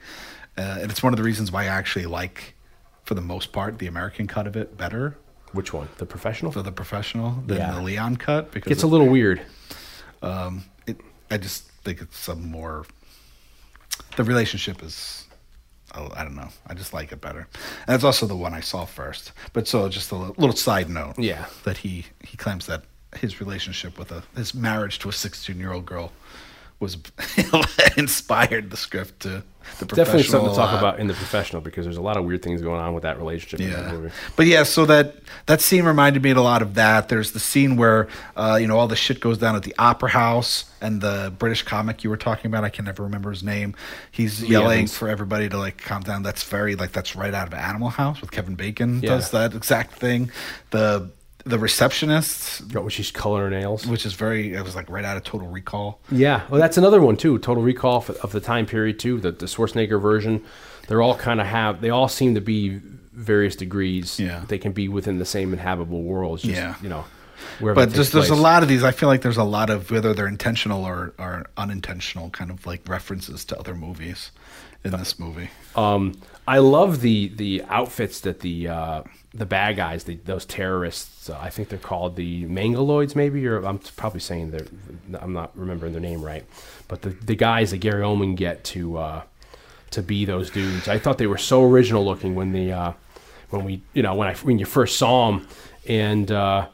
uh, and it's one of the reasons why I actually like, for the most part, the American cut of it better which one? The professional? for the professional than Yeah. the Leon cut because Gets a little weird. um, it, I just think it's some more. The relationship is, oh, I don't know. I just like it better, and that's also the one I saw first. But so, just a little side note. Yeah. that he he claims that his relationship with a his marriage to a sixteen year old girl was inspired the script to the Definitely professional something to talk lot. about in the professional because there's a lot of weird things going on with that relationship in that Yeah, movie. but yeah, so that that scene reminded me a lot of that. There's the scene where uh, you know all the shit goes down at the opera house, and the British comic you were talking about, I can never remember his name. He's yelling for everybody to like calm down. That's very like that's right out of Animal House with Kevin Bacon Yeah. does that exact thing. The the receptionist, Oh, when she's coloring her nails. which is very it was like right out of Total Recall. Yeah, well, that's another one too. Total Recall of the time period too. The, the Schwarzenegger version. They're all kind of have. They all seem to be various degrees. Yeah. they can be within the same inhabitable world. Just, Yeah. you know. Wherever But takes there's a lot of these. I feel like there's a lot of whether they're intentional or, or unintentional kind of like references to other movies in this movie. Um, I love the the outfits that the uh, the bad guys, the, those terrorists. Uh, I think they're called the Mangaloids, maybe, or I'm probably saying they're. I'm not remembering their name right, but the the guys that Gary Oldman get to uh, to be those dudes. I thought they were so original looking when the uh, when we you know when I when you first saw them, and uh,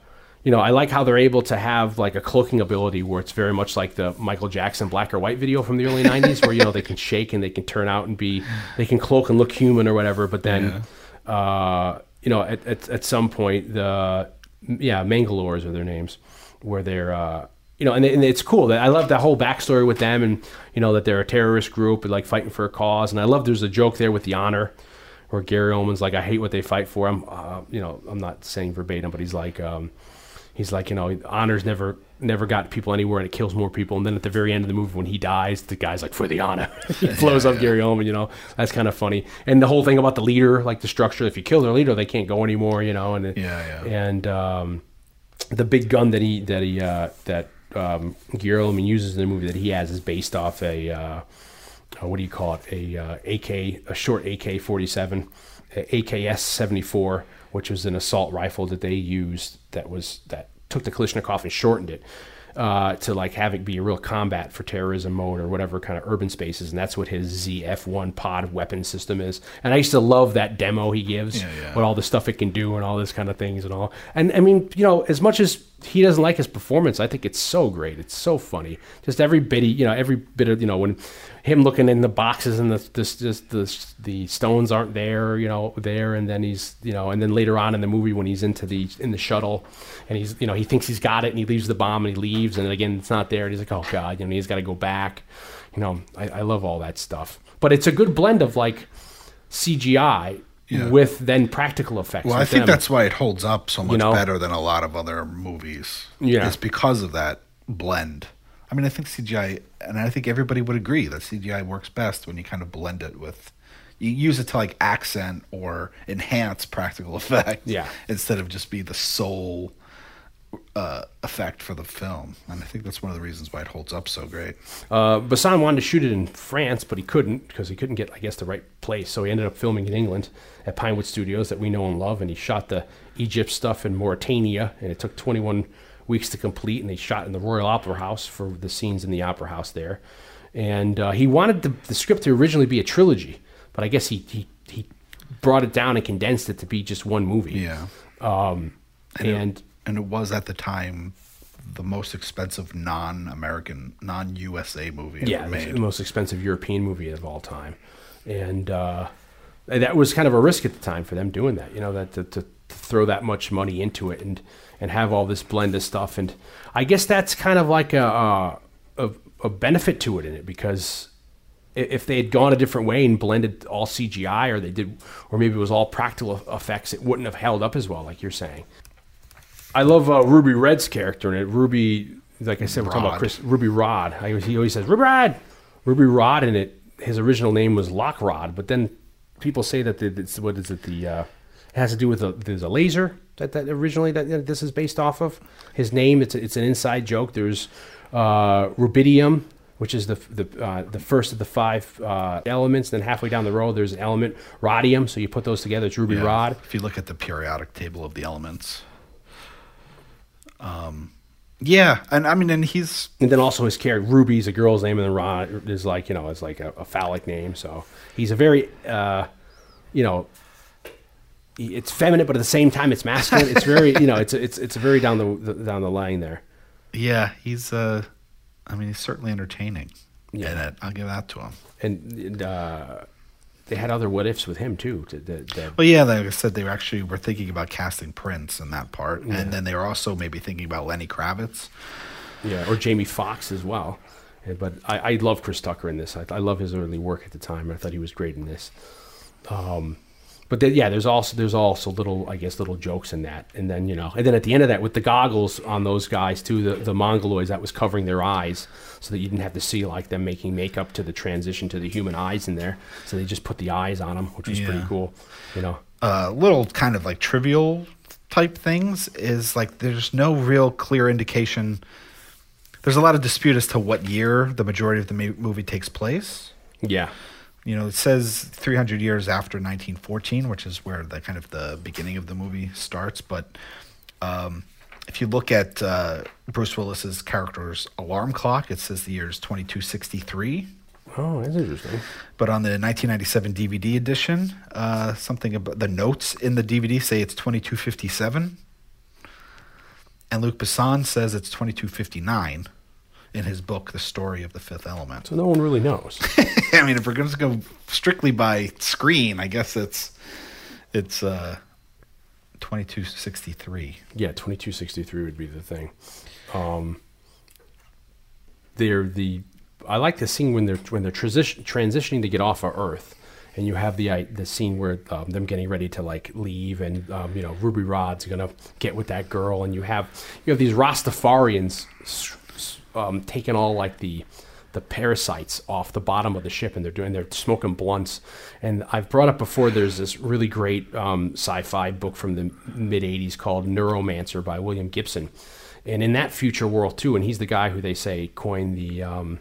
you know I like how they're able to have like a cloaking ability where it's very much like the Michael Jackson black or white video from the early '90s, where you know they can shake and they can turn out and be they can cloak and look human or whatever, but then. Uh, you know, at, at, at some point, the yeah, Mangalores are their names, where they're uh, you know, and, and it's cool I love that whole backstory with them, and you know that they're a terrorist group and like fighting for a cause, and I love there's a joke there with the honor, where Gary Oldman's like, I hate what they fight for. I'm, uh, you know, I'm not saying verbatim, but he's like, um, he's like, you know, honors never never got people anywhere, and it kills more people. And then at the very end of the movie, when he dies, the guy's like, for the honor, he blows up Gary Oldman. You know, that's kind of funny. And the whole thing about the leader, like the structure, if you kill their leader, they can't go anymore. You know, and Yeah, yeah. and um, the big gun that he that he uh, that um, Gary Oldman uses in the movie that he has is based off a uh, uh, what do you call it a uh, AK a short AK forty seven AKS seventy four which was an assault rifle that they used that was that took the Kalashnikov and shortened it. Uh, to like have it be a real combat for terrorism mode or whatever kind of urban spaces, and that's what his ZF1 pod weapon system is. And I used to love that demo he gives Yeah, yeah. with all the stuff it can do and all this kind of things and all. And I mean, you know, as much as he doesn't like his performance, I think it's so great. It's so funny. Just every bit, you know, every bit of, you know, when him looking in the boxes and the this just the the stones aren't there, you know, there, and then he's, you know, and then later on in the movie when he's into the in the shuttle, and he's, you know, he thinks he's got it, and he leaves the bomb and he leaves, and again it's not there, and he's like, oh god, you know, he's got to go back. You know, I, I love all that stuff, but it's a good blend of like CGI Yeah. with then practical effects. Well, I think them. that's why it holds up so much know? better than a lot of other movies. Yeah. It's because of that blend. I mean, I think CGI, and I think everybody would agree that CGI works best when you kind of blend it with, you use it to like accent or enhance practical effect. Yeah. Instead of just be the sole uh, effect for the film. And I think that's one of the reasons why it holds up so great. Uh, Besson wanted to shoot it in France, but he couldn't because he couldn't get, I guess, the right place. So he ended up filming in England at Pinewood Studios that we know and love. And he shot the Egypt stuff in Mauritania, and it took 21 weeks to complete. And they shot in the Royal Opera House for the scenes in the Opera House there. And uh, he wanted the, the script to originally be a trilogy, but I guess he, he, he brought it down and condensed it to be just one movie. Yeah. Um, and And it was at the time the most expensive non-American, non-USA movie yeah, made. the most expensive European movie of all time, and uh, that was kind of a risk at the time for them doing that. You know, that to, to, to throw that much money into it and and have all this blend of stuff, and I guess that's kind of like a a, a, a benefit to it in it because if they had gone a different way and blended all CGI or they did or maybe it was all practical effects, it wouldn't have held up as well, like you're saying. I love uh, Ruby Red's character in it. Ruby, like I said, we're talking about Chris Ruby Rhod. I, he always says Ruby Rhod, Ruby Rhod in it. His original name was Lock Rod, but then people say that the, it's, what is it? The uh, it has to do with a, there's a laser that, that originally that, that this is based off of. His name it's a, it's an inside joke. There's uh, rubidium, which is the the uh, the first of the five uh, elements. Then halfway down the road, there's an element rhodium. So you put those together, it's Ruby Yeah. Rod. If you look at the periodic table of the elements. Um, yeah, and I mean, and he's And then also his character Ruby's a girl's name, and then Rod is like you know is like a, a phallic name. So he's a very uh, you know it's feminine, but at the same time it's masculine. It's very you know it's it's it's very down the, the down the line there. yeah, he's uh, I mean, he's certainly entertaining. Yeah. it. I'll give that to him. And, and uh, they had other what ifs with him too. To, to, to, Well, yeah, like I said, they were actually were thinking about casting Prince in that part, and then they were also maybe thinking about Lenny Kravitz. yeah, or Jamie Foxx as well. But I, I love Chris Tucker in this. I, I love his early work at the time. I thought he was great in this. Um, but yeah, there's also there's also little I guess little jokes in that, and then you know, and then at the end of that with the goggles on those guys too, the the mongoloids that was covering their eyes, so that you didn't have to see like them making makeup to the transition to the human eyes in there. So they just put the eyes on them, which was pretty cool. You know, uh, little kind of like trivial type things is like there's no real clear indication. There's a lot of dispute as to what year the majority of the movie takes place. yeah, You know, it says 300 years after 1914, which is where the kind of the beginning of the movie starts. But um, if you look at uh, Bruce Willis's character's alarm clock, it says the year is 2263. oh, that's interesting. But on the 1997 DVD edition, uh, something about the notes in the DVD say it's 2257. And Luc Besson says it's 2259 in his book, The Story of the Fifth Element. So no one really knows. I mean, if we're going to go strictly by screen, I guess it's it's uh, 2263. Yeah, twenty two sixty three would be the thing. Um, they're the I like the scene when they're when they're transition, transitioning to get off of Earth, and you have the i- the scene where um, them getting ready to like leave, and um, you know Ruby Rhod's gonna get with that girl, and you have you have these Rastafarians um, taking all like the the parasites off the bottom of the ship, and they're doing they're smoking blunts. And I've brought up before. There's this really great um, sci-fi book from the mid '80s called Neuromancer by William Gibson. And in that future world too, and he's the guy who they say coined the um,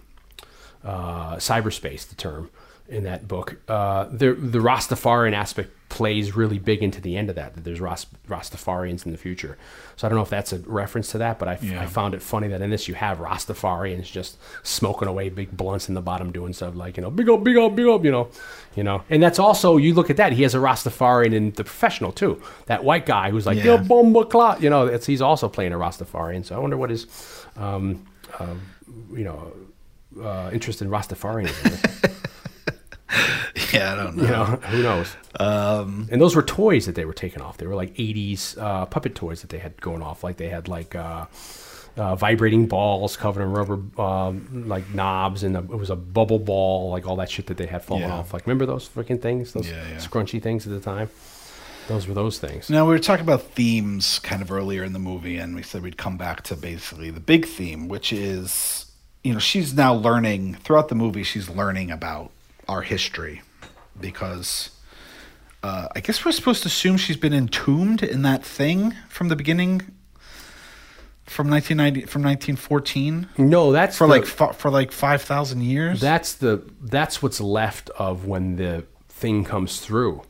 uh, cyberspace, the term in that book. Uh, the the Rastafarian aspect plays really big into the end of that. That there's Ras- Rastafarians in the future. So I don't know if that's a reference to that, but I, f- Yeah. I found it funny that in this you have Rastafarians just smoking away big blunts in the bottom, doing stuff like you know big up, big up, big up, you know, you know. And that's also you look at that. He has a Rastafarian in the professional too. That white guy who's like Yeah. bomba clot, you know. It's, he's also playing a Rastafarian. So I wonder what his, um, um, you know, uh, interest in Rastafarianism. Yeah, I don't know. You know, who knows? Um, and those were toys that they were taking off. They were like '80s uh, puppet toys that they had going off. Like they had like uh, uh, vibrating balls covered in rubber um, like knobs, and a, it was a bubble ball, like all that shit that they had falling Yeah. off. Like remember those freaking things, those Yeah, yeah. scrunchy things at the time. Those were those things. Now we were talking about themes kind of earlier in the movie, and we said we'd come back to basically the big theme, which is you know she's now learning throughout the movie. She's learning about our history because uh, I guess we're supposed to assume she's been entombed in that thing from the beginning, from nineteen ninety from nineteen fourteen No, that's for the- like for like five thousand years. That's the that's what's left of when the thing comes through.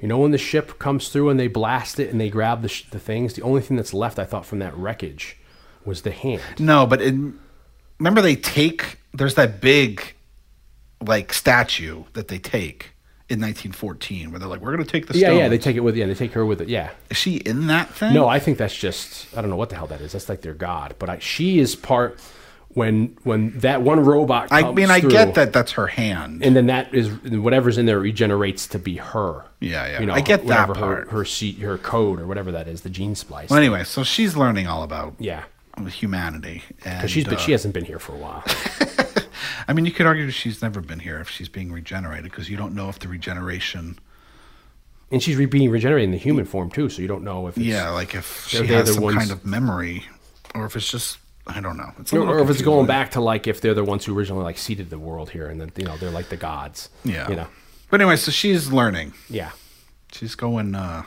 You know, when the ship comes through and they blast it and they grab the, sh- the things. The only thing that's left, I thought, from that wreckage was the hand. No, but in, remember they take there's that big like statue that they take in 1914 where they're like we're going to take the Yeah, stones. yeah, they take it with yeah, they take her with it. Yeah. Is she in that thing? No, I think that's just I don't know what the hell that is. That's like their god. But I, she is part when when that one robot. I mean I through, get that that's her hand. and then that is whatever's in there regenerates to be her. Yeah, yeah. You know, I get that part. Her her, seat, her code or whatever that is, the gene splice. well, anyway, so she's learning all about yeah, humanity and because she's uh, she hasn't been here for a while. I mean you could argue she's never been here if she's being regenerated because you don't know if the regeneration And she's re- being regenerated in the human form too, so you don't know if it's, yeah, like if she has some ones- kind of memory or if it's just I don't know. It's a or, or if it's going back to like if they're the ones who originally like seeded the world here, and then you know they're like the gods. Yeah. you know, But anyway, so she's learning. yeah, She's going. uh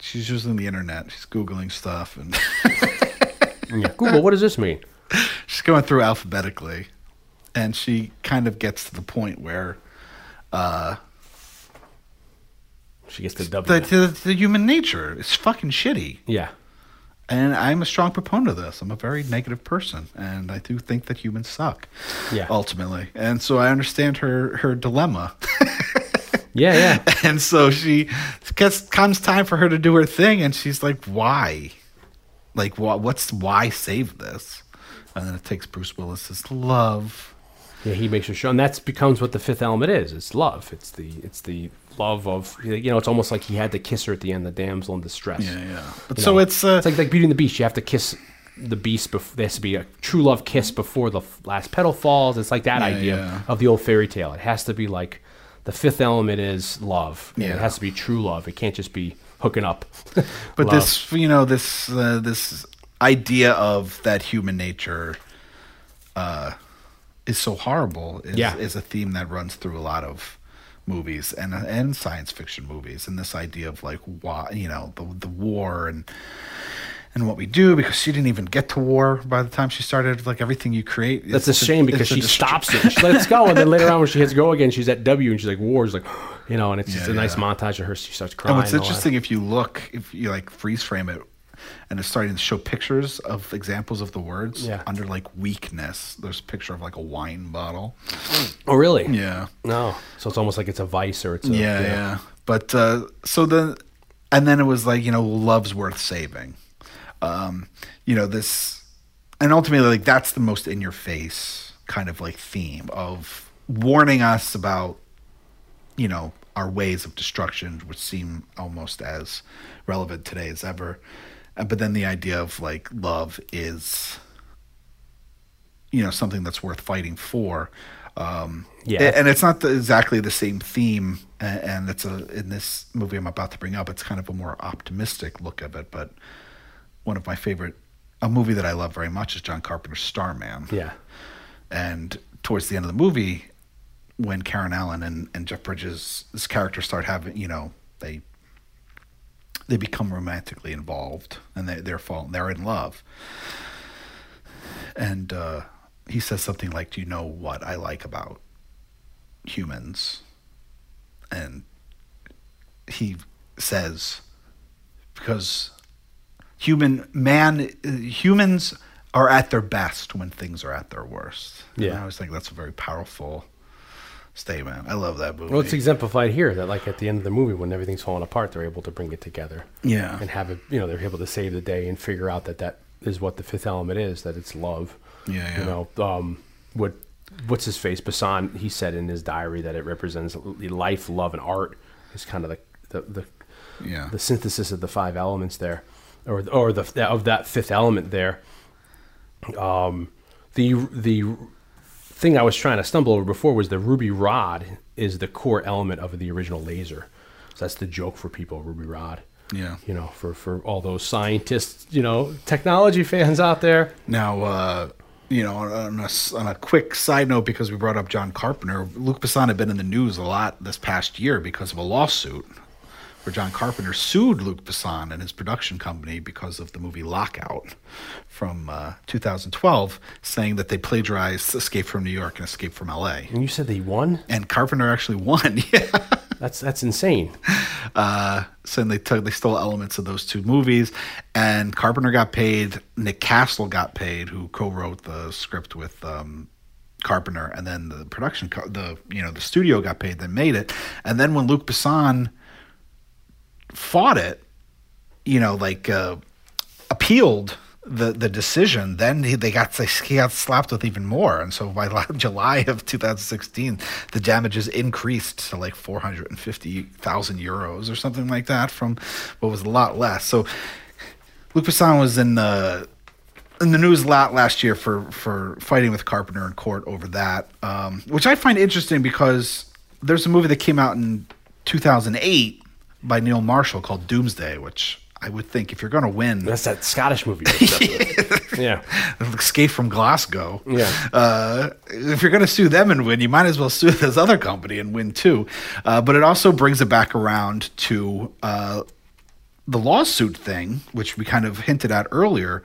She's using the internet. She's googling stuff, and yeah. Google, what does this mean? she's going through alphabetically, and she kind of gets to the point where uh, She gets the W. the, the, the human nature is fucking shitty. yeah, And I'm a strong proponent of this. I'm a very negative person, and I do think that humans suck. Yeah. Ultimately, and so I understand her her dilemma. yeah, yeah. and so she gets comes time for her to do her thing, and she's like, "Why? Like, what? What's why save this?" And then it takes Bruce Willis's love. Yeah, he makes her show, and that becomes what the fifth element is. It's love. It's the it's the love of you know. It's almost like he had to kiss her at the end, the damsel in distress. Yeah, yeah. But You so know, it's uh, it's like like Beauty and the Beast. You have to kiss the beast. Before, there has to be a true love kiss before the last petal falls. It's like that Yeah, idea yeah. of the old fairy tale. It has to be like the fifth element is love. Yeah. it has to be true love. It can't just be hooking up. but Love. this you know this uh, this idea of that human nature uh, is so horrible is, Yeah. is a theme that runs through a lot of movies and and science fiction movies and this idea of like why you know the the war and and what we do because she didn't even get to war by the time she started like everything you create That's a shame because a she dest- stops it. She lets go, and then later on when she hits go again, she's at W, and she's like wars, like you know, and it's just Yeah, a nice montage of her. She starts crying. And what's interesting, if you look, if you like freeze frame it, and it's starting to show pictures of examples of the words Yeah. under like weakness. There's a picture of like a wine bottle. Oh, really? Yeah, No. So it's almost like it's a vice or it's a, yeah, know. yeah. But uh, so the, and then it was like you know, love's worth saving. Um, you know this, and ultimately, like that's the most in your face kind of like theme of warning us about you know our ways of destruction which seem almost as relevant today as ever but then the idea of like love is you know something that's worth fighting for um Yeah. and it's not the, exactly the same theme and it's a in this movie i'm about to bring up it's kind of a more optimistic look of it but one of my favorite a movie that i love very much is john carpenter's starman Yeah. and towards the end of the movie, when Karen Allen and, and Jeff Bridges, this character start having, you know, they they become romantically involved and they they're falling, they're in love. And uh, he says something like, "Do you know what I like about humans?" And he says, "Because human man humans are at their best when things are at their worst. And Yeah. I always think that's a very powerful statement. I love that movie. Well, it's exemplified here that, like, at the end of the movie, when everything's falling apart, they're able to bring it together. Yeah. And have it, you know, they're able to save the day and figure out that that is what the fifth element is, that it's love. Yeah, yeah. You know, um, what, what's his face? Besson, he said in his diary that it represents life, love, and art is kind of the, the, the, yeah. the synthesis of the five elements there. or or the of that fifth element there. Um, the the thing I was trying to stumble over before was the ruby rod is the core element of the original laser. So that's the joke for people, ruby rod. Yeah. You know, for for all those scientists, you know, technology fans out there. Now, uh, you know, on a, on a quick side note, because we brought up John Carpenter, Luc Besson had been in the news a lot this past year because of a lawsuit where John Carpenter sued Luc Besson and his production company because of the movie Lockout from uh, 2012, saying that they plagiarized Escape from New York and Escape from LA. And you said they won? And Carpenter actually won. Yeah. That's that's insane. uh, saying they took they stole elements of those two movies, and Carpenter got paid. Nick Castle got paid, who co-wrote the script with um, Carpenter, and then the production, co- the you know the studio got paid that made it, and then when Luc Besson fought it, you know, like uh, appealed the the decision, then he, they got he got slapped with even more, and so by July of 2016, the damages increased to like 450,000 euros or something like that from what was a lot less. So Luc Besson was in the in the news a lot last year for for fighting with Carpenter in court over that, um, which I find interesting because there's a movie that came out in 2008 by Neil Marshall called Doomsday, which I would think if you're going to win, That's that Scottish movie. yeah. Escape from Glasgow. Yeah. Uh, if you're going to sue them and win, you might as well sue this other company and win too. Uh, but it also brings it back around to uh, the lawsuit thing, which we kind of hinted at earlier,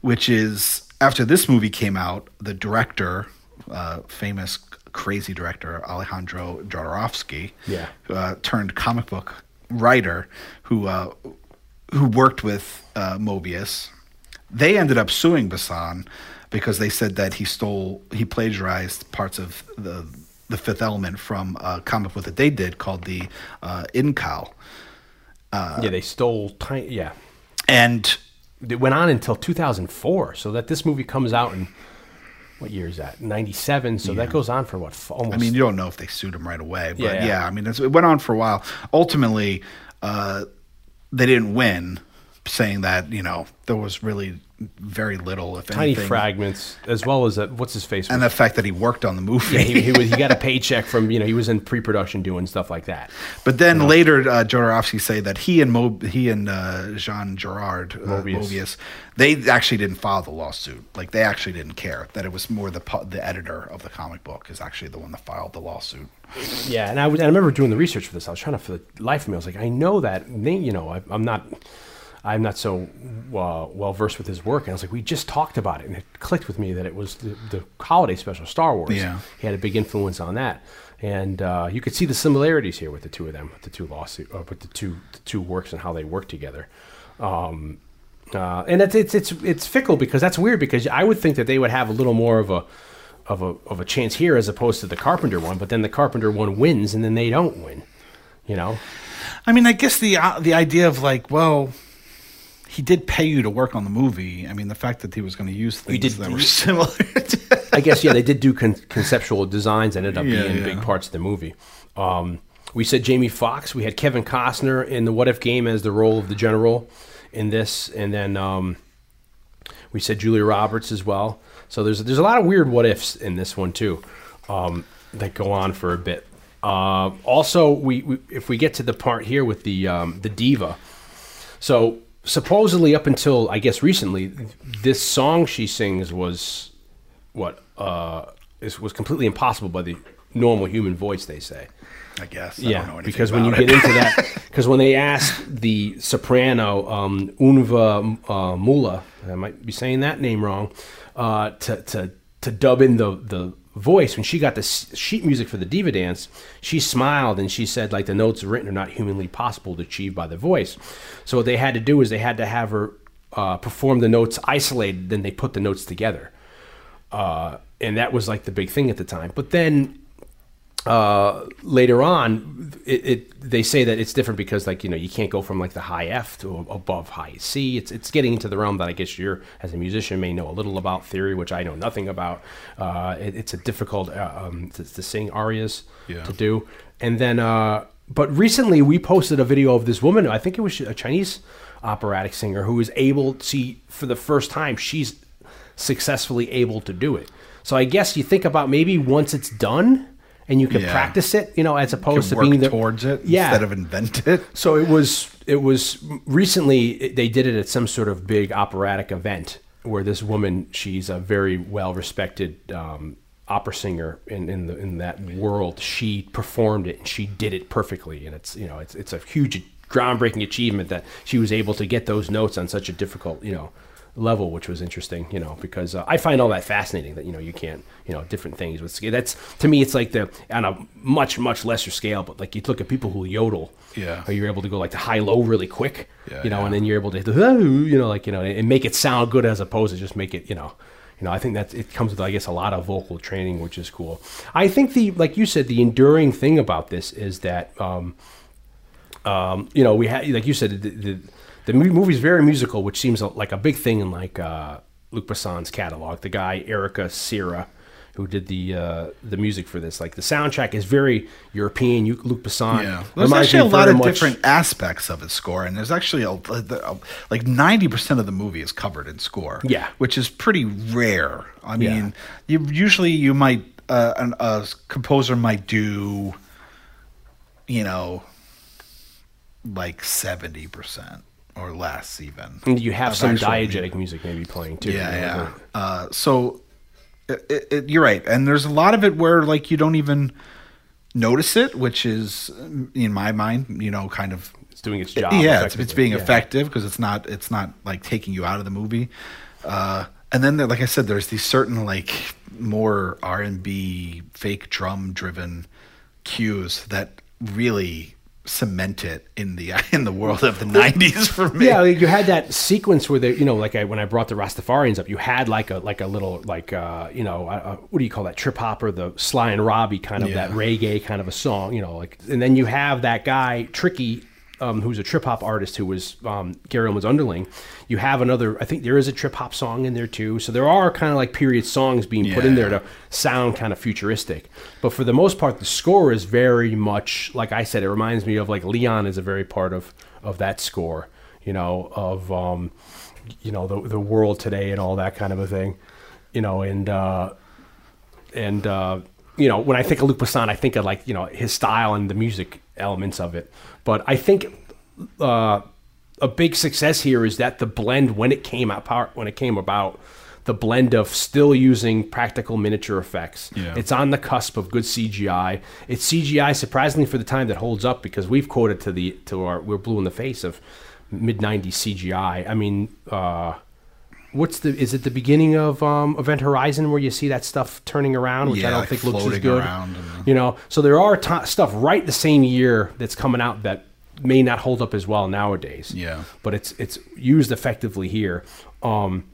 which is after this movie came out, the director, uh, famous crazy director Alejandro Jodorowsky, Yeah. uh, turned comic book writer who uh, who worked with uh, Moebius. They ended up suing Besson because they said that he stole, he plagiarized parts of the the Fifth Element from a comic book that they did called the uh, Incal, yeah, they stole tiny. Yeah. and It went on until 2004. So that this movie comes out in what year is that? 97. So that goes on for what? Almost. I mean, you don't know if they sued him right away, but Yeah. yeah, I mean, it's, it went on for a while. Ultimately, uh, they didn't win, saying that you know there was really very little, if tiny anything, fragments, as well as that. What's his face? and the fact that he worked on the movie. yeah, he, he, was, he got a paycheck from you know he was in pre-production doing stuff like that. But then later, uh, Jodorowsky say that he and Mo- he and uh, Jean Giraud uh, Moebius. Moebius. they actually didn't file the lawsuit. Like they actually didn't care that it was more the the editor of the comic book is actually the one that filed the lawsuit. Yeah, and I, was, and I remember doing the research for this. I was trying to, for the life of me, I was like, I know that. they- You know, I, I'm not, I'm not so uh, well versed with his work. And I was like, we just talked about it, and it clicked with me that it was the, the holiday special, Star Wars. Yeah. he had a big influence on that, and uh, you could see the similarities here with the two of them, with the two lawsuit, uh, with the two the two works and how they work together. Um, uh, and it's, it's it's it's fickle because that's weird because I would think that they would have a little more of a of a of a chance here as opposed to the Carpenter one, but then the Carpenter one wins and then they don't win. You know? I mean, I guess the uh, the idea of like, well, he did pay you to work on the movie. I mean, the fact that he was going to use things did- that were similar. I guess yeah, they did do con- conceptual designs ended up Yeah, being yeah. big parts of the movie. Um, we said Jamie Foxx. We had Kevin Costner in the What If game as the role of the general in this, and then um, we said Julia Roberts as well. So there's there's a lot of weird what ifs in this one too um, that go on for a bit. Uh, also, we, we if we get to the part here with the um, the diva, so supposedly up until I guess recently, this song she sings was what uh, is, was completely impossible by the normal human voice. They say, I guess. I don't know yeah, because when you about get into that, because when they asked the soprano um, Inva uh, Mula, I might be saying that name wrong, uh, to to to dub in the the voice when she got the sheet music for the diva dance she smiled and she said like the notes written are not humanly possible to achieve by the voice. So what they had to do is they had to have her uh, perform the notes isolated then they put the notes together. Uh, and that was like the big thing at the time. But then uh, later on, it, it they say that it's different because like you know you can't go from like the high F to above high C. It's it's getting into the realm that I guess you're as a musician may know a little about theory, which I know nothing about. Uh, it, it's a difficult uh, um, to, to sing arias Yeah. to do, and then uh, but recently we posted a video of this woman. I think it was a Chinese operatic singer who is able to see for the first time she's successfully able to do it. So I guess you think about maybe once it's done and you can Yeah. practice it, you know, as opposed to being the, towards it yeah. instead of invent it. So it was it was recently they did it at some sort of big operatic event where this woman she's a very well respected um, opera singer in in, the, in that world. She performed it and she did it perfectly, and it's you know it's it's a huge groundbreaking achievement that she was able to get those notes on such a difficult you know level, which was interesting, you know, because uh, I find all that fascinating that you know you can't, you know, different things with scale. That's to me, it's like the on a much much lesser scale, but like you look at people who yodel, Yeah. or you're able to go like the high low really quick, Yeah, you know, yeah. and then you're able to, you know, like you know, and make it sound good as opposed to just make it, you know. You know, I think that it comes with, I guess, a lot of vocal training, which is cool. I think the, like you said, the enduring thing about this is that, um, um, you know, we had, like you said, the, the, the mo- movie's very musical, which seems like a big thing in like uh, Luc Besson's catalog. The guy Eric Serra, who did the uh, the music for this, like the soundtrack is very European. You, Luc Besson, Yeah, there's actually a lot of much- different aspects of his score, and there's actually a, a- like ninety percent of the movie is covered in score. Yeah. which is pretty rare. I Yeah. mean, you usually you might uh, an, a composer might do, you know, like seventy percent or less even. And you have some diegetic music maybe playing too. Yeah, yeah. Uh, so it, it, it- you're right, and there's a lot of it where like you don't even notice it, which is in my mind, you know, kind of It's doing its job. yeah, it's, it's being Yeah. effective because it's not it's not like taking you out of the movie. Uh, and then, there, like I said, there's these certain like more R and B fake drum driven cues that really cement it in the in the world of the '90s for me. Yeah, like you had that sequence where they, you know, like I, when I brought the Rastafarians up, you had like a like a little like uh, you know, uh, what do you call that? Trip hop or the Sly and Robbie kind of Yeah. that reggae kind of a song, you know, like, and then you have that guy Tricky. Um, who's a trip hop artist who was um, Gary Oldman's underling. You have another, I think there is a trip hop song in there too. So there are kind of like period songs being put in there to sound kind of futuristic. But for the most part, the score is very much like I said. It reminds me of like Leon is a very part of of that score. You know of um, you know the the world today and all that kind of a thing. You know and uh, and uh, you know when I think of Luc Besson, I think of like you know his style and the music elements of it. But I think. Uh, a big success here is that the blend when it came out when it came about the blend of still using practical miniature effects Yeah. it's on the cusp of good cgi it's cgi surprisingly for the time that holds up because we've quoted to the to our we're blue in the face of mid 90s cgi i mean uh What's the? Is it the beginning of um, Event Horizon where you see that stuff turning around, which I don't like think looks as good. around and- You know, so there are t- stuff right the same year that's coming out that may not hold up as well nowadays. Yeah. but it's it's used effectively here. Um,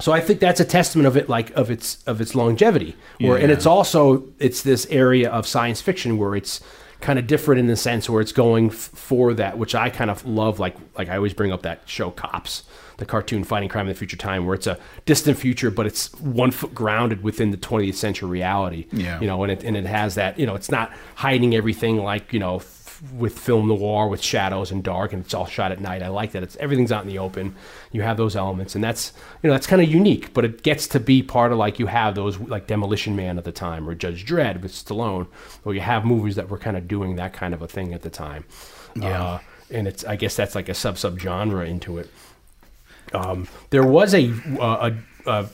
so I think that's a testament of it, like of its of its longevity. Where and it's also it's this area of science fiction where it's kind of different in the sense where it's going f- for that, which I kind of love. Like like I always bring up that show Cops, the cartoon fighting crime in the future time, where it's a distant future, but it's one foot grounded within the 20th century reality. Yeah. you know, and it and it has that. You know, it's not hiding everything like you know. f- With film noir, with shadows and dark, and it's all shot at night. I like that. It's everything's out in the open. You have those elements, and that's you know that's kind of unique. But it gets to be part of like you have those like Demolition Man at the time, or Judge Dredd with Stallone, or you have movies that were kind of doing that kind of a thing at the time. Yeah, uh, and it's I guess that's like a sub sub genre into it. Um, there was a uh, a, a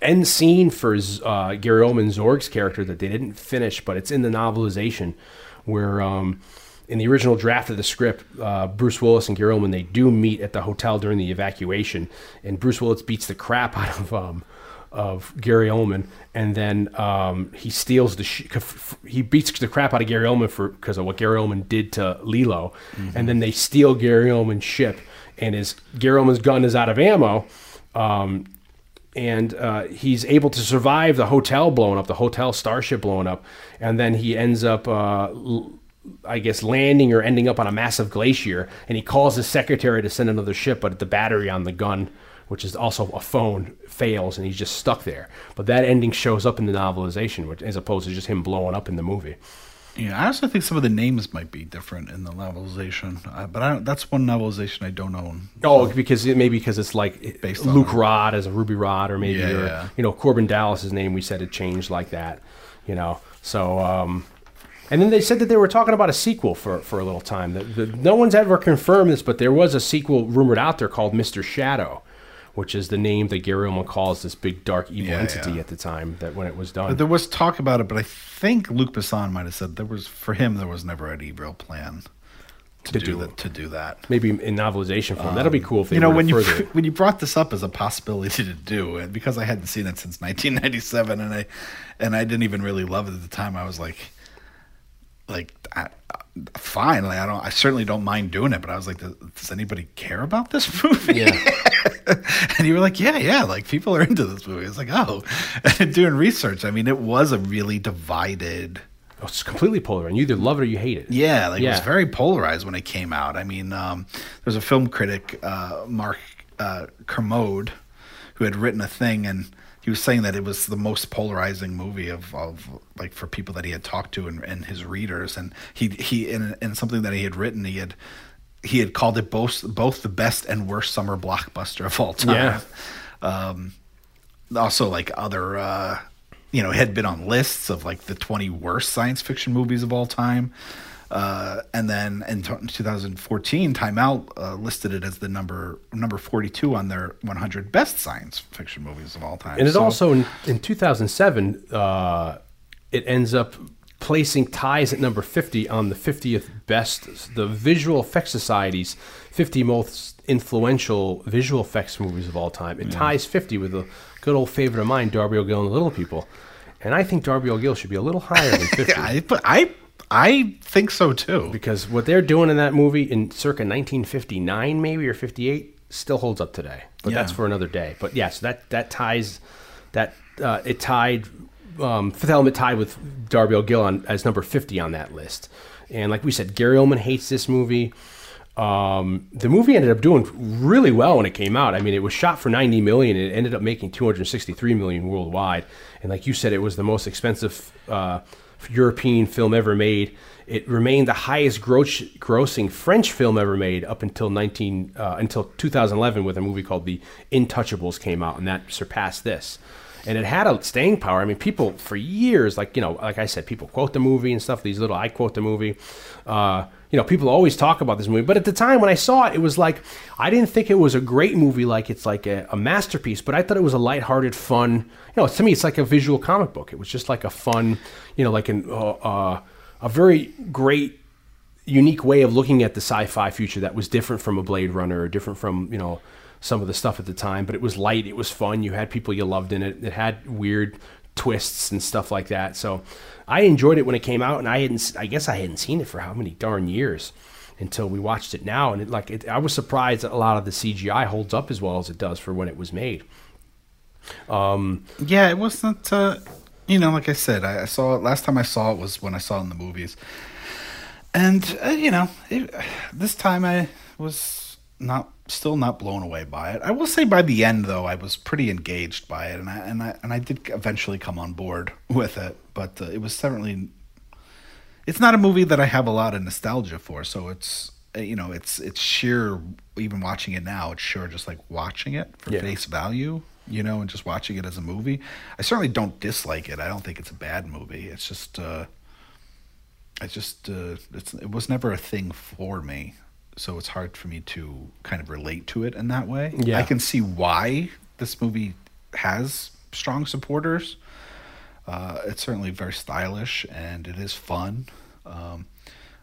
end scene for uh, Gary Oldman Zorg's character that they didn't finish, but it's in the novelization where um, in the original draft of the script, uh, Bruce Willis and Gary Oldman they do meet at the hotel during the evacuation, and Bruce Willis beats the crap out of um, of Gary Oldman, and then um, he steals the sh- he beats the crap out of Gary Oldman for because of what Gary Oldman did to Lilo, and then they steal Gary Oldman's ship, and his Gary Oldman's gun is out of ammo. Um, and uh, he's able to survive the hotel blowing up, the hotel starship blowing up, and then he ends up, uh, I guess, landing or ending up on a massive glacier. And he calls his secretary to send another ship, but the battery on the gun, which is also a phone, fails, and he's just stuck there. But that ending shows up in the novelization, which, as opposed to just him blowing up in the movie. Yeah, I also think some of the names might be different in the novelization, uh, but I don't, that's one novelization I don't own. Oh, because it, maybe because it's like Based Luke Rod as a Ruby Rhod, or maybe Yeah, or, yeah. you know Korben Dallas's name. We said it changed like that, you know. So, um, and then they said that they were talking about a sequel for for a little time. That the, no one's ever confirmed this, but there was a sequel rumored out there called Mister Shadow, which is the name that Gary Oldman calls this big dark evil Yeah, entity yeah. at the time that when it was done. There was talk about it, but I think Luc Besson might have said there was for him there was never any real plan to, To do, do that. To do that. maybe in novelization form. That'll be um, cool if they you know when you further when you brought this up as a possibility to do, and because I hadn't seen it since 1997, and I and I didn't even really love it at the time, I was like, like, I, fine, like I don't, I certainly don't mind doing it, but I was like, does, does anybody care about this movie? Yeah. and you were like, yeah, yeah, like people are into this movie. It's like, oh, and doing research. I mean, it was a really divided. Oh, It's completely polarized. and you either love it or you hate it. Yeah, like it was very polarized when it came out. I mean, um, there was a film critic, uh, Mark uh, Kermode, who had written a thing, and he was saying that it was the most polarizing movie of, of like for people that he had talked to and, and his readers. And he he in, in something that he had written, he had he had called it both both the best and worst summer blockbuster of all time. Yeah. Um, also like other uh you know had been on lists of like the 20 worst science fiction movies of all time uh, and then in 2014 time out uh, listed it as the number number 42 on their 100 best science fiction movies of all time And it So- also in, in 2007, uh, it ends up placing ties at number 50 on the 50th best, the Visual Effects Society's 50 most influential visual effects movies of all time. It ties 50 with a good old favorite of mine, Darby O'Gill and the Little People. And I think Darby O'Gill should be a little higher than 50. yeah, I, but I I think so too because what they're doing in that movie in circa 1959 maybe or 58 still holds up today but that's for another day but yes that that ties that uh, it tied um, fifth element tied with darby o'gill on, as number 50 on that list and like we said gary oldman hates this movie um, the movie ended up doing really well when it came out. I mean, it was shot for 90 million. And It ended up making 263 million worldwide. And like you said, it was the most expensive uh, European film ever made. It remained the highest gross, grossing French film ever made up until 19 uh, until 2011 with a movie called The Intouchables came out, and that surpassed this. And it had a staying power. I mean, people for years, like you know, like I said, people quote the movie and stuff. These little, I quote the movie. Uh, you know, people always talk about this movie, but at the time when I saw it, it was like I didn't think it was a great movie, like it's like a, a masterpiece. But I thought it was a lighthearted, fun. You know, to me, it's like a visual comic book. It was just like a fun, you know, like an uh, uh, a very great unique way of looking at the sci-fi future that was different from a Blade Runner or different from you know some of the stuff at the time. But it was light, it was fun. You had people you loved in it. It had weird twists and stuff like that. So I enjoyed it when it came out, and I hadn't. I guess I hadn't seen it for how many darn years until we watched it now, and it like it, I was surprised that a lot of the CGI holds up as well as it does for when it was made. Yeah, it wasn't. Uh, you know, like I said, I, I saw it last time I saw it was when I saw it in the movies, and uh, you know, it, this time I was not still not blown away by it. I will say by the end though, I was pretty engaged by it, and I and I and I did eventually come on board with it. But uh, it was certainly. It's not a movie that I have a lot of nostalgia for, so it's uh, you know it's it's sheer even watching it now it's sure just like watching it for Yeah. face value you know and just watching it as a movie i certainly don't dislike it i don't think it's a bad movie it's just uh i just uh it's it was never a thing for me so it's hard for me to kind of relate to it in that way Yeah. i can see why this movie has strong supporters uh, it's certainly very stylish and it is fun. Um,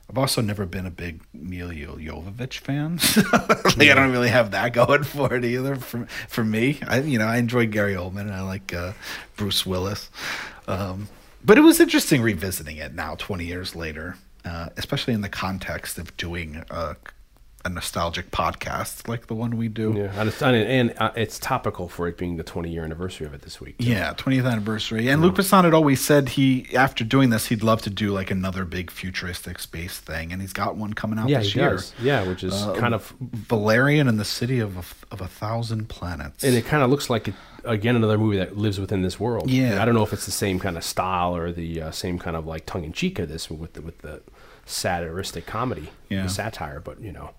I've also never been a big Milla Jovovich fan. like, I don't really have that going for it either. For for me, I you know I enjoy Gary Oldman and I like uh, Bruce Willis. Um, but it was interesting revisiting it now, twenty years later, uh, especially in the context of doing a, a nostalgic podcast like the one we do. Yeah, and it's, and, uh, it's topical for it being the 20 year anniversary of it this week. too. Yeah, 20th anniversary. And Luc Besson had always said he, after doing this, he'd love to do like another big futuristic space thing, and he's got one coming out yeah, this he year. does. Yeah, which is Uh, kind of, Valerian and the City of a, of a Thousand Planets. and it kind of looks like it, again another movie that lives within this world. Yeah. I don't know if it's the same kind of style or the uh, same kind of like tongue in cheek of this with the with the satiristic comedy, Yeah. the satire. But you know,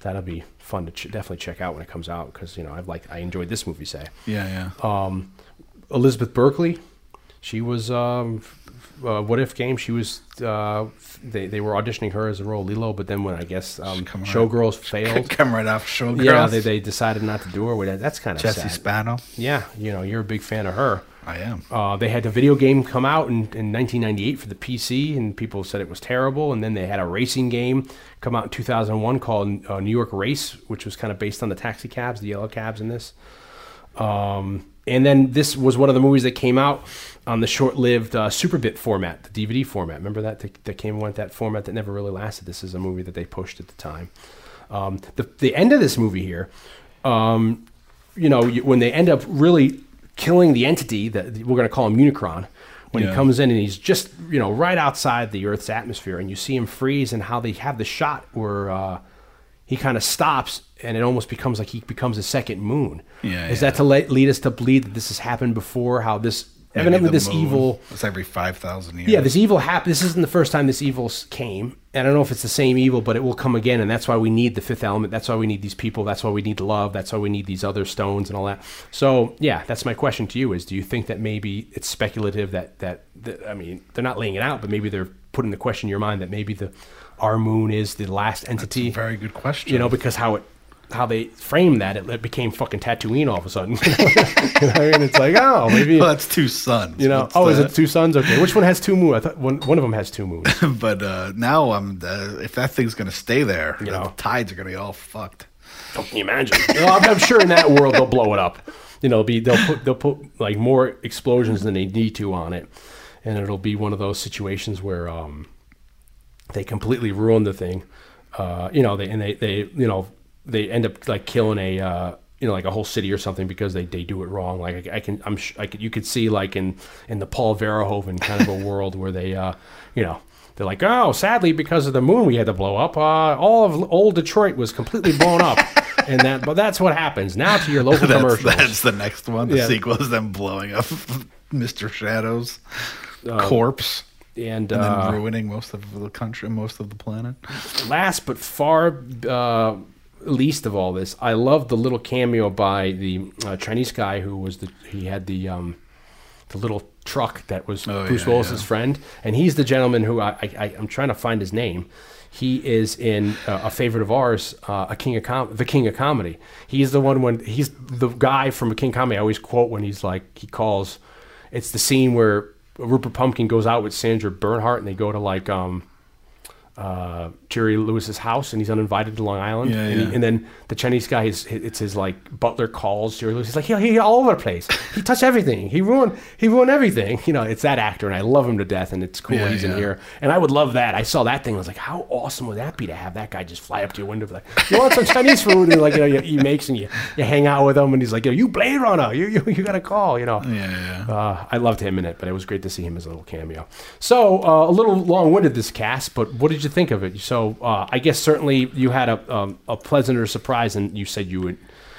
that'll be fun to ch- definitely check out when it comes out because you know I've like I enjoyed this movie. Say yeah, yeah. um, Elizabeth Berkley, she was um, uh, what if game. She was uh, they they were auditioning her as a role Lilo, but then when I guess um, come right- Showgirls failed. Come right off Showgirls. Yeah, they, they decided not to do her. That's kind of Jesse sad. Spano. Yeah, you know, you're a big fan of her. I am. Uh, they had the video game come out in, in 1998 for the PC, and people said it was terrible. And then they had a racing game come out in 2001 called uh, New York Race, which was kind of based on the taxi cabs, the yellow cabs in this. Um, and then this was one of the movies that came out on the short-lived uh, Superbit format, the DVD format. Remember that that, came with that format that never really lasted. This is a movie that they pushed at the time. Um, the the end of this movie here, um, you know, when they end up really killing the entity that we're going to call him Unicron, when Yeah. he comes in and he's just you know right outside the Earth's atmosphere, and you see him freeze, and how they have the shot where uh, he kind of stops, and it almost becomes like he becomes a second moon. Yeah, is yeah. that to le- lead us to believe that this has happened before? How this evidently this moon. evil It's every 5,000 years. yeah, this evil happened. This isn't the first time this evil came. And I don't know if it's the same evil, but it will come again. And that's why we need the fifth element. That's why we need these people. That's why we need love. That's why we need these other stones and all that. So, yeah, that's my question to you is do you think that maybe it's speculative that, that, that I mean, they're not laying it out, but maybe they're putting the question in your mind that maybe the our moon is the last entity? Very good question. you know, because how it how they framed that, it, it became fucking Tatooine all of a sudden. you know what I mean? It's like, oh, maybe well, that's two suns. you know, What's oh, is it two suns? Okay, which one has two moons? I thought one, one of them has two moons. but uh, now I'm. Uh, if that thing's gonna stay there, You the know. tides are gonna be all fucked. Can you imagine? Well, I'm, I'm sure in that world they'll blow it up. You know, be they'll put they'll put like more explosions than they need to on it, and it'll be one of those situations where um, they completely ruin the thing. Uh, you know, they and they they you know they end up like killing a uh, you know like a whole city or something because they, they do it wrong. Like I, I can I'm sh- I could, you could see like in in the Paul Verhoeven kind of a world where they uh, you know. They're like, oh, sadly, because of the moon we had to blow up, uh, all of old Detroit was completely blown up, and that. But that's what happens now to your local That's, commercials. that's the next one. The Yeah. sequel is them blowing up Mr. Shadows corpse and and uh, then ruining most of the country, most of the planet. last but far uh, least of all this, I love the little cameo by the uh, Chinese guy who was the he had the um, the little truck that was Oh, Bruce yeah, Willis's yeah. friend, and he's the gentleman who I, I, I'm trying to find his name. He is in uh, a favorite of ours, uh, a king of com- the king of comedy. He's the one when he's the guy from a King of Comedy. I always quote when he's like he calls. It's the scene where Rupert Pupkin goes out with Sandra Bernhard and they go to like um, uh, Jerry Lewis's house, and he's uninvited to Long Island. Yeah, and, he- and then the Chinese guy, is, it's his like butler calls Jerry Lewis. He's like, yeah, he all over the place. He touched everything. He ruined, he ruined everything. You know, it's that actor, and I love him to death, and it's cool Yeah, he's in here. And I would love that. I saw that thing. I was like, how awesome would that be to have that guy just fly up to your window, be like, you want some Chinese food? And like, you know, he makes and you, you hang out with him, and he's like, you Blade Runner, you you, you got a call. You know, Yeah, yeah. uh, I loved him in it, but it was great to see him as a little cameo. So uh, a little long-winded this cast, but what did you think of it? So uh, I guess certainly you had a um, a pleasanter surprise than you said you would.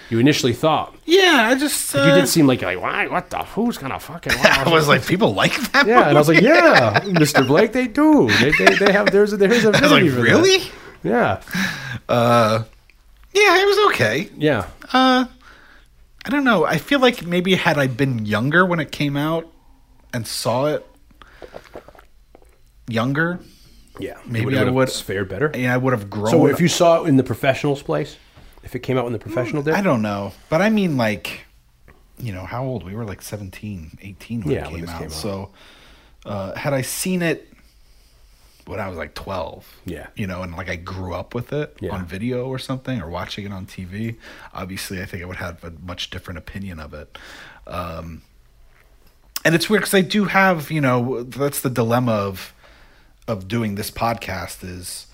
You initially thought Yeah, I just. Uh, you did seem like like why what the who's gonna fucking I was like, people like that. yeah, and I was like yeah, Mr. Blake, they do. They, they, they have there's a, there's a I was like, for that. really? Yeah, Yeah, it was okay. yeah. Uh, I don't know. I feel like maybe had I been younger when it came out and saw it younger, Yeah, Maybe Would- I would- fared better. yeah, I would have grown. So if you saw it in the professionals' place, if it came out in the professional did, I don't know, but I mean, like, you know, how old we were? Like 17, 18 when Yeah, it came, this out. came out. So, uh, had I seen it when I was like twelve, Yeah. you know, and like I grew up with it Yeah. on video or something, or watching it on TV, obviously, I think I would have a much different opinion of it. Um, and it's weird because I do have, you know, that's the dilemma of of doing this podcast is,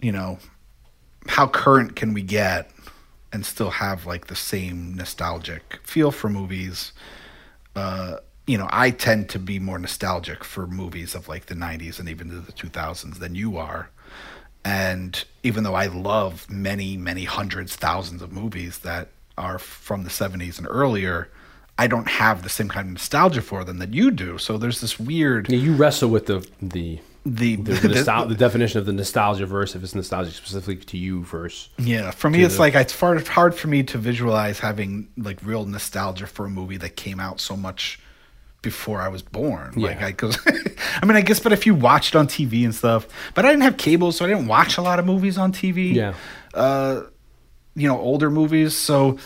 you know, how current can we get and still have like the same nostalgic feel for movies? Uh, you know, I tend to be more nostalgic for movies of like the 90s and even the 2000s than you are. And even though I love many, many hundreds, thousands of movies that are from the 70s and earlier, I don't have the same kind of nostalgia for them that you do. So there's this weird Yeah, you wrestle with the the the, the, the, nostal- the definition of the nostalgia verse if it's nostalgic specifically to you verse. Yeah, for me, it's like it's far, hard for me to visualize having like real nostalgia for a movie that came out so much before I was born. Like, Yeah. I, cause, I mean, I guess, but if you watched on TV and stuff, but I didn't have cable, so I didn't watch a lot of movies on TV. Yeah. Uh, you know, older movies. So,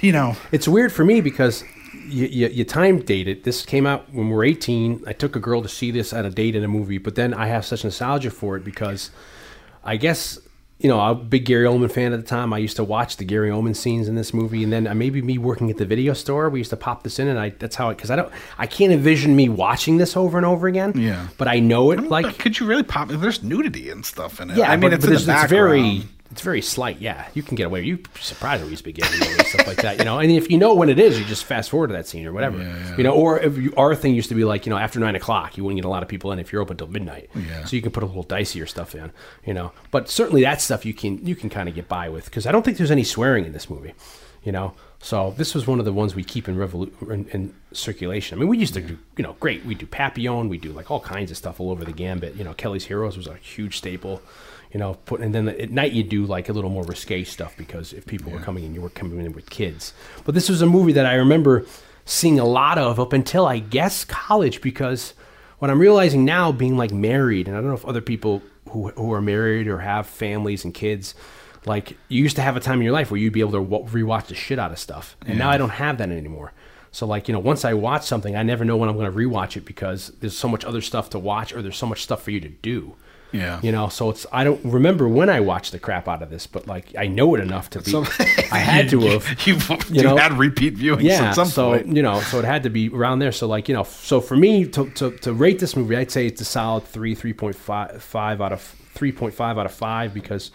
you know, It's weird for me because you, you, you time date it. This came out when we were 18. I took a girl to see this at a date in a movie, but then I have such nostalgia for it because I guess, you know, I'm a big Gary Oldman fan at the time. I used to watch the Gary Oldman scenes in this movie. And then maybe me working at the video store, we used to pop this in and I, that's how, it, because I don't, I can't envision me watching this over and over again. Yeah. But I know it like, like, could you really pop? There's nudity and stuff in it. yeah, I mean, but, it's but in the it's, it's very. It's very slight. Yeah, you can get away. You surprised we used to be getting away stuff like that, you know. And if you know when it is, you just fast forward to that scene or whatever, you know. Or if you, our thing used to be like you know after nine o'clock, you wouldn't get a lot of people in if you're open till midnight. Oh, yeah. So you can put a little dicier stuff in, you know. But certainly that stuff you can you can kind of get by with because I don't think there's any swearing in this movie, you know. So this was one of the ones we keep in, revolu- in, in circulation. I mean, we used to do, you know, great. We do Papillon, we do like all kinds of stuff all over the gambit. You know, Kelly's Heroes was a huge staple. You know, put and then at night you do like a little more risque stuff because if people were coming in, you were coming in with kids. But this was a movie that I remember seeing a lot of up until I guess college because what I'm realizing now, being like married, and I don't know if other people who who are married or have families and kids like you used to have a time in your life where you'd be able to wa- rewatch the shit out of stuff, and now I don't have that anymore. So like you know, once I watch something, I never know when I'm going to rewatch it because there's so much other stuff to watch, or there's so much stuff for you to do. Yeah. You know, so it's I don't remember when I watched the crap out of this, but like I know it enough to be. I had to have. You, you, know? had repeat viewings Yeah, at some so point. you know, so it had to be around there. So like you know, so for me to, to, to rate this movie, I'd say it's a solid three, three point five, five out of three point five out of five because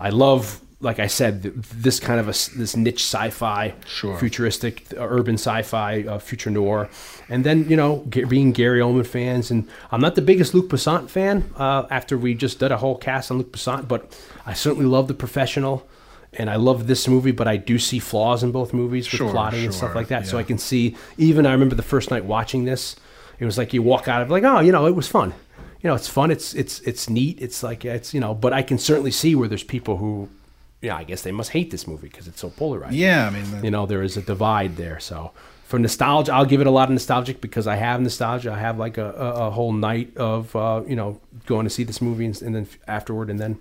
I love, like I said, this kind of a this niche sci-fi, Sure. futuristic, urban sci-fi, uh, future noir, and then you know, being Gary Oldman fans, and I'm not the biggest Luc Besson fan. Uh, after we just did a whole cast on Luc Besson, but I certainly love The Professional. And I love this movie, but I do see flaws in both movies with Sure, plotting and stuff like that. So. I can see. Even I remember the first night watching this, it was like you walk out of like, oh, you know, it was fun. You know, it's fun. It's it's it's neat. It's like it's you know, but I can certainly see where there's people who, yeah, I guess they must hate this movie because it's so polarizing. Yeah, I mean, the- you know, there is a divide there. So for nostalgia, I'll give it a lot of nostalgic because I have nostalgia. I have like a, a, a whole night of uh, you know going to see this movie and, and then afterward, and then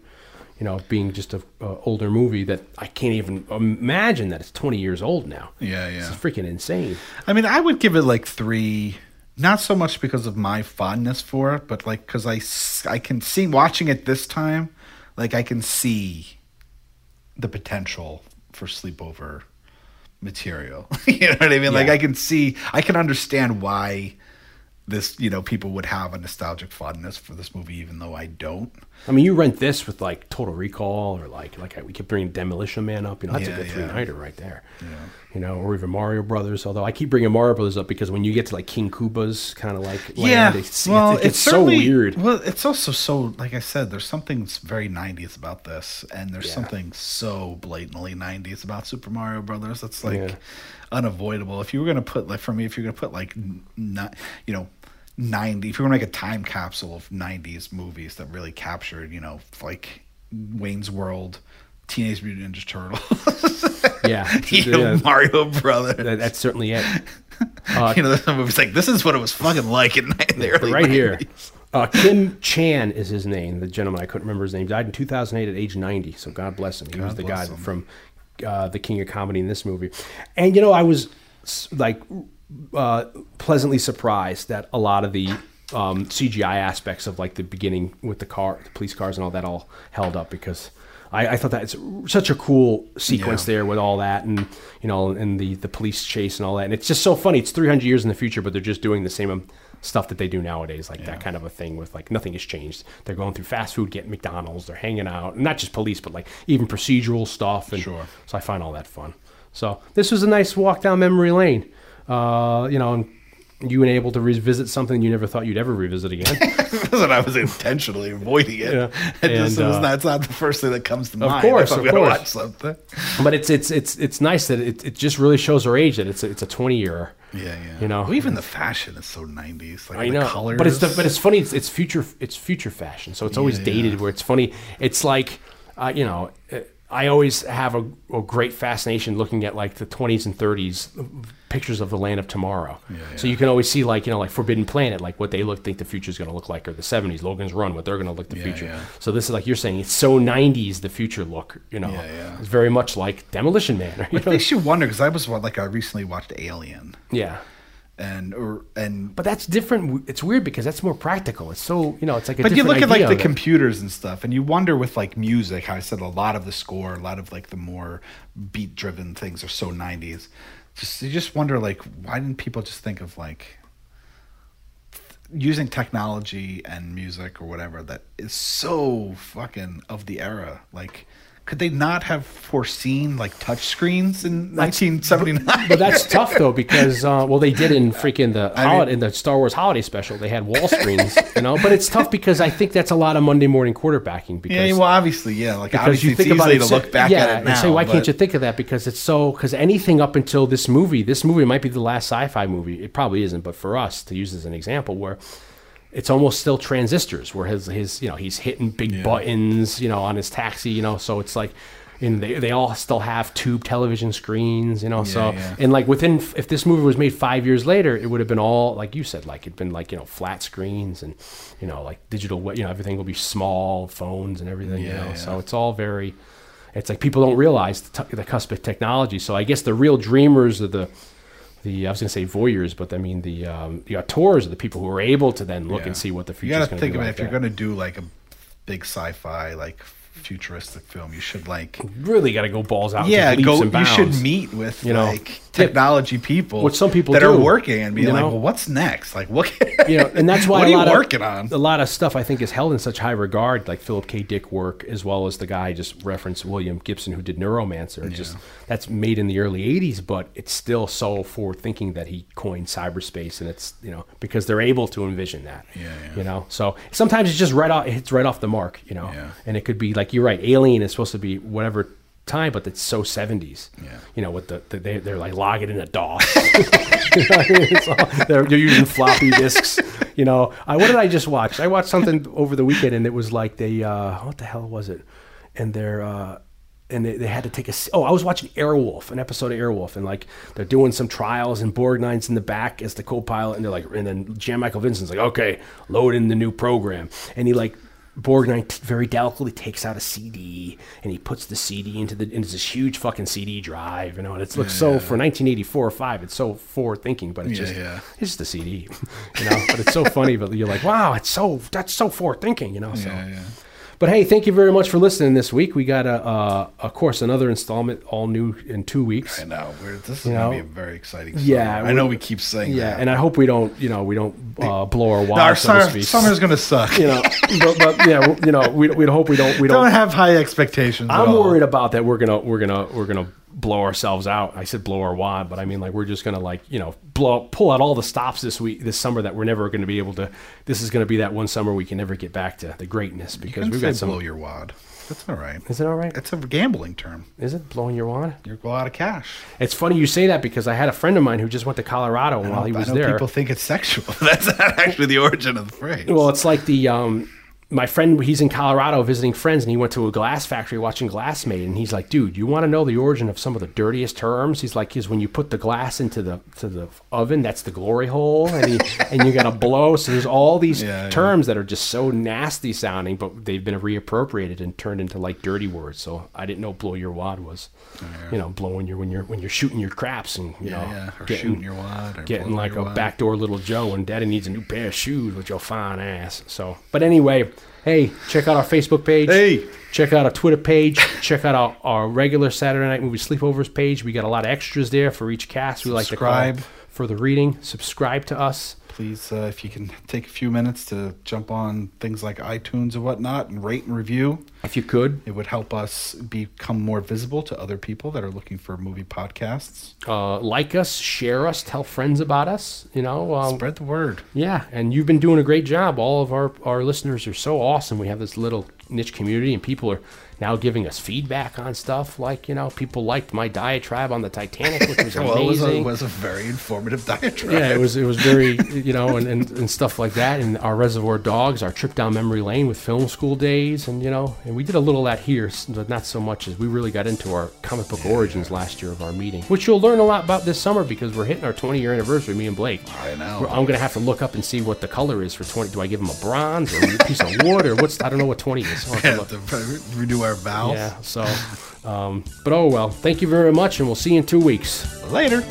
you know being just a, a older movie that I can't even imagine that it's 20 years old now. Yeah, yeah. It's freaking insane. I mean, I would give it like three. Not so much because of my fondness for it, but like because I, I can see watching it this time, like I can see the potential for sleepover material. you know what I mean? Like I can see, I can understand why this, you know, people would have a nostalgic fondness for this movie, even though I don't. I mean, you rent this with like Total Recall or like like we keep bringing Demolition Man up. You know, that's Yeah, a good yeah. three nighter right there. You know, or even Mario Brothers. Although I keep bringing Mario Brothers up because when you get to like King Koopa's kind of like land, it's, well, it gets it's so weird. Well, it's also so like I said, there's something very '90s about this, and there's Yeah. something so blatantly '90s about Super Mario Brothers. That's like Yeah. unavoidable. If you were gonna put like for me, if you're gonna put like not you know. 90 if you're gonna make a time capsule of 90s movies that really captured you know like wayne's world teenage mutant ninja turtles Yeah, you know, yeah. mario brothers That- that's certainly it. Uh, you know some movies like this is what it was fucking like in the early right here. Uh, Kim Chan is his name. The gentleman I couldn't remember his name died in 2008 at age 90. So God bless him. He was the guy him. from uh, the King of Comedy in this movie. And you know, I was like uh, pleasantly surprised that a lot of the um, CGI aspects of like the beginning with the car, the police cars, and all that all held up because. I, I thought that it's such a cool sequence Yeah. there with all that and you know and the the police chase and all that and it's just so funny it's 300 years in the future but they're just doing the same um, stuff that they do nowadays, like that kind of a thing with like nothing has changed. They're going through fast food, getting McDonald's, they're hanging out, not just police, but like even procedural stuff. And Sure. So I find all that fun. So this was a nice walk down memory lane. Uh, you know, and you were able to revisit something you never thought you'd ever revisit again. wasn't I was intentionally avoiding it. Yeah. It just And, was uh, not, the first thing that comes to Of mind. course, if I'm of course. but it's it's it's it's nice that it, it just really shows our age that it's a, it's a 20 year. Yeah, yeah. You know? well, even the fashion is so '90s. Like I the know, colors. but it's the, but it's funny. It's, it's future it's future fashion, so it's always Yeah, dated. yeah. Where it's funny. It's like uh, you know, uh, I always have a, a great fascination looking at like the 20s and 30s pictures of the land of tomorrow. So you can always see like you know like Forbidden Planet, like what they look think the future is going to look like, or the 70s Logan's Run, what they're going to look the Yeah, future. yeah. So this is like you're saying, it's so 90s the future look. You know, Yeah, yeah. it's very much like Demolition Man. It makes you wonder because I was like I recently watched Alien, yeah. and or and But that's different. It's weird because that's more practical. It's so you know, it's like a but you look at like the computers and stuff, and you wonder with like music. How I said a lot of the score, a lot of like the more beat driven things are so '90s. Just you just wonder like why didn't people just think of like using technology and music or whatever that is so fucking of the era like. Could they not have foreseen like touch screens in 1979? But that's tough though because uh, well they did in freaking the I mean- in the Star Wars holiday special they had wall screens you know but it's tough because I think that's a lot of Monday morning quarterbacking because yeah, well, obviously, yeah. Like because you think about it to look back yeah, at it and say why can't you think of that because it's so because anything up until this movie this movie might be the last sci-fi movie it probably isn't but for us to use as an example where it's almost still transistors where his his you know he's hitting big buttons you know on his taxi you know so it's like and they, they all still have tube television screens you know so yeah. and like within if this movie was made five years later it would have been all like you said like it'd been like you know flat screens and you know like digital you know everything will be small phones and everything you Yeah, know yeah. so it's all very it's like people don't realize the, t- the cusp of technology so i guess the real dreamers are the the I was going to say voyeurs, but I mean the um, the auteurs are the people who are able to then look Yeah. and see what the You future is got to think it like. if you're going to do like a big sci-fi, like futuristic film. You should like really got to go balls out. yeah, go. and You should meet with You know, like technology people, Which some people that do, are working and be like, know? well, what's next? Like, what? you know, and that's why what a are lot you of, on? A lot of stuff I think is held in such high regard, like Philip K. Dick work, as well as the guy I just referenced William Gibson who did Neuromancer. Just that's made in the early '80s, but it's still so forward thinking that he coined cyberspace, and it's you know because they're able to envision that. Yeah, yeah. You know, so sometimes it's just right off, it's right off the mark. You know, Yeah. and it could be like you're right. Alien is supposed to be whatever time, but it's so 70s. Yeah. You know, with the, the they, they're like logging in a DOS. You know what I mean? It's all- they're, they're using floppy disks. You know, I, what did I just watch? I watched something over the weekend, and it was like they, uh, what the hell was it? And they're, uh, and they, they had to take a. Oh, I was watching Airwolf, an episode of Airwolf, and like they're doing some trials, and Borgnine's in the back as the co-pilot, and they're like, and then Jan Michael Vincent's like, okay, load in the new program, and he like. Borgnine t- very delicately takes out a CD and he puts the CD into the into this huge fucking CD drive, you know, and it looks so for 1984 or five, it's so forward thinking, but it's Yeah, just yeah. it's just a CD, you know. But it's so funny, but you're like, wow, it's so that's so forward thinking, you know. So, Yeah, yeah. But hey, thank you very much for listening this week. We got a, uh, of course, another installment, all new in two weeks. I know. We're, this is You gonna be a very exciting. Yeah. I know we- keep saying Yeah, that. and I hope we don't, you know, we don't uh, blow our wad, No, our so summer, summer's going to suck. you know, but, but yeah, you know, we we hope we don't we don't don't. have high expectations. I'm all. worried about that. We're gonna we're gonna we're gonna blow ourselves out. I said blow our wad, but I mean like we're just gonna like you know blow pull out all the stops this week this summer that we're never going to be able to. This is going to be that one summer we can never get back to the greatness because we've got some. blow your wad. That's all right. Is it all right? It's a gambling term. Is it blowing your wad? You're a lot of cash. It's funny you say that because I had a friend of mine who just went to Colorado and while he was there. people think it's sexual. That's not actually the origin of the phrase. Well, it's like the um, my friend. He's in Colorado visiting friends, and he went to a glass factory watching glass made. And he's like, "Dude, you want to know the origin of some of the dirtiest terms?" He's like, "Is when you put the glass into the to the oven, that's the glory hole, and he, and you got to blow." So there's all these Yeah, yeah. terms that are just so nasty sounding, but they've been reappropriated and turned into like dirty words. So I didn't know "blow your wad" was, oh, you know, blowing your when you're when you're shooting your craps and you yeah, know yeah. Or getting- shooting your wad. Getting like a wad. backdoor little Joe and Daddy needs a new pair of shoes with your fine ass. So, but anyway, hey, check out our Facebook page. Hey. check out our Twitter page. check out our, our regular Saturday Night Movie Sleepovers page. We got a lot of extras there for each cast. We like to Subscribe. for the reading. Subscribe to us. Please, uh, if you can take a few minutes to jump on things like iTunes and whatnot and rate and review, If you could, it would help us become more visible to other people that are looking for movie podcasts. uh, like us, share us, tell friends about us. You know, um, Spread the word. Yeah, and you've been doing a great job. All of our, our listeners are so awesome. We have this little niche community, and people are now giving us feedback on stuff. Like, you know, people liked my diatribe on the Titanic, which was Well, it was a, amazing. was a very informative diatribe. yeah, it was it was very you know and, and, and stuff like that. And our Reservoir Dogs, our trip down memory lane with film school days, and you know, and we did a little of that here, but not so much as we really got into our comic book origins last year of our meeting, which you'll learn a lot about this summer because we're hitting our 20 year anniversary, me and Blake. I know. I'm gonna have to look up and see what the color is for 20. Do I give him a bronze or a piece of wood or what's? I don't know what 20 is. To Yeah, look. to renew our vows. Yeah. So, um, but oh well. Thank you very much, and we'll see you in two weeks. Later.